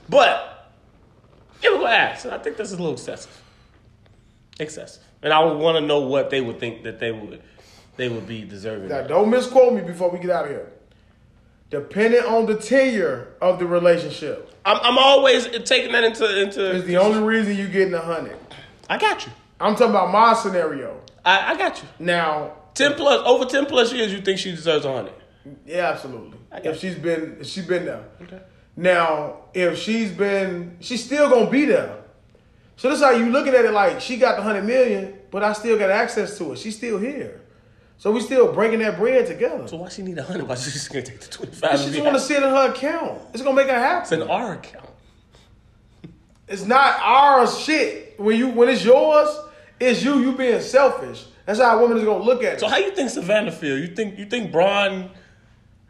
S2: But yeah, we're gonna ask. I think this is a little excessive. Excessive, and I would want to know what they would think that they would they would be deserving.
S1: Now,
S2: of.
S1: don't misquote me before we get out of here. Depending on the tenure of the relationship
S2: I'm, I'm always taking that into into.
S1: the only reason you getting a hundred.
S2: I got you.
S1: I'm talking about my scenario.
S2: I, I got you.
S1: Now,
S2: Ten plus over ten plus years, you think she deserves a hundred?
S1: yeah, absolutely. If she's been, if she's been there.
S2: Okay.
S1: Now, if she's been, she's still gonna be there. So this is how you looking at it. Like she got the hundred million, but I still got access to it. She's still here. So we still breaking that bread together.
S2: So why she need a hundred? Why she just gonna take the twenty
S1: She just want to see it in her account. It's gonna make her happy.
S2: It's in our account.
S1: It's not our shit. When you when it's yours, it's you. You being selfish. That's how a woman is gonna look at it.
S2: So how you think Savannah feel? You think you think Bron?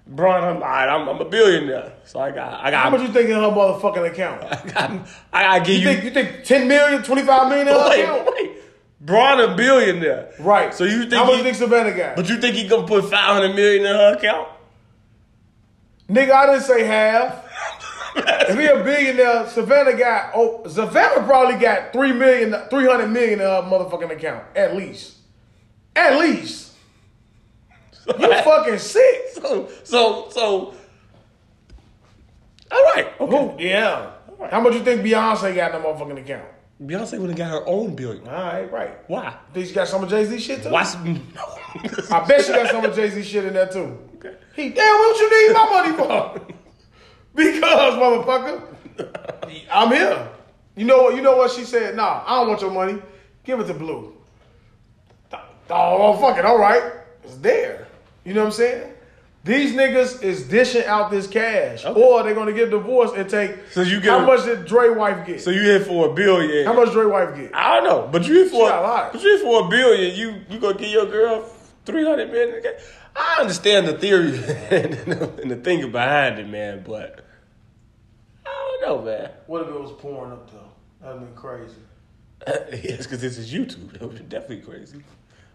S2: Bron, I'm, all right, I'm, I'm a billionaire, so I got I got
S1: How much you think in her motherfucking account?
S2: I got I gotta give
S1: You
S2: you.
S1: think you think 10 million, 25 million in her
S2: wait,
S1: account?
S2: Bron a billionaire,
S1: Right.
S2: So you think
S1: how much
S2: he-
S1: think Savannah got?
S2: But you think he gonna put five hundred million in her account?
S1: Nigga, I didn't say half. if he a billionaire, Savannah got oh Savannah probably got 3 million, 300 million in her motherfucking account. At least. At least. You fucking sick.
S2: So so so. All right. Okay.
S1: Who? Yeah. How much you think Beyonce got in the motherfucking account?
S2: Beyonce would have got her own billion.
S1: All right, right.
S2: Why?
S1: Think she got some of Jay Z shit too?
S2: Why?
S1: I bet she got some of Jay Z shit in there too.
S2: Okay.
S1: He damn, what you need my money for? because motherfucker, I'm here. You know what? You know what she said? Nah, I don't want your money. Give it to Blue. Oh, fuck it. All right, it's there. You know what I'm saying? These niggas is dishing out this cash, or they're gonna get divorced and take.
S2: So you get
S1: how
S2: a-
S1: much did Dre wife get?
S2: So you here for a billion?
S1: how much Dre wife get?
S2: I don't know, but you here for
S1: a
S2: but you here for a billion. You you gonna get your girl three hundred million? I understand the theory and the, thinking behind it, man, but I don't know, man.
S1: What if it was pouring up though? That'd been crazy.
S2: yes, because this is YouTube. It was definitely crazy.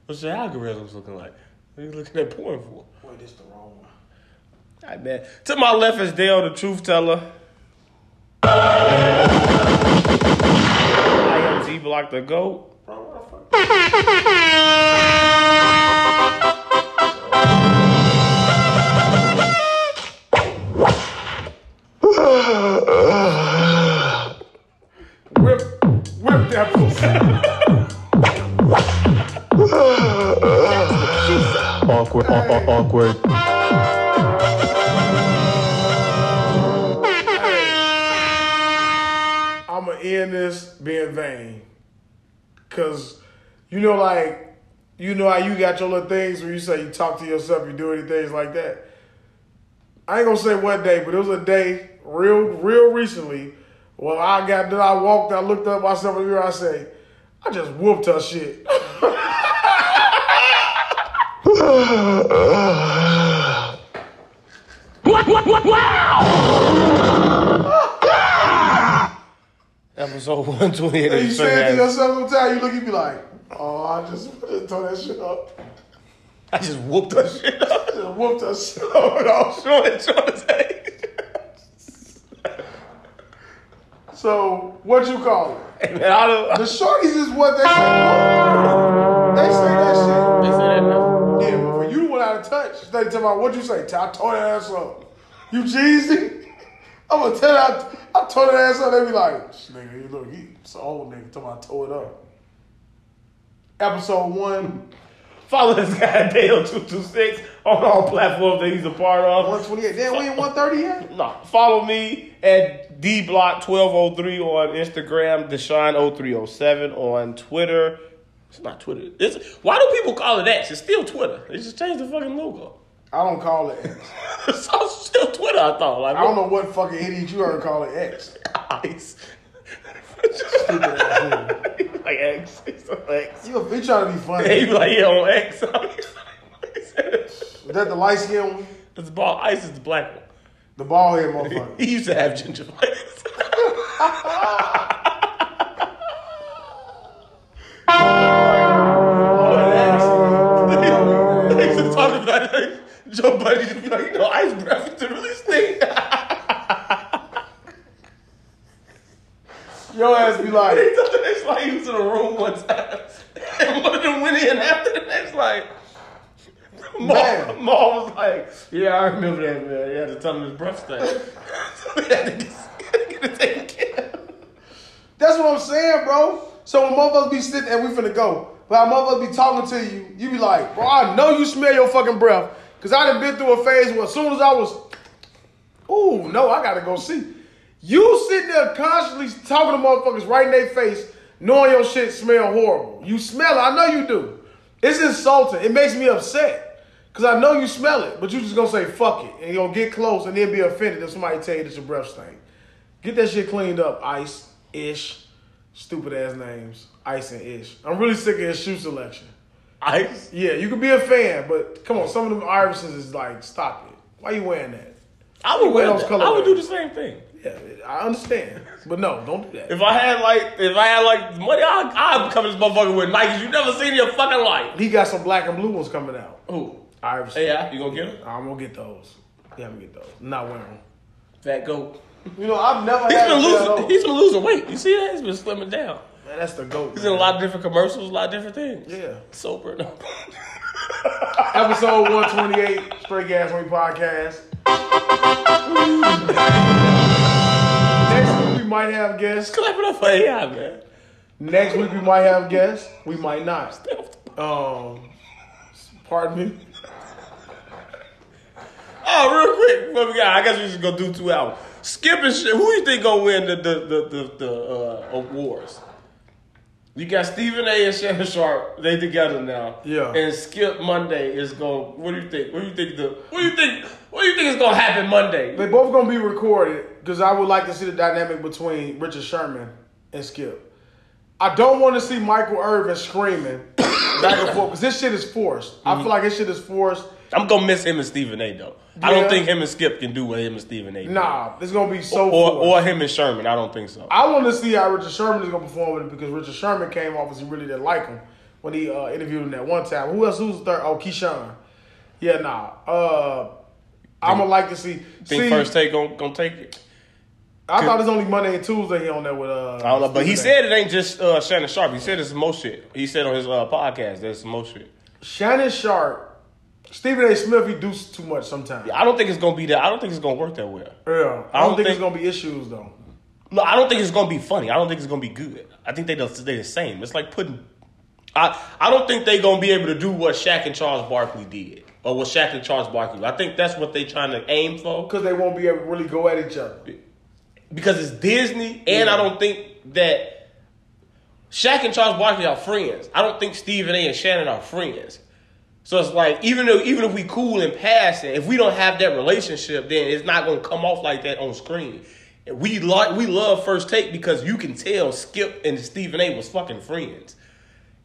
S2: What's your algorithms looking like? What are you looking at porn for?
S1: Wait, this the wrong one.
S2: All right, man. To my left is Daeo, the truth teller. I am D Block the GOAT.
S1: Whip, whip that pussy.
S3: Awkward, aw- aw- awkward.
S1: I'm gonna end this being vain, cause you know, like you know how you got your little things where you say you talk to yourself, you do any things like that. I ain't gonna say what day, but it was a day real, real recently. Well, I got that. I walked. I looked up myself in the mirror. I say, I just whooped her shit.
S4: What, what, what, wow!
S2: Episode 128
S1: And you
S2: the
S1: say it to
S2: Straight Ass.
S1: yourself sometimes. You look at me like, oh, I just tore that shit up.
S2: I just whooped that shit up.
S1: Just whooped her shit up.
S2: Oh, no, short it, short it.
S1: So what you call it?
S2: Man, I don't.
S1: The shorties is what they say. Out of touch. They tell me what you say. I tore that ass up. You cheesy? I'm gonna tell that I tore that ass up. They be like, nigga, you look, he, it's an old nigga. Tell me I tore it up. Episode one.
S2: Follow this guy Dale226 on all platforms that he's a part of.
S1: 128. Damn, we ain't 130 yet?
S2: No, follow me at dblock1203 on Instagram, Deshaun0307 on Twitter. It's not Twitter. It's, why do people call it X? It's still Twitter. They just changed the fucking logo.
S1: I don't call it X.
S2: it's still Twitter, I thought. Like,
S1: I don't know what fucking idiot you heard call it X.
S2: Ice.
S1: Stupid ass nigga.
S2: like X. It's on X.
S1: You, you trying to be funny.
S2: He be like, yeah, on X.
S1: Is that the light skin one?
S2: It's ball. Ice is the black one.
S1: The bald head motherfucker.
S2: He used to have gingivitis. Joe Budden just be like, you know, ice breath used to really stink.
S1: Your ass be like,
S2: it's like he was in a room one time, and one of them went in after the next, like, Ma,
S1: Man.
S2: Ma was like, yeah, I remember that, man. He had to tell him his breath stank. so he had to get, get it taken care of.
S1: that's what I'm saying, bro. So when motherfuckers be sitting and we finna go, but our motherfuckers be talking to you, you be like, bro, I know you smell your fucking breath. Cause I done been through a phase where as soon as I was, ooh, no, I gotta go see. You sitting there constantly talking to motherfuckers right in their face, knowing your shit smell horrible. You smell it, I know you do. It's insulting. It makes me upset. Cause I know you smell it, but you just gonna say fuck it. And you're gonna get close and then be offended if somebody tell you that your breath stink. Get that shit cleaned up, Ice, Ish. Stupid ass names. Ice and Ish. I'm really sick of his shoe selection.
S2: Ice?
S1: Yeah, you can be a fan, but come on, some of them Iversons is like, stop it. Why you wearing that?
S2: I would wear
S1: those
S2: that.
S1: colorways.
S2: I would do the same thing.
S1: Yeah, I understand. But no, don't do that.
S2: If I had like, if I had like money, I'd, I'd come this motherfucker with Nikes you never seen in your fucking life.
S1: He got some black and blue ones coming out.
S2: Who?
S1: Iverson.
S2: Yeah, you gonna get them?
S1: I'm gonna get those. Yeah, I'm gonna get those. I'm not wearing them.
S2: Fat goat.
S1: You know, I've never
S2: He's
S1: had
S2: been
S1: a pair of
S2: losing.
S1: those.
S2: He's been losing weight. You see that? He's been slimming down.
S1: Man, that's the goat.
S2: He's in a lot of different commercials, a lot of different things.
S1: Yeah.
S2: Sober. No.
S1: Episode 128, Straight Gas Money Podcast. Next week we might have guests.
S2: Clap it up for AI, man.
S1: Next week we might have guests. We might not. Um, pardon me.
S2: Oh, real quick, what we got? I guess we just gonna do two hours. Skip and shit. Who do you think gonna win the the the the, the uh, awards? You got Stephen A. and Shannon Sharpe. They together now.
S1: Yeah.
S2: And Skip Monday is going. What do you think? What do you think the? What do you think? What do you think is gonna happen Monday?
S1: They both gonna be recorded because I would like to see the dynamic between Richard Sherman and Skip. I don't want to see Michael Irvin screaming back and forth because this shit is forced. I mm-hmm. feel like this shit is forced.
S2: I'm gonna miss him and Stephen A. Though. I don't think him and Skip can do what him and Stephen A.
S1: Nah, it's gonna be so
S2: Or
S1: forced.
S2: or him and Sherman. I don't think so.
S1: I want to see how Richard Sherman is gonna perform with it because Richard Sherman came off as he really didn't like him when he uh, interviewed him that one time. Who else? Who's the third? Oh, Keyshawn. Yeah, nah. Uh, I'm gonna like to see.
S2: Think
S1: see,
S2: first take gonna, gonna take it.
S1: I thought it's only Monday and Tuesday he on there with. Uh,
S2: I don't know, but he said it ain't just uh, Shannon Sharpe. He said it's some more shit. He said on his uh, podcast some more shit.
S1: Shannon Sharpe, Stephen A. Smith, he do too much sometimes. Yeah,
S2: I don't think it's gonna be that. I don't think it's gonna work that well.
S1: I don't,
S2: I don't
S1: think, it's gonna be issues though.
S2: No, I don't think it's gonna be funny. I don't think it's gonna be good. I think they they the same. It's like putting. I I don't think they're gonna be able to do what Shaq and Charles Barkley did, or what Shaq and Charles Barkley. I think that's what they're trying to aim for
S1: Because they won't be able to really go at each other.
S2: because it's Disney, and I don't think that Shaq and Charles Barkley are friends. I don't think Stephen A. and Shannon are friends. So it's like even though even if we cool and passing, if we don't have that relationship, then it's not gonna come off like that on screen. We like we love first take because you can tell Skip and Stephen A. was fucking friends.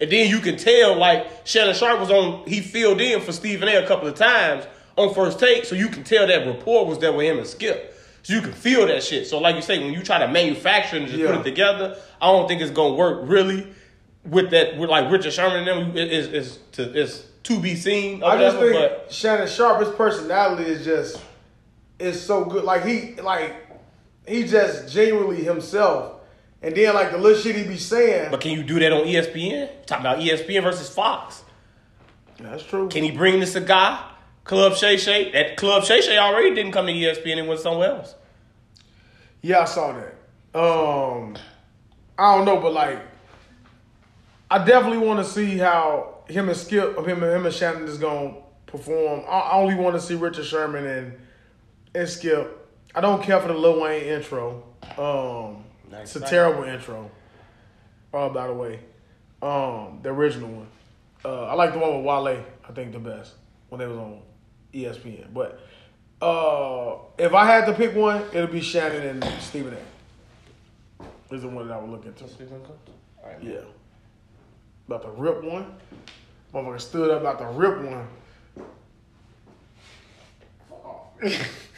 S2: And then you can tell like Shannon Sharpe was on he filled in for Stephen A. a couple of times on first take, so you can tell that rapport was there with him and Skip. So you can feel that shit. So like you say, when you try to manufacture and just put it together, I don't think it's gonna work really with that with like Richard Sherman and them is is to is to be seen
S1: I just think Shannon Sharpe, his personality is just is so good. Like he like he just genuinely himself. And then like the little shit he be saying.
S2: but can you do that on ESPN? Talking about ESPN versus Fox.
S1: That's true.
S2: Can he bring the cigar? Club Shay Shay. That Club Shay Shay already didn't come to ESPN and went somewhere else.
S1: Yeah, I saw that. Um, I don't know, but like, I definitely want to see how him and Skip, him and him and Shannon is gonna perform. I only want to see Richard Sherman and and Skip. I don't care for the Lil Wayne intro. Um,
S2: Nice
S1: it's a terrible intro. Oh, by the way, um, the original one. Uh, I like the one with Wale. I think the best when they was on ESPN. But uh, if I had to pick one, it'll be Shannon and Stephen A. Is the one that I would look into. Yeah. About to rip one. Motherfucker stood up about to rip one.